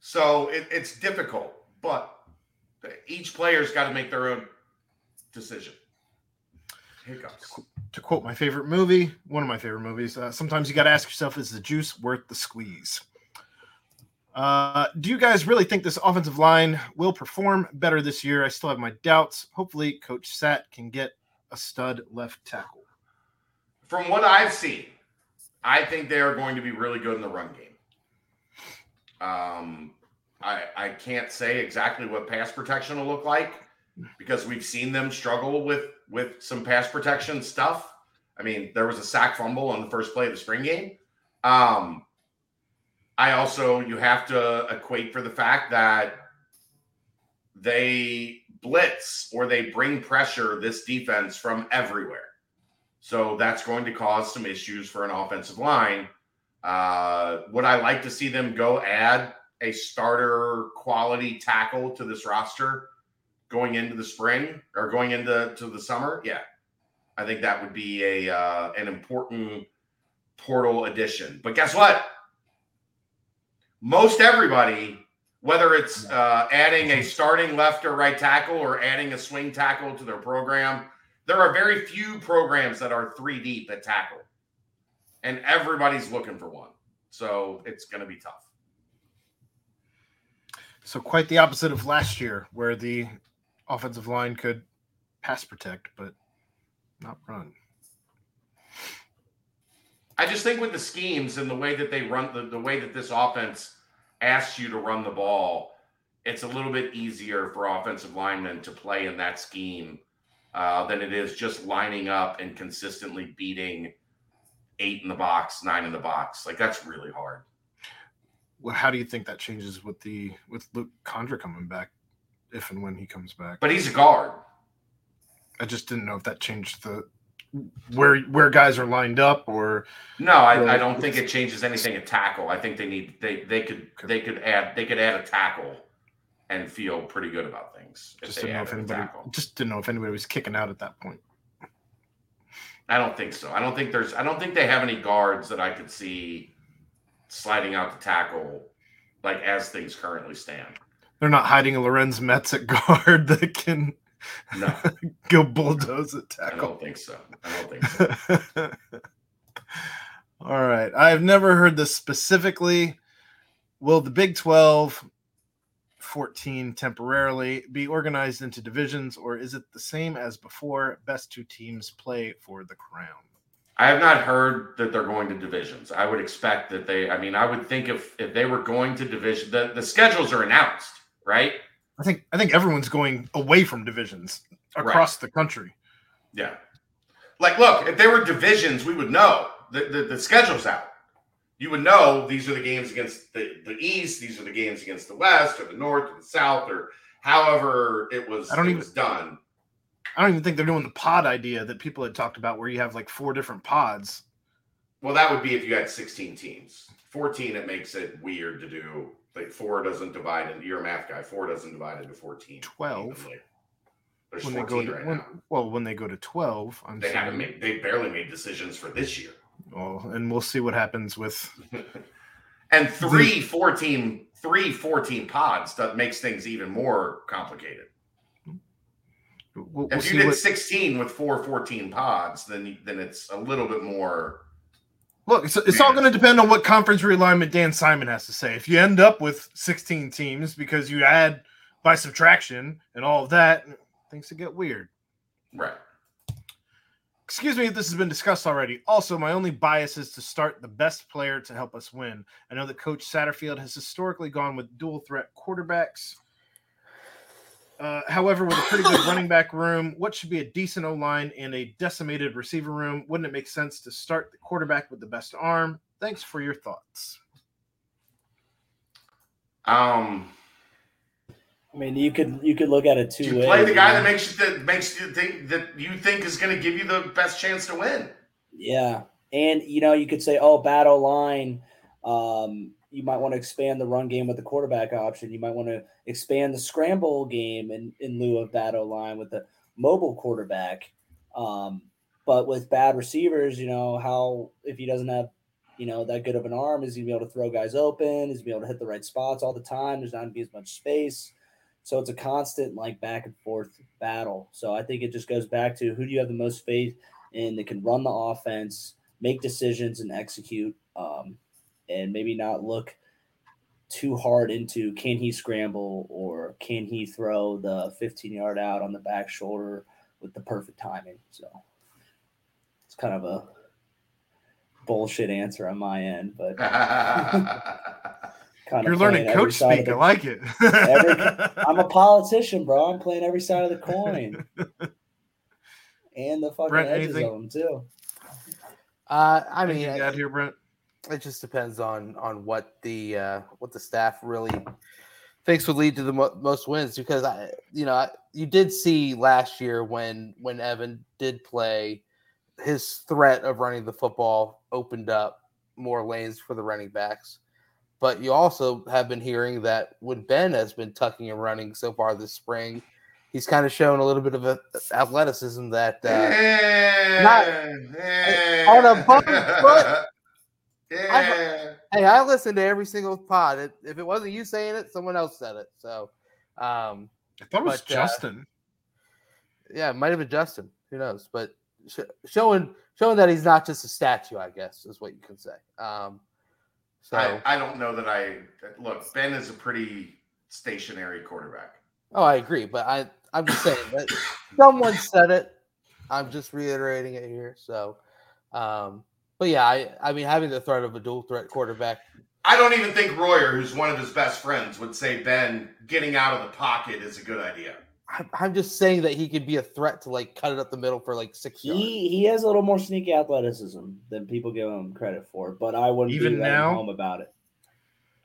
C: So it, it's difficult, but each player's got to make their own decision. Hiccups.
B: To quote my favorite movie, one of my favorite movies, uh, sometimes you got to ask yourself, is the juice worth the squeeze? Uh, do you guys really think this offensive line will perform better this year? I still have my doubts. Hopefully, Coach Sat can get a stud left tackle.
C: From what I've seen, I think they are going to be really good in the run game. Um, I I can't say exactly what pass protection will look like because we've seen them struggle with with some pass protection stuff. I mean, there was a sack fumble on the first play of the spring game. Um, I also you have to equate for the fact that they blitz or they bring pressure this defense from everywhere. So that's going to cause some issues for an offensive line. Uh, would I like to see them go add a starter quality tackle to this roster going into the spring or going into to the summer? Yeah, I think that would be a uh, an important portal addition. But guess what? Most everybody, whether it's uh, adding a starting left or right tackle or adding a swing tackle to their program, there are very few programs that are three deep at tackle, and everybody's looking for one. So it's going to be tough.
B: So, quite the opposite of last year, where the offensive line could pass protect, but not run.
C: I just think with the schemes and the way that they run, the, the way that this offense asks you to run the ball, it's a little bit easier for offensive linemen to play in that scheme uh, than it is just lining up and consistently beating eight in the box, nine in the box. Like that's really hard.
B: Well, how do you think that changes with the with Luke Kandra coming back? if and when he comes back.
C: But he's a guard.
B: I just didn't know if that changed the where where guys are lined up or
C: No, I, I don't think it changes anything at tackle. I think they need they they could they could add they could add a tackle and feel pretty good about things
B: just didn't know if anybody
C: tackle.
B: just didn't know if anybody was kicking out at that point.
C: I don't think so. I don't think there's I don't think they have any guards that I could see sliding out to tackle like as things currently stand.
B: They're not hiding a Lorenz Metz at guard that can
C: No, [LAUGHS]
B: go bulldoze at tackle.
C: I don't think so. I don't think so. [LAUGHS]
B: All right. I've never heard this specifically. Will the Big 12 14 temporarily be organized into divisions, or is it the same as before? Best two teams play for the crown.
C: I have not heard that they're going to divisions. I would expect that they. I mean, I would think if if they were going to division, the, the schedules are announced, right?
B: I think I think everyone's going away from divisions across the country.
C: Yeah. Like, look, if there were divisions, we would know the, the, the schedule's out. You would know these are the games against the, the East, these are the games against the West, or the North, or the South, or however it was,
B: I don't
C: it
B: even-
C: was done.
B: I don't even think they're doing the pod idea that people had talked about where you have like four different pods.
C: Well, that would be if you had 16 teams. 14, it makes it weird to do. Like, four doesn't divide, and you're a math guy, four doesn't divide into 14.
B: 12.
C: evenly. There's
B: When they
C: 14
B: go to
C: right
B: when,
C: now.
B: well, when they go to 12, I'm
C: They haven't made, they barely made decisions for this year.
B: Well, and we'll see what happens with [LAUGHS]
C: and three 14 three 14 pods that makes things even more complicated
B: we'll, we'll
C: if you did
B: what,
C: 16 with four 14 pods then then it's a little bit more
B: Look, it's, it's all going to depend on what conference realignment Dan Simon has to say. If you end up with 16 teams because you add by subtraction and all of that, things could get weird.
C: right
B: Excuse me if this has been discussed already. Also, my only bias is to start the best player to help us win. I know that Coach Satterfield has historically gone with dual threat quarterbacks. Uh, however, with a pretty good [LAUGHS] running back room, what should be a decent O line and a decimated receiver room? Wouldn't it make sense to start the quarterback with the best arm? Thanks for your thoughts.
C: um
D: I mean, you could you could look at it two
C: you
D: ways.
C: play the guy
D: you
C: that makes you that makes you think that you think is going to give you the best chance to win
D: Yeah, and you know you could say, oh, battle line. Um, you might want to expand the run game with the quarterback option. You might want to expand the scramble game in, in lieu of battle line with the mobile quarterback. Um, but with bad receivers, you know how if he doesn't have you know that good of an arm, is he gonna be able to throw guys open? Is he be able to hit the right spots all the time? There's not gonna be as much space. So it's a constant like back and forth battle. So I think it just goes back to who do you have the most faith in that can run the offense, make decisions, and execute, um, and maybe not look too hard into can he scramble or can he throw the 15 yard out on the back shoulder with the perfect timing. So it's kind of a bullshit answer on my end, but [LAUGHS] [LAUGHS] kind
B: You're learning coach speak.
D: the-
B: I like it.
D: Every- [LAUGHS] I'm a politician, bro. I'm playing every side of the coin. and the fucking
B: Brent,
D: edges
B: anything?
D: of them too.
A: Uh, I mean,
B: Anything to add here, Brent?
A: it just depends on on what the uh, what the staff really thinks would lead to the mo- most wins. Because I, you know, I, you did see last year when when Evan did play, his threat of running the football opened up more lanes for the running backs. But you also have been hearing that when Ben has been tucking and running so far this spring, he's kind of shown a little bit of a, athleticism that uh, [LAUGHS]
C: not
A: on a bump foot. [LAUGHS]
C: Yeah.
A: Hey, I listen to every single pod. It, if it wasn't you saying it, someone else said it. So, um,
B: I thought it was
A: But, uh,
B: Justin.
A: yeah, it might have been Justin. Who knows? But sh- showing showing that he's not just a statue, I guess, is what you can say. Um, so,
C: I, I don't know that I look. Ben is a pretty stationary quarterback.
A: oh, I agree. But I I'm just saying that someone said it. I'm just reiterating it here. So, um, but yeah, I I mean having the threat of a dual threat quarterback
C: I don't even think Royer, who's one of his best friends, would say Ben getting out of the pocket is a good idea.
A: I'm- I'm just saying that he could be a threat to like cut it up the middle for like six yards.
D: He he has a little more sneaky athleticism than people give him credit for, but I wouldn't
B: Even
D: be writing
B: now?
D: home about it.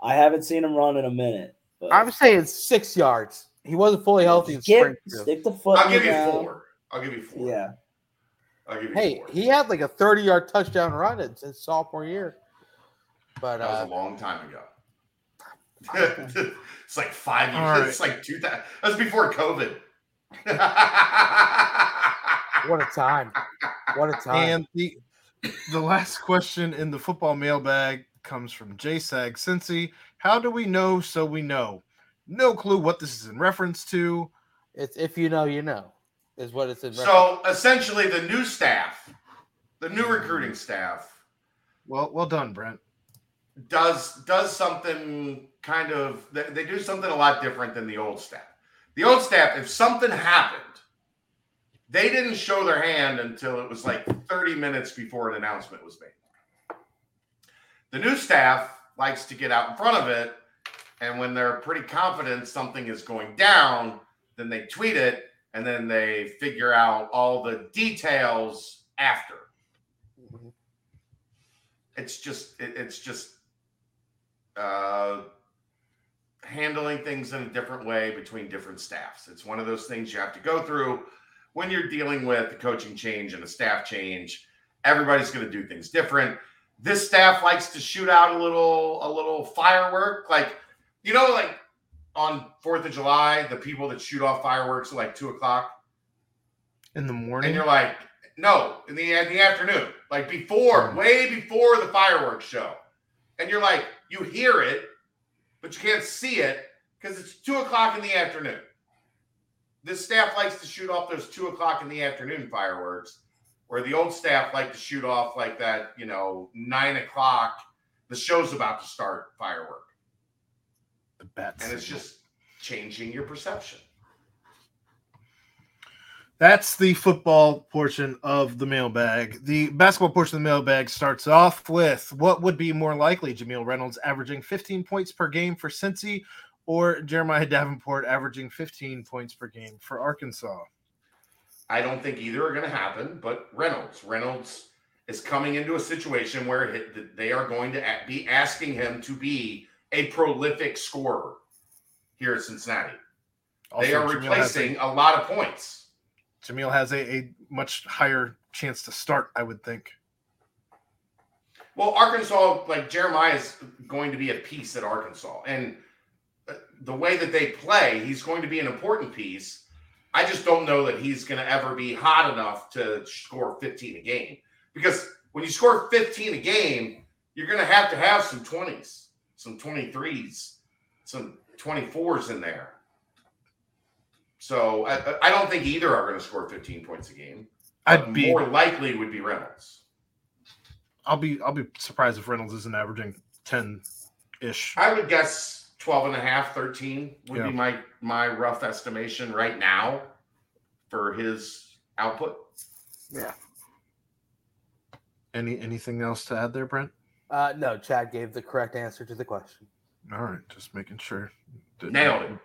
D: I haven't seen him run in a minute. But
A: I'm saying six yards. He wasn't fully healthy in
D: Skip,
A: spring.
D: stick the foot.
C: I'll give you
D: ground.
C: four. I'll give you four.
D: Yeah.
C: I'll give you
A: Hey,
C: four.
A: he had like a 30 yard touchdown run in his sophomore year. But
C: that was
A: uh,
C: a long time ago. [LAUGHS] it's like five years.
B: All right.
C: It's like two thousand. That was before COVID.
A: what a time. What a time.
B: And the the last question in the football mailbag comes from JSAG Cincy. How do we know so we know? No clue what this is in reference to.
A: it's if you know, you know, is what it's in. reference
C: so essentially, the new staff, the new recruiting staff,
B: Well, well done, Brent.
C: does does something kind of they, do something a lot different than the old staff. The old staff, if something happened, they didn't show their hand until it was like 30 minutes before an announcement was made. The new staff likes to get out in front of it, and when they're pretty confident something is going down, then they tweet it and then they figure out all the details after
A: Mhm.
C: it's just it, it's just uh handling things in a different way between different staffs. It's one of those things you have to go through when you're dealing with the coaching change and a staff change. Everybody's going to do things different. This staff likes to shoot out a little a little firework. Like you know like on fourth of july the people that shoot off fireworks at like two o'clock?
B: In the morning.
C: and you're like, no, in the in the afternoon, like before,
B: Mm.
C: way before the fireworks show, and you're like, you hear it, but you can't see it because it's two o'clock in the afternoon. This staff likes to shoot off those two o'clock in the afternoon fireworks, where the old staff like to shoot off like that, you know, nine o'clock. The show's about to start firework,
B: the bats.
C: and it's just changing your perception.
B: That's the football portion of the mailbag. The basketball portion of the mailbag starts off with what would be more likely Jameel Reynolds averaging 15 points per game for Cincy or Jeremiah Davenport averaging 15 points per game for Arkansas.
C: I don't think either are going to happen, but Reynolds, Reynolds is coming into a situation where they are going to be asking him to be a prolific scorer here at Cincinnati. they are
B: Jameel has a-
C: replacing a lot of points.
B: Jameel has a, a much higher chance to start, I would think.
C: Well, Arkansas, like Jeremiah is going to be a piece at Arkansas. And uh, the way that they play, he's going to be an important piece. I just don't know that he's going to ever be hot enough to score 15 a game. Because when you score 15 a game, you're going to have to have some 20s, some 23s, some 24s in there. So I, I don't think either are going to score 15 points a game.
B: I'd be
C: more likely would be Reynolds.
B: I'll be I'll be surprised if Reynolds isn't averaging 10 ish.
C: I would guess 12 and a half, 13 would
B: Yeah.
C: be my my rough estimation right now for his output. Yeah.
B: Any anything else to add there, Brent?
A: Uh, no, Chad gave the correct answer to the question.
B: All right, just making sure.
C: Nailed it.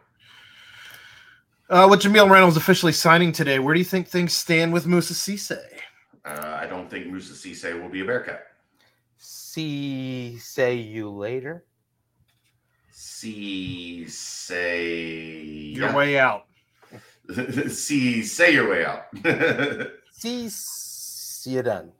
B: Uh, with Jameel Reynolds officially signing today, where do you think things stand with Moussa Cisse?
C: Uh, I don't think Moussa Cisse will be a Bearcat.
A: See, say you later.
C: See, say [LAUGHS]
B: Your way out. [LAUGHS]
C: See, say your way out.
A: See, see you done.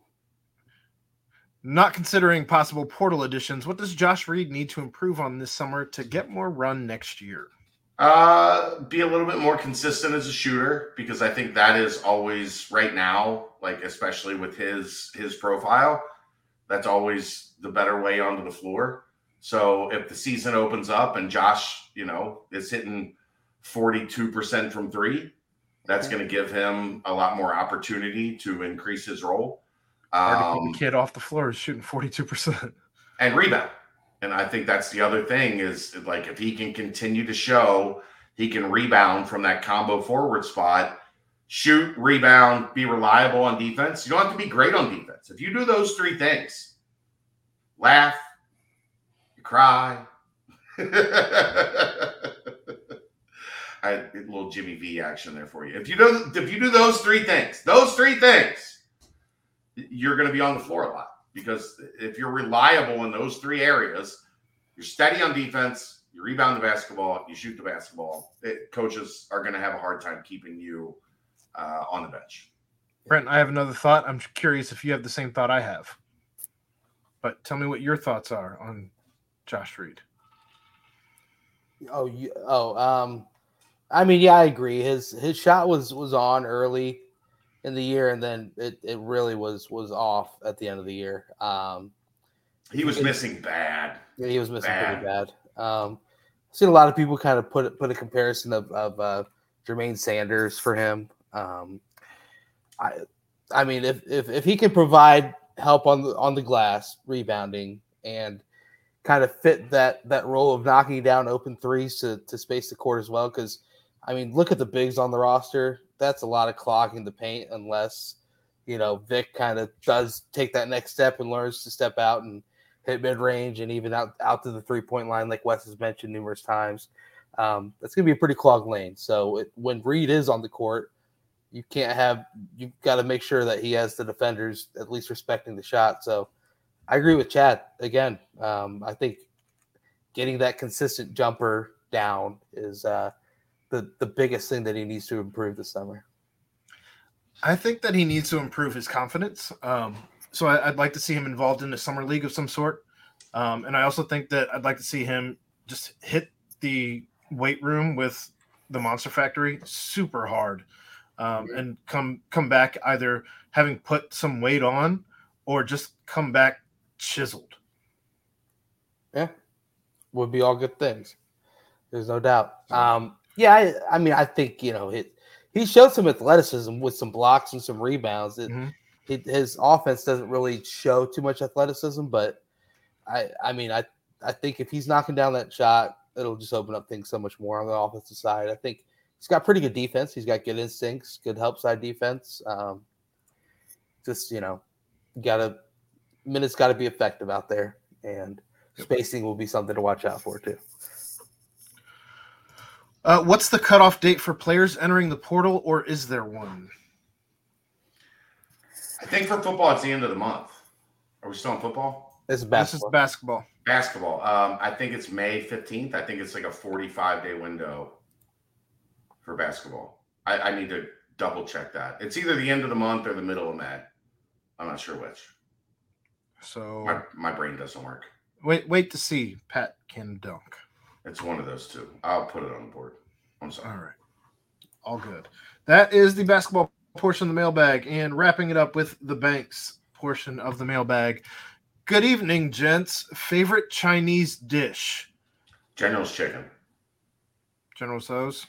B: Not considering possible portal additions, what does Josh Reed need to improve on this summer to get more run next year?
C: Uh, be a little bit more consistent as a shooter because I think that is always right now, like especially with his his profile, that's always the better way onto the floor. So if the season opens up and Josh, you know, is hitting forty two percent from three, that's
A: Okay.
C: going to give him a lot more opportunity to increase his role.
B: Hard to
C: Um,
B: keep a kid off the floor is shooting 42%.
C: and rebound. And I think that's the other thing is like if he can continue to show he can rebound from that combo forward spot, shoot, rebound, be reliable on defense. You don't have to be great on defense. If you do those three things, laugh, you cry. [LAUGHS] I a little Jimmy V action there for you. If you do if you do those three things, those three things, you're going to be on the floor a lot because if you're reliable in those three areas, you're steady on defense, You rebound the basketball, you shoot the basketball. It, coaches are going to have a hard time keeping you uh, on the bench.
B: Brent, I have another thought. I'm curious if you have the same thought I have. But tell me what your thoughts are on Josh Reed.
A: Oh, you, oh, um, I mean, yeah, I agree. His his shot was was on early in the year, and then it, it really was was off at the end of the year. Um,
C: he was missing bad.
A: Yeah, he was missing bad. pretty bad. Um, I've seen a lot of people kind of put put a comparison of of uh, Jermaine Sanders for him. Um, I I mean, if if if he can provide help on the on the glass, rebounding, and kind of fit that that role of knocking down open threes to to space the court as well. Because I mean, look at the bigs on the roster. That's a lot of clogging the paint unless you know Vic kind of does take that next step and learns to step out and hit mid range and even out out to the three point line, like Wes has mentioned numerous times. Um, that's going to be a pretty clogged lane. So it, when Reed is on the court, you can't have you've got to make sure that he has the defenders at least respecting the shot. So I agree with Chad again. Um, I think getting that consistent jumper down is uh, the the biggest thing that he needs to improve this summer.
B: I think that he needs to improve his confidence. Um, so I, would like to see him involved in a summer league of some sort. Um, and I also think that I'd like to see him just hit the weight room with the Monster Factory super hard, um, and come come back either having put some weight on or just come back chiseled.
A: Yeah, would be all good things. There's no doubt. Um, yeah, I, I, mean, I think you know it. He showed some athleticism with some blocks and some rebounds. It, mm-hmm. it, his offense doesn't really show too much athleticism, but I, I mean, I, I think if he's knocking down that shot, it'll just open up things so much more on the offensive side. I think he's got pretty good defense. He's got good instincts, good help side defense. Um, just you know, gotta minutes got to be effective out there, and spacing will be something to watch out for too.
B: Uh, what's the cutoff date for players entering the portal, or is there one?
C: I think for football, it's the end of the month. Are we still in football?
A: This is basketball.
B: This is basketball.
C: Basketball. Um, I think it's May 15th. I think it's like a 45 day window for basketball. I, I need to double check that. It's either the end of the month or the middle of May. I'm not sure which.
B: So
C: my, my brain doesn't work.
B: Wait, wait to see. Pat can dunk.
C: It's one of those two. I'll put it on the board. I'm sorry.
B: All right. All good. That is the basketball portion of the mailbag. And wrapping it up with the banks portion of the mailbag. Good evening, gents. Favorite Chinese dish?
C: General's chicken.
B: General Tso's?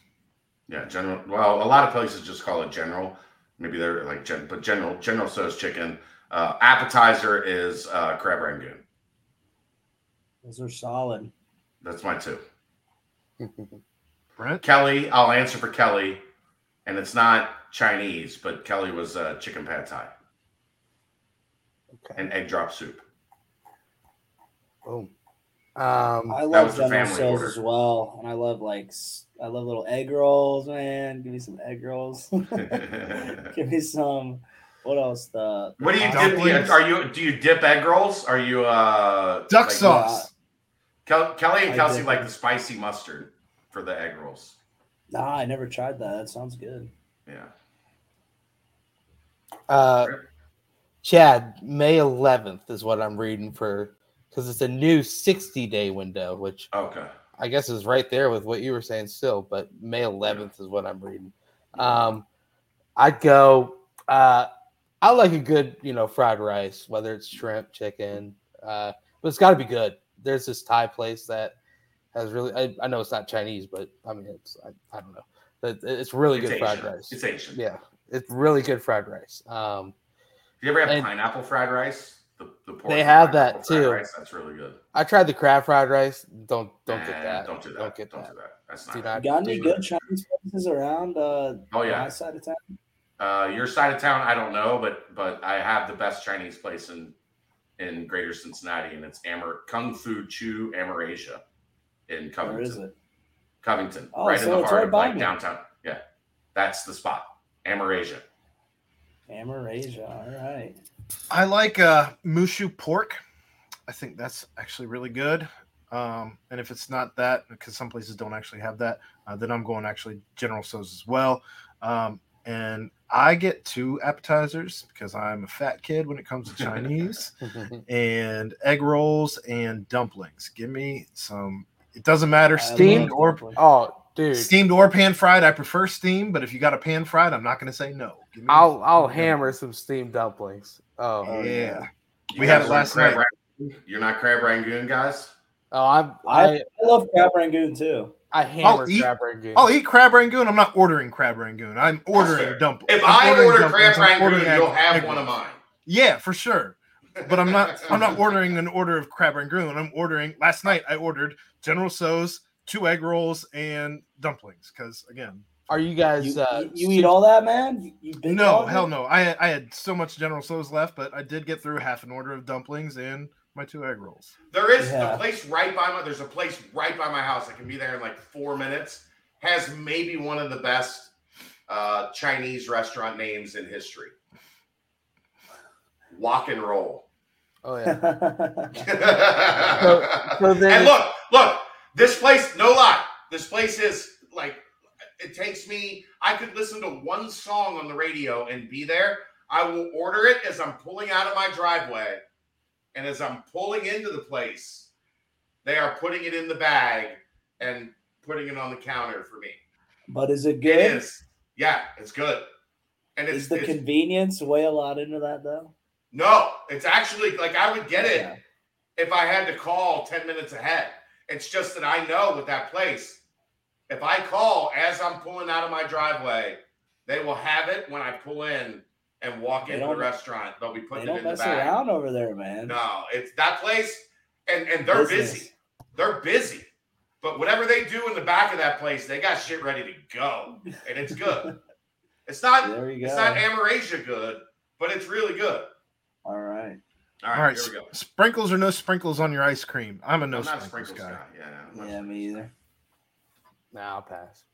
C: Yeah, General. Well, a lot of places just call it General. Maybe they're like, gen, but General General Tso's chicken uh, appetizer is uh, crab rangoon.
D: Those are solid.
C: That's my two.
B: Brent?
C: Kelly, I'll answer for Kelly, and it's not Chinese, but Kelly was uh, chicken pad thai okay. and egg drop soup.
A: Boom. Um,
D: I love General Tso's as well, and I love like I love little egg rolls, man. Give me some egg rolls. [LAUGHS] [LAUGHS] Give me some what else? The,
C: the what do you dip? Are you do you dip egg rolls? Are you uh
B: duck like, sauce?
C: Uh, Kelly and Kelsey like the spicy mustard for the egg rolls.
D: Nah, I never tried that. That sounds good.
C: Yeah.
A: Uh, Chad, May 11th is what I'm reading for because it's a new 60 day window, which
C: okay,
A: I guess is right there with what you were saying still. But May 11th yeah. is what I'm reading. Um, I'd go. Uh, I like a good, you know, fried rice, whether it's shrimp, chicken, uh, but it's got to be good. There's this Thai place that has really, I, I, know it's not Chinese, but I mean, it's, I, I don't know, but it's really
C: it's
A: good
C: Asian.
A: fried rice.
C: It's Asian.
A: Yeah, it's really good fried rice. Um,
C: Do you ever have pineapple fried rice? The, the
A: they have that too.
C: Rice, that's really good.
A: I tried the crab fried rice. Don't don't get that.
C: Don't do that. Don't get don't that. Do that. That's not.
D: Do not got any good Chinese places around? Uh,
C: oh yeah,
D: my side of town.
C: Uh, your side of town, I don't know, but but I have the best Chinese place in in Greater Cincinnati, and it's Amar Kung Fu Chu Amerasia in Covington. Where is it? Covington, oh, right so in the heart of like me. downtown. Yeah, that's the spot. Amerasia.
D: Amerasia. All right.
B: I like uh, moo shu pork. I think that's actually really good. Um, and if it's not that, because some places don't actually have that, uh, then I'm going actually General Tso's as well. Um, and I get two appetizers because I'm a fat kid when it comes to Chinese [LAUGHS] [LAUGHS] and egg rolls and dumplings. Give me some. It doesn't matter steamed or
D: dumplings.
A: oh, dude,
B: steamed or pan fried. I prefer steamed, but if you got a pan fried, I'm not going to say no. Give me
A: I'll I'll
B: dumplings.
A: hammer some steamed dumplings. Oh,
D: Oh,
B: yeah.
D: yeah.
B: we had it last night.
C: Rangoon. You're not crab rangoon guys.
A: oh, I'm
D: I,
A: I
D: I love crab rangoon too.
A: I hammer
B: eat-
A: crab rangoon.
B: I'll eat crab rangoon. I'm not ordering crab rangoon. I'm ordering
C: fair.
B: dumplings.
C: If
B: I'm
C: I order
B: dumplings.
C: crab
B: I'm
C: rangoon, you'll have
B: egg
C: one of mine.
B: Yeah, for sure. But I'm not. I'm not [LAUGHS] ordering an order of crab rangoon. I'm ordering. Last night I ordered General Tso's, two egg rolls, and dumplings. Because again,
A: Are you guys?
D: You,
A: uh,
D: you, you eat all that, man? You, you
B: no, hell no. I I had so much General Tso's left, but I did get through half an order of dumplings and my two egg rolls.
C: There is
D: Yeah.
C: a place right by my. There's a place right by my house. I can be there in like four minutes. Has maybe one of the best uh, Chinese restaurant names in history. Walk and roll.
A: oh yeah. [LAUGHS]
C: so,
A: so then
C: and look, look, this place, no lie, this place is like it takes me. I could listen to one song on the radio and be there. I will order it as I'm pulling out of my driveway, and as I'm pulling into the place, they are putting it in the bag and putting it on the counter for me.
D: but is it
C: It
D: good?
C: is, yeah, it's good, and it's,
D: Is the
C: it's
D: convenience weigh a lot into that though?
C: no, it's actually like I would get it.
D: Yeah.
C: if I had to call 10 minutes ahead. It's just that I know with that place, if I call as I'm pulling out of my driveway, they will have it when I pull in and walk
D: They
C: into the restaurant. They'll be
D: They
C: putting it
D: don't
C: in the
D: mess
C: bag.
D: around over there, man.
C: No, it's that place, and and they're
D: Business.
C: busy. They're busy. But whatever they do in the back of that place, they got shit ready to go, and it's good. [LAUGHS] it's not
D: There you
C: it's not Amerasia good, but it's really good.
D: All right.
C: All right,
B: All right,
C: here we go.
B: sprinkles or no sprinkles on your ice cream? I'm a no
C: I'm not
B: sprinkles,
C: sprinkles
B: guy.
C: guy. Yeah, I'm not
D: Yeah, me either.
A: Nah, I'll pass.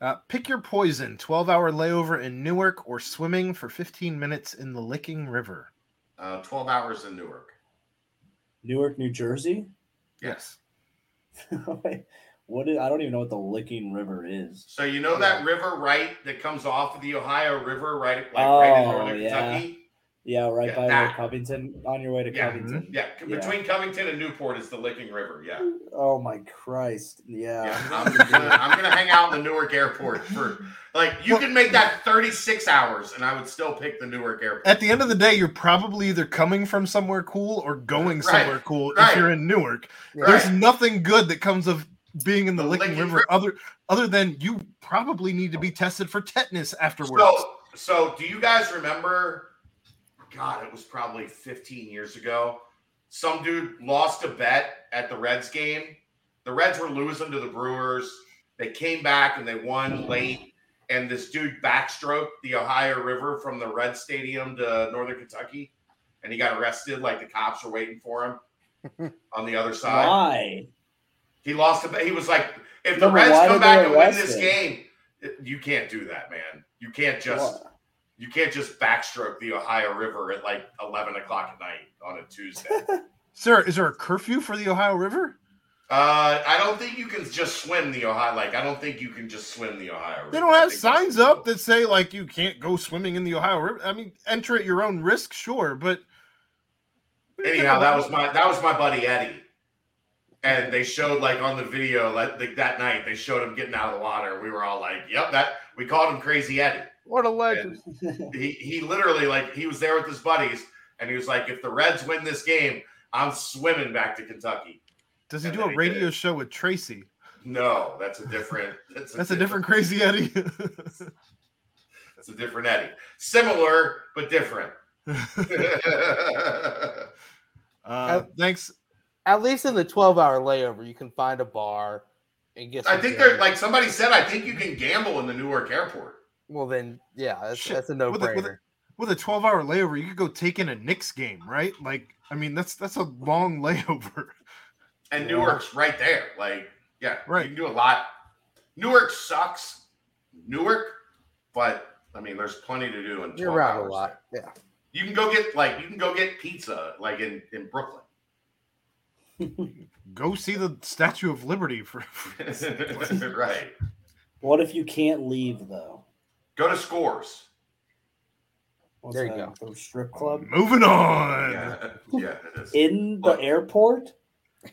B: Uh, pick your poison: 12 hour layover in Newark or swimming for 15 minutes in the Licking River.
C: Uh, 12 hours in Newark.
D: Newark, New Jersey.
B: Yes. [LAUGHS]
D: what is, I don't even know what the Licking River is.
C: So you know that river right that comes off of the Ohio River, right, like right in
D: Oh,
C: northern
D: yeah.
C: Kentucky.
D: Yeah, right
C: Yeah,
D: by
C: that.
D: where Covington on your way to
C: Yeah.
D: Covington. Mm-hmm.
C: Yeah,
D: Yeah.
C: between Covington and Newport is the Licking River. Yeah,
D: Oh my Christ. Yeah.
C: yeah. I'm, gonna, I'm gonna hang out in the Newark Airport for like you can make that 36 hours, and I would still pick the Newark Airport.
B: At the end of the day, you're probably either coming from somewhere cool or going
C: Right,
B: somewhere cool if you're in Newark.
A: Yeah.
B: There's nothing good that comes of being in the,
C: The
B: Licking,
C: Licking
B: River,
C: River.
B: other other than you probably need to be tested for tetanus afterwards.
C: So, so do you guys remember? God, it was probably 15 years ago. Some dude lost a bet at the Reds game. The Reds were losing to the Brewers. They came back and they won late. And this dude backstroked the Ohio River from the Red Stadium to Northern Kentucky. And he got arrested like the cops were waiting for him [LAUGHS] on the other side.
D: Why?
C: He lost a bet. He was like, if the
D: but
C: Reds come back and win this game, you can't do that, man. You can't just
D: What?
C: You can't just backstroke the Ohio River at like eleven o'clock at night on a Tuesday. [LAUGHS]
B: Sir, is there a curfew for the Ohio River?
C: uh, I don't think you can just swim the Ohio. Like I don't think you can just swim the Ohio. River.
B: They don't have signs up that say like you can't go swimming in the Ohio River. I mean, enter at your own risk, sure, but
C: Anyhow, that was my that was my buddy Eddie, and they showed like on the video like that night they showed him getting out of the water. We were all like, "Yep, that." We called him Crazy Eddie.
A: What a legend.
C: he he literally like he was there with his buddies and he was like if the reds win this game i'm swimming back to kentucky
B: Does he
C: And
B: do a
C: he
B: radio
C: did.
B: show with Tracy?
C: no that's a different [LAUGHS] that's a,
B: That's a different crazy Eddie. [LAUGHS] [LAUGHS]
C: it's a different eddie similar but different
B: uh, thanks.
A: At least in the 12 hour layover, you can find a bar and get.
C: i think
A: dinner.
C: they're like somebody said i think you can gamble in the newark airport
A: Well, then, yeah, that's,
B: Shit.
A: that's a no
B: With a- with a-
A: brainer.
B: With a 12 hour layover, you could go take in a Knicks game, right? Like, I mean, that's that's a long [LAUGHS] layover.
C: and
D: Yeah.
C: newark's right there like yeah
B: Right.
C: you can do a lot newark sucks newark but i mean there's plenty to do in 12
A: You're around a
C: hours
A: lot. Yeah.
C: You can go get like you can go get pizza like in in Brooklyn.
B: Go see the Statue of Liberty for. [LAUGHS]
C: right.
D: What if you can't leave though?
C: Go to scores.
D: What's
A: There you
D: that, The strip club
B: Moving on.
C: Yeah, [LAUGHS] yeah, it is.
D: in the
C: Look.
D: airport.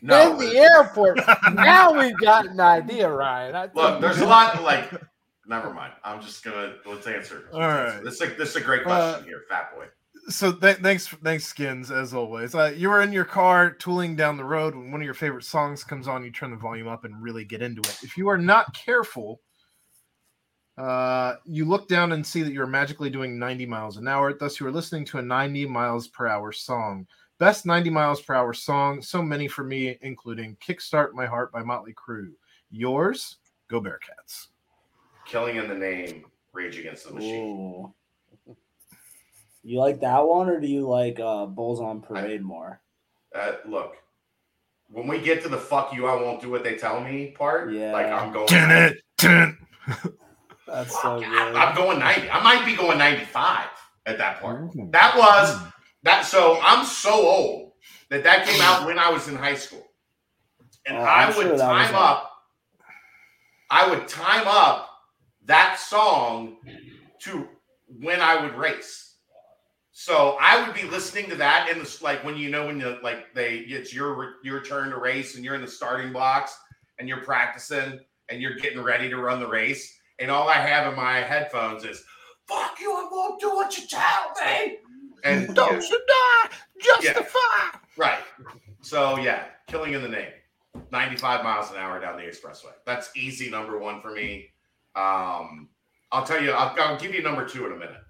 C: No,
A: in the airport. [LAUGHS] now we've got an idea, Ryan. I
C: Look, there's a lot like. Never mind. I'm just gonna let's answer.
B: All
C: Let's
B: right.
C: answer. This is a, this is a great
B: Uh,
C: question here, Fat Boy.
B: So th- thanks, thanks, skins as always. Uh, you were in your car tooling down the road when one of your favorite songs comes on. You turn the volume up and really get into it. If you are not careful, uh, you look down and see that you're magically doing 90 miles an hour. Thus, you are listening to a 90 miles per hour song. Best 90 miles per hour song. So many for me, including "Kickstart My Heart" by Motley Crue. Yours, Go Bearcats.
C: Killing in the name, Rage Against the Machine.
D: Ooh. You like that one, or do you like uh, Bulls on Parade more?
C: Uh, look, when we get to the "fuck you, I won't do what they tell me" part,
D: Yeah.
C: like I'm going.
B: Dun it, dun. [LAUGHS]
D: That's so good.
C: I'm going 90. I might be going 95 at that point.
B: Ooh.
C: That was mm. that. So I'm so old that that came out when I was in high school, and
D: Oh,
C: I
D: I'm
C: would
D: sure
C: time up. I would time up that song to when I would race. So I would be listening to that in the like when you know when you like they it's your your turn to race and you're in the starting blocks and you're practicing and you're getting ready to run the race and all I have in my headphones is "fuck you, I won't do what you tell me." And
B: Don't
C: yeah,
B: you die, justify.
C: right, so yeah, killing in the name, 95 miles an hour down the expressway. That's easy number one for me. Um, I'll tell you, I'll, I'll give you number two in a minute.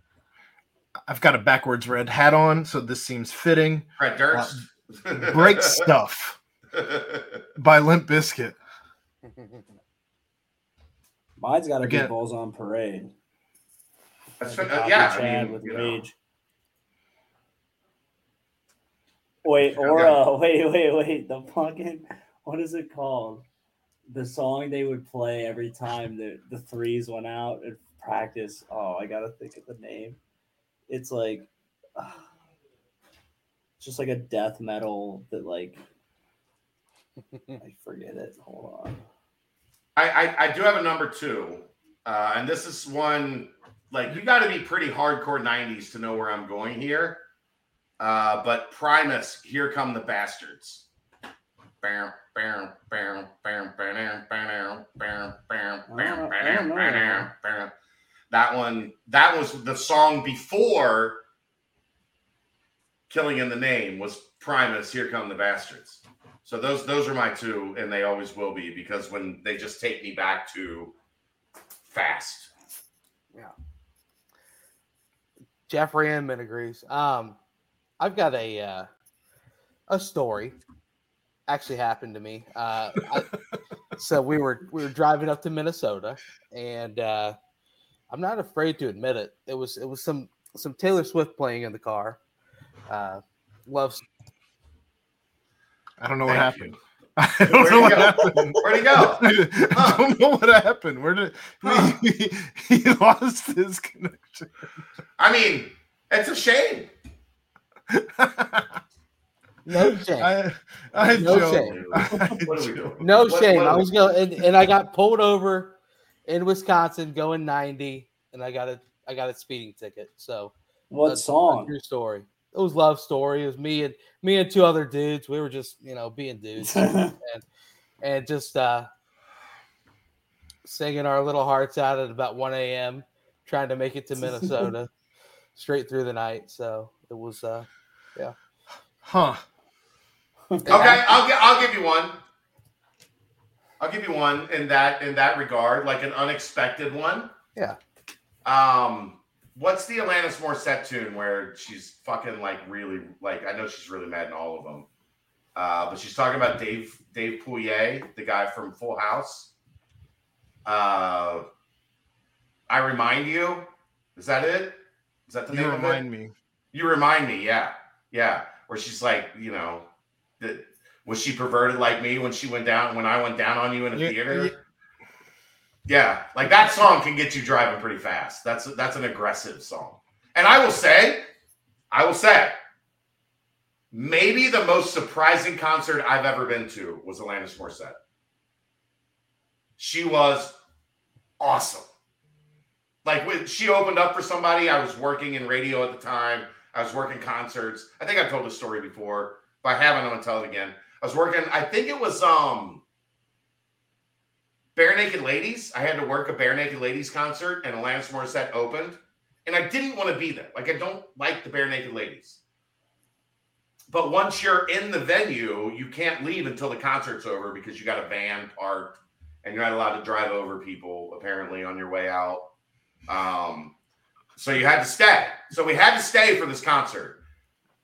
B: I've got a backwards red hat on, so this seems fitting.
C: Fred Durst.
B: Break stuff [LAUGHS] by Limp Bizkit. [LAUGHS]
D: Mine's got to be
B: Again-
D: Bulls on Parade.
C: That's
D: Like
C: fin- uh,
D: Copy
C: yeah, I
D: Chad
C: mean,
D: with. Rage. Wait, or
C: Okay.
D: uh, [LAUGHS] wait, wait, wait. The fucking what is it called? The song they would play every time the the threes went out at practice. Oh, I gotta think of the name. It's like uh, [SIGHS] just like a death metal that like [LAUGHS] I forget it. Hold on.
C: I, I, I do have a number two, uh, and this is one like you got to be pretty hardcore '90s to know where I'm going here. Uh, but Primus, here come the bastards. Bam. That one, that was the song before "Killing in the Name" was Primus. Here come the bastards. So those those are my two, and they always will be because when they just take me back to fast. Yeah.
A: Jeffrey Inman agrees. Um, I've got a uh, a story. Actually, happened to me. Uh, I, [LAUGHS] so we were we were driving up to Minnesota, and uh, I'm not afraid to admit it. It was it was some some Taylor Swift playing in the car. Uh, love
B: I don't know what
C: Thank
B: happened. [LAUGHS] I don't
C: Where'd
B: know
C: he
B: what
C: go?
B: happened.
C: Where'd he go? [LAUGHS]
B: I don't know what happened. Where did
C: Huh. [LAUGHS]
B: he, he lost his connection?
C: I mean, it's a shame.
A: no shame.
B: I, I
A: No
B: joke.
A: shame.
B: I
C: What are we
B: joke.
C: doing?
A: No
C: What-
A: shame.
C: what-
A: I was going, and, and I got pulled over in Wisconsin going 90, and I got a I got a speeding ticket. So
D: What song?
A: that's Your story. It was love story. It was me and me and two other dudes. We were just you know being dudes [LAUGHS] and and just uh singing our little hearts out at about 1 a.m. trying to make it to Minnesota [LAUGHS] straight through the night. So it was uh yeah.
B: Huh.
C: Okay, I'll gi- I'll give you one. I'll give you one in that in that regard, like an unexpected one.
A: Yeah.
C: Um, what's the Alanis Morissette tune where she's fucking like really like I know she's really mad in all of them, uh, but she's talking about Dave Dave Coulier, the guy from Full House. Uh, I remind you. Is that it? Is that the
B: You
C: name of it?
B: remind me.
C: You remind me, yeah, yeah. Where she's like, you know, that was she perverted like me when she went down when I went down on you in a
B: Yeah,
C: theater?
B: Yeah.
C: Like that song can get you driving pretty fast. That's that's an aggressive song. And I will say, I will say, maybe the most surprising concert I've ever been to was Alanis Morissette. She was awesome. Like when she opened up for somebody, I was working in radio at the time. I was working concerts. I think I've told this story before. If I haven't, I'm gonna tell it again. I was working, I think it was um Barenaked Ladies. I had to work a Barenaked Ladies concert and Alanis Morissette opened. And I didn't want to be there. Like I don't like the Barenaked Ladies. But once you're in the venue, you can't leave until the concert's over because you got a van parked and you're not allowed to drive over people apparently on your way out. Um, so you had to stay. So we had to stay for this concert.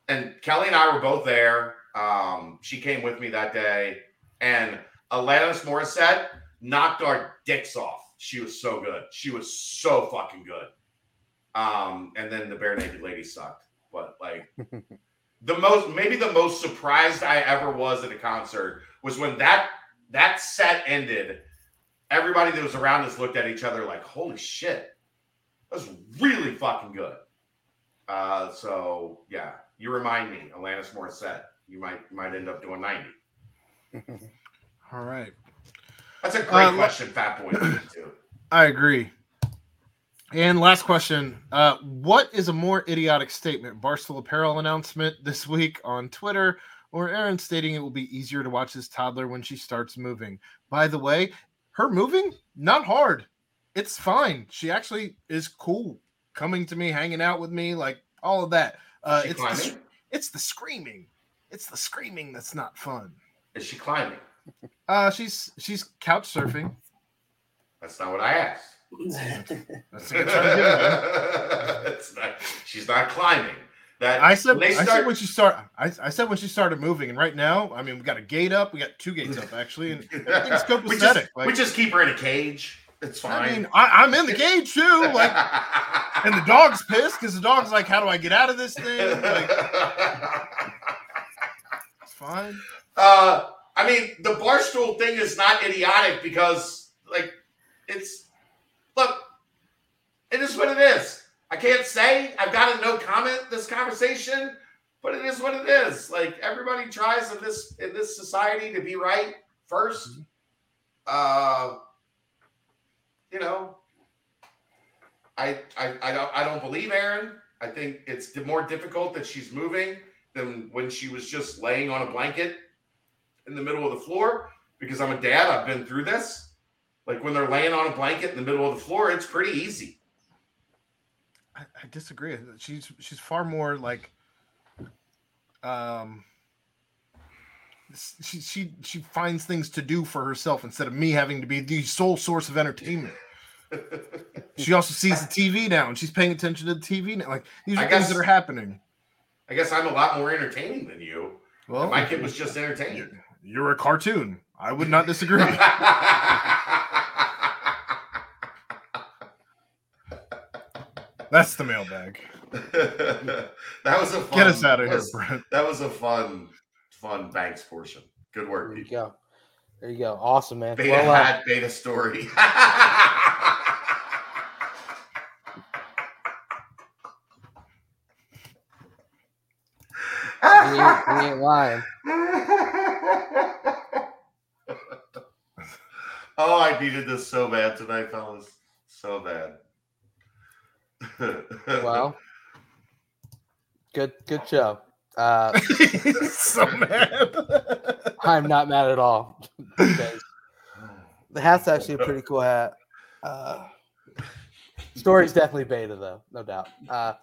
C: And Kelly and I were both there. Um, she came with me that day, and Alanis Morissette knocked our dicks off. She was so good. She was so fucking good. Um, and then the Barenaked Lady sucked. But like [LAUGHS] the most maybe the most surprised I ever was at a concert was when that that set ended. Everybody that was around us looked at each other like, holy shit. That was really fucking good. Uh, so yeah, you remind me, Alanis Morissette. You might you might end up doing 90.
B: All right.
C: That's a great
B: Uh,
C: question, Fat Boy. [CLEARS THROAT]
B: I agree. And last question. Uh, what is a more idiotic statement? Barstool Apparel announcement this week on Twitter, or Aaron stating it will be easier to watch his toddler when she starts moving. By the way, her moving, not hard. It's fine. She actually is cool coming to me, hanging out with me, like all of that. Uh, it's, the, it's the screaming. It's the screaming that's not fun.
C: Is she climbing?
B: Uh, she's she's couch surfing.
C: That's not what I asked.
B: That's a good try to get it. [LAUGHS]
C: Not- she's not climbing. That
B: I said, I
C: start-
B: said when she start. I, I said when she started moving, and right now, I mean, we got a gate up. We got two gates up actually, and everything's [LAUGHS]
C: we, just,
B: copacetic.
C: we just keep her in a cage. It's fine.
B: I mean, I, I'm in the cage too. Like, and the dog's pissed because the dog's like, "How do I get out of this thing?" Like, [LAUGHS] it's fine.
C: uh, I mean, the barstool thing is not idiotic because, like, it's look, it is what it is. I can't say I've got a no comment this conversation, but it is what it is. Like everybody tries in this in this society to be right 1st Uh, you know, I, I I don't I don't believe Aaron. I think it's more difficult that she's moving than when she was just laying on a blanket in the middle of the floor because I'm a dad. I've been through this. Like when they're laying on a blanket in the middle of the floor, it's pretty easy.
B: I, I disagree. She's she's far more like, um, she she she finds things to do for herself instead of me having to be the sole source of entertainment. [LAUGHS] She also sees the TV now, and she's paying attention to the TV now. Like these are
C: I
B: things
C: guess-
B: that are happening.
C: I guess I'm a lot more entertaining than you.
B: Well,
C: My kid was just entertaining.
B: You're a cartoon. I would not disagree. [LAUGHS] That's the mailbag.
C: that was a fun,
B: Get us out of here, Brent.
C: That was a fun, fun Banks portion. Good work,
A: There you
C: people.
A: go. There you go. Awesome, man.
C: Beta
A: Well, uh,
C: beta story. [LAUGHS]
A: he, ain't, he ain't lying. [LAUGHS]
C: oh, I needed this so bad tonight, fellas. So bad. [LAUGHS]
A: Well, good, good show. Uh, [LAUGHS]
B: so mad. [LAUGHS]
A: I'm not mad at all. the hat's actually a pretty cool hat. Uh, story's definitely beta though, no doubt. Uh,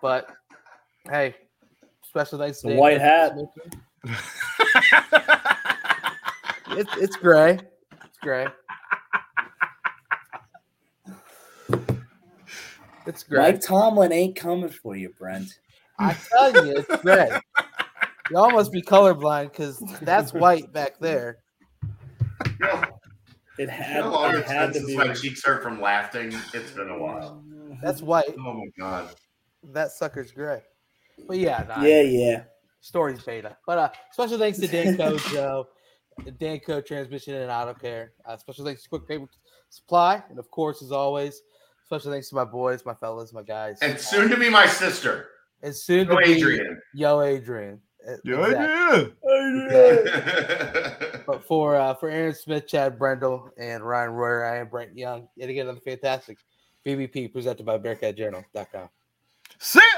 A: but hey, special thanks to
D: The
A: Dave
D: white hat.
A: It's it's gray. It's gray. It's gray.
D: Mike Tomlin ain't coming for you, Brent.
A: I tell you, it's gray. Y'all must be colorblind because that's white back there.
C: You know,
D: It
C: you
D: had,
C: know how
D: it had to
C: since
D: be.
C: my cheeks hurt from laughing? It's been a while.
A: That's white.
C: Oh my god.
A: That sucker's gray. But yeah, nah,
D: Yeah, yeah.
A: story's beta. But uh, special thanks to Danco Joe, Danco transmission and auto care. Uh, special thanks to Quick Paper Supply, and of course, as always, special thanks to my boys, my fellas, my guys,
C: and soon to be my sister,
A: and soon yo to
C: Adrian.
A: be yo Adrian,
B: yo
A: exactly.
B: Adrian, Adrian.
A: but for uh, for Aaron Smith, Chad Brendel, and Ryan Royer, I am Brent Young. Yet again, another fantastic BBP presented by BearcatJournal.com.
B: See. Ya!